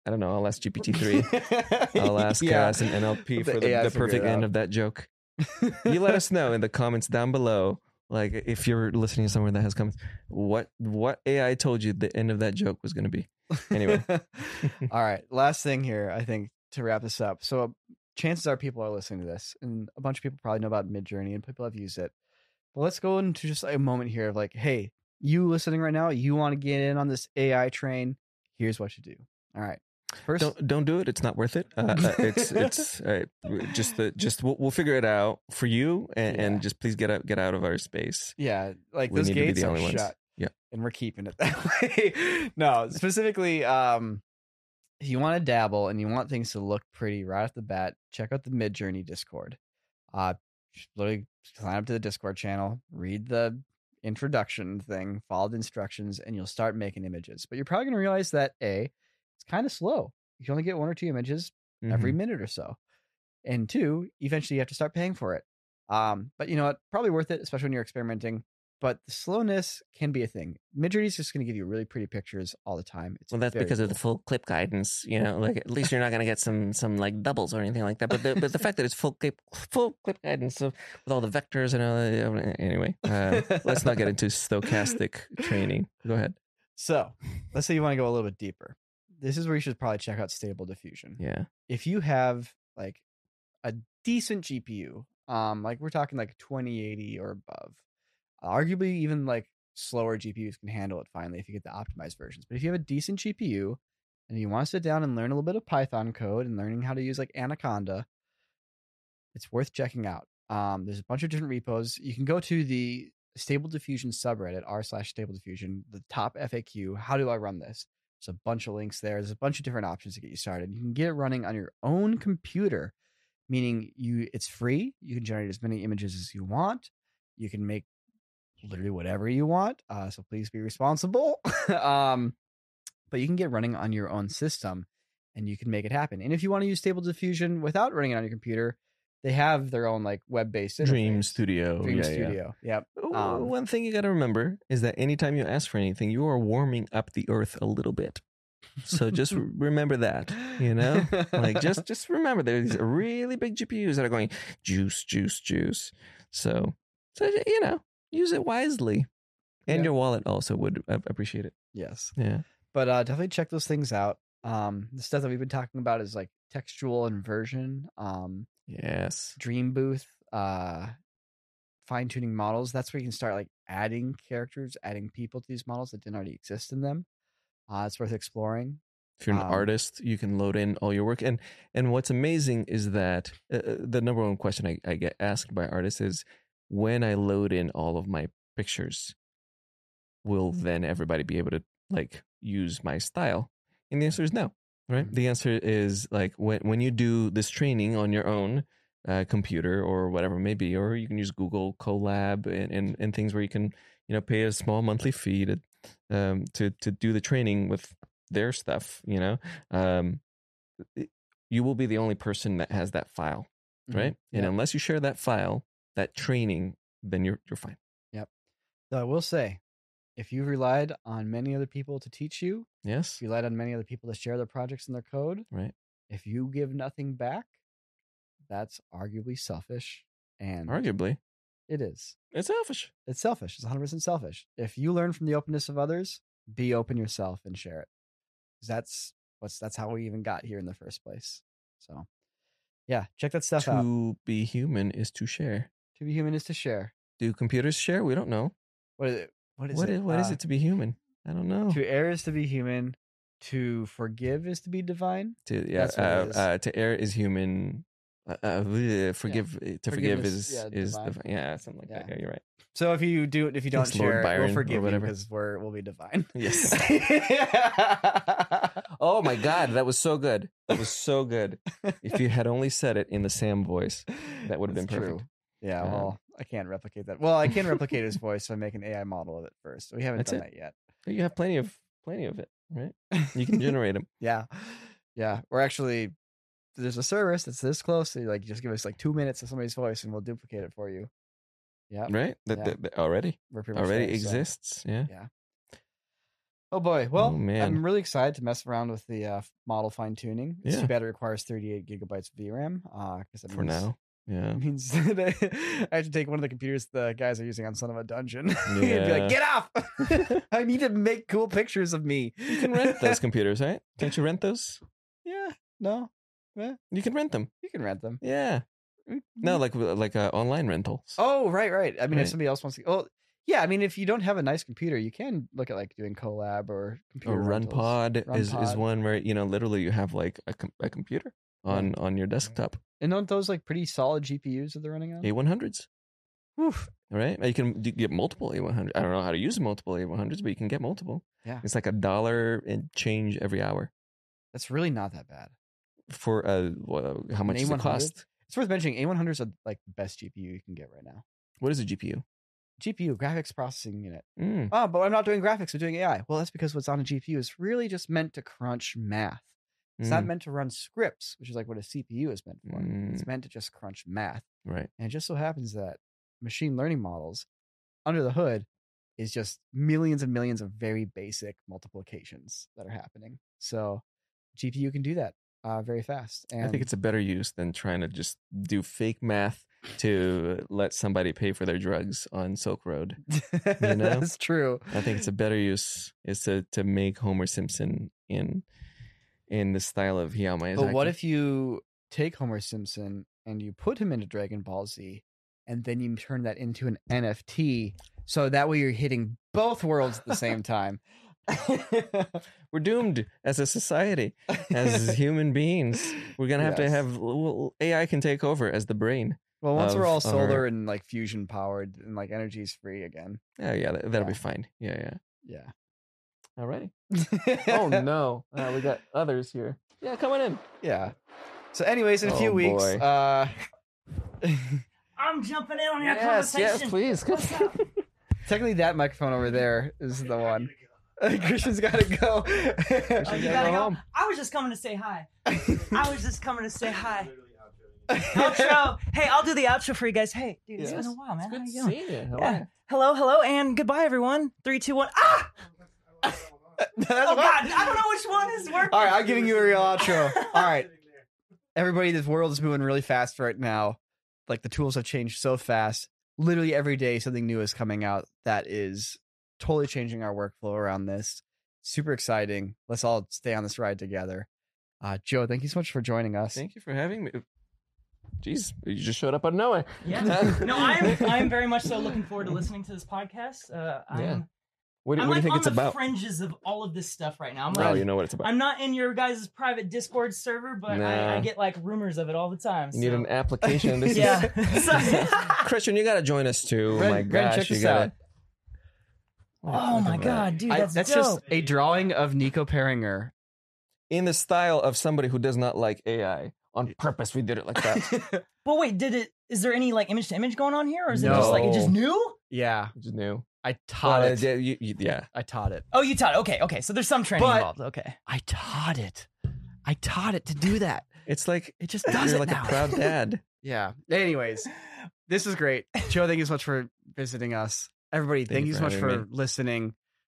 I don't know, I'll ask GPT-3. [LAUGHS] I'll ask Yeah. uh, some NLP for the, AI the perfect end of that joke. [LAUGHS] you let us know in the comments down below. Like if you're listening to somewhere that has comments, what what AI told you the end of that joke was going to be. Anyway. [LAUGHS] All right. Last thing here, I think, to wrap this up. So chances are people are listening to this, and a bunch of people probably know about Midjourney, and people have used it. But let's go into just a moment here of like, hey, you listening right now, you want to get in on this AI train? Here's what you do. All right. First, Don't don't do it. It's not worth it. Uh, uh, it's it's [LAUGHS] uh, just the just we'll, we'll figure it out for you, and, Yeah. and just please get out get out of our space. yeah, like We those need to be gates the are shut. Yeah. and we're keeping it that [LAUGHS] way. no, specifically, um, if you want to dabble and you want things to look pretty right off the bat, check out the Midjourney Discord. Uh, just literally sign up to the Discord channel, read the introduction thing, follow the instructions, and you'll start making images. But you're probably going to realize that a, it's kind of slow. You can only get one or two images every Mhm. minute or so. And two, eventually you have to start paying for it. Um, but you know what? Probably worth it, especially when you're experimenting. But the slowness can be a thing. Midjourney is just going to give you really pretty pictures all the time. It's Well, that's because of the full clip guidance. You know, like at least you're not gonna get some some like doubles or anything like that. But the but the fact that it's full clip full clip guidance so with all the vectors and all that, anyway, uh, let's not get into stochastic training. Go ahead. So let's say you want to go a little bit deeper. This is where you should probably check out Stable Diffusion. Yeah. If you have like a decent GPU, um, like we're talking like 2080 or above, arguably even like slower GPUs can handle it finally if you get the optimized versions. But if you have a decent GPU and you want to sit down and learn a little bit of Python code and learning how to use like Anaconda, it's worth checking out. Um, there's a bunch of different repos. You can go to the Stable Diffusion subreddit r slash Stable Diffusion, the top FAQ. How do I run this? There's a bunch of links there. There's a bunch of different options to get you started. You can get it running on your own computer, meaning you it's free. You can generate as many images as you want. You can make literally whatever you want. Uh, so please be responsible. [LAUGHS] um, but you can get running on your own system and you can make it happen. And if you want to use Stable Diffusion without running it on your computer, they have their own like web-based Dream. Studio. Dream yeah, yeah. Yep. Um, One thing you got to remember is that anytime you ask for anything, you are warming up the earth a little bit. So just [LAUGHS] remember that, you know? Like just [LAUGHS] just remember there's really big GPUs that are going juice, juice, juice. So so you know, use it wisely. And Yeah. your wallet also would appreciate it. yes. Yeah. but uh definitely check those things out um the stuff that we've been talking about is like textual inversion um Yes. DreamBooth uh fine tuning models that's where you can start like adding characters adding people to these models that didn't already exist in them uh it's worth exploring If you're an Um, artist, you can load in all your work. And and what's amazing is that uh, uh, the number one question I, I get asked by artists is when I load in all of my pictures, will then everybody be able to like use my style? And the answer is no. Right. Mhm. The answer is like when when you do this training on your own uh, computer or whatever it may be, or you can use Google Colab and, and, and things where you can you know pay a small monthly fee to um, to to do the training with their stuff. You know, um, it- you will be the only person that has that file, right? And Yeah. unless you share that file, that training, then you're you're fine. Yep. So i will say if you've relied on many other people to teach you Yes, you relied on many other people to share their projects and their code right. if you give nothing back that's arguably selfish and Arguably, it is it's selfish. it's selfish. It's 100% selfish. If you learn from the openness of others, be open yourself and share it. That's what's that's how we even got here in the first place. So, yeah, check that stuff out. to be human is to share. To be human is to share. Do computers share? We don't know. What is it? What is What it? is, what is Uh, it to be human? I don't know. To err is to be human. To forgive is to be divine. To yeah, That's what it uh, is. uh, to err is human. Uh, uh, forgive to forgive is yeah, is divine. divi- yeah something like that. Yeah. Yeah, you're right. So if you do it, if you don't Thanks, share, Byron, we'll forgive you whatever. because we're we'll be divine. [LAUGHS] Yes. [LAUGHS] Oh my god, that was so good. That was so good. If you had only said it in the Sam voice, that would have been That's true. Yeah, Um, well, I can't replicate that. Well, I can replicate his voice if I make an AI model of it first. We haven't done it. that yet. You have plenty of plenty of it, right? You can [LAUGHS] generate them, yeah, yeah. We're actually there's a service that's this close. So you, like, just give us like two minutes of somebody's voice, and we'll duplicate it for you. Yeah, right? That, Yeah. that, that already we're pretty much already there, so- exists. Yeah. Yeah. Oh boy. Well, man. I'm really excited to mess around with the uh, model fine tuning. It's Yeah. too bad it requires 38 gigabytes of VRAM. Uh, because For now, yeah. It means that I, have to take one of the computers the guys are using on Son of a Dungeon [LAUGHS] and be like, "Get off! [LAUGHS] [LAUGHS] I need to make cool pictures of me." You can rent those computers, right? Can't you rent those? yeah, no, You can rent them. you can rent them. Yeah. No, like like uh, online rentals. Oh, right, right. I mean, Right. if somebody else wants to, oh, yeah. I mean, if you don't have a nice computer, you can look at like doing Colab or or computer rentals. RunPod is, is one where you know literally you have like a, com- a computer on on your desktop. And aren't those like pretty solid GPUs that they're running on? A100s, Oof. right? You can get multiple A100. I don't know how to use multiple A100s, but you can get multiple. Yeah. It's like a dollar and change every hour That's really not that bad. for uh how much does it A100? cost? It's worth mentioning. A100s are like the best GPU you can get right now. What is a GPU? GPU, graphics processing unit. Mm, Oh, but I'm not doing graphics. I'm doing AI. Well, that's because what's on a GPU is really just meant to crunch math. It's not mm, meant to run scripts, which is like what a CPU is meant for. It's Mm. meant to just crunch math. right. And it just so happens that machine learning models under the hood is just millions and millions of very basic multiplications that are happening. So GPU can do that uh, very fast. And I think it's a better use than trying to just do fake math to let somebody pay for their drugs on Silk Road. [LAUGHS] know? that's true. I think it's a better use is to to make Homer Simpson in in the style of Hayao Miyazaki. But what if you take Homer Simpson and you put him into Dragon Ball Z, and then you turn that into an NFT, so that way you're hitting both worlds at the same [LAUGHS] time. we're doomed as a society, as [LAUGHS] human beings. We're gonna have to have well, AI can take over as the brain. Well, once we're all our- solar and like fusion powered and like energy's free again. Yeah, yeah, that, that'll be fine. Yeah, Yeah. yeah. Alrighty. Oh [LAUGHS] no, uh, we got others here. Yeah, coming in. Yeah. So, anyways, in a few Oh, weeks, boy. uh, [LAUGHS] I'm jumping in on your Yes, yes, conversation. please. What's up? [LAUGHS] technically that microphone over there is the one. Christian's got to go. Oh, you gotta gotta go go. home. I was just coming to say hi. I was just coming to say hi. Outro. Hey, I'll do the outro for you guys. Hey, dude, it's Yes. been a while, man. Good How to you doing? see you. How Yeah. you? Hello, hello, and goodbye, everyone. Three, two, one. Ah! That's Oh what- God, I don't know which one is working. All right, I'm giving you a real outro. [LAUGHS] All right. Everybody, this world is moving really fast right now. Like the tools have changed so fast. Literally every day, something new is coming out that is totally changing our workflow around this. Super exciting. Let's all stay on this ride together. Uh, Joe, thank you so much for joining us. Thank you for having me. Jeez, you just showed up out of nowhere. Yeah. [LAUGHS] No, I'm I'm very much so looking forward to listening to this podcast. Uh, I'm, Yeah. What, do- I'm what do like you think on it's the about? fringes of all of this stuff right now. I'm oh, like, Oh, you know what it's about. I'm not in your guys' private Discord server, but I, Nah. I get like rumors of it all the time. You need so- an application. This [LAUGHS] yeah. [LAUGHS] is Christian. You got to join us too. Oh Ren- my Ren, gosh, check you this gotta. out. oh my at that. god, dude, I- that's, that's dope. just a drawing of Niko Pueringer. In the style of somebody who does not like AI. On purpose, we did it like that. [LAUGHS] But wait, did it? Is there any like image to image going on here, or is it just like it just No. new? yeah, Just new. I taught Well, it. yeah, you- you- yeah. I taught it. Oh, you taught. It. Okay, okay. So there's some training But- involved. Okay. I taught it. I taught it to do that. It's like It just [LAUGHS] does you're it like now. a proud [LAUGHS] dad. Yeah. Anyways, this is great. Joe, thank you so much for visiting us. Everybody, thank, Thank you you so much for having listening.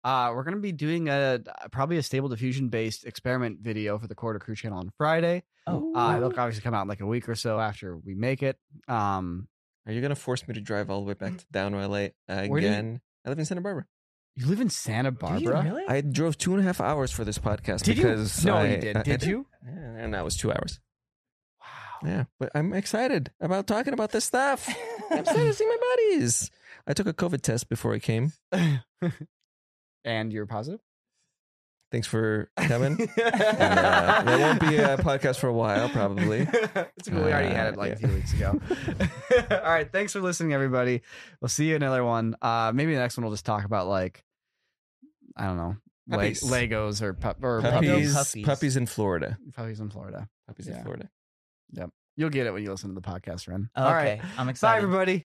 Uh, we're gonna be doing a probably a stable diffusion based experiment video for the Corridor Crew channel on Friday. Oh, Uh, it'll obviously come out in like a week or so after we make it. Um, Are you gonna force me to drive all the way back [CLEARS THROAT] to down LA Where do you- again? I live in Santa Barbara. you live in Santa do you Barbara. really? I drove two and a half hours for this podcast Did you? because No, I, you did. I- I Did you? Yeah, and that was two hours. Wow. Yeah, but I'm excited about talking about this stuff. [LAUGHS] I'm excited to see my buddies. I took a COVID test before I came. [LAUGHS] and you're positive. Thanks for coming. [LAUGHS] And, uh, there won't be a podcast for a while, probably. [LAUGHS] it's cool. We already had it Uh, like yeah. a few weeks ago. [LAUGHS] All right. Thanks for listening, everybody. We'll see you in another one. Uh, maybe the next one we'll just talk about like, I don't know, Le- Puppies. Legos or, pup- or Puppies, puppies. puppies, in Florida. Puppies in Florida. Puppies Yeah. in Florida. Yep. You'll get it when you listen to the podcast, Ren. okay, All right. I'm excited. Bye, everybody.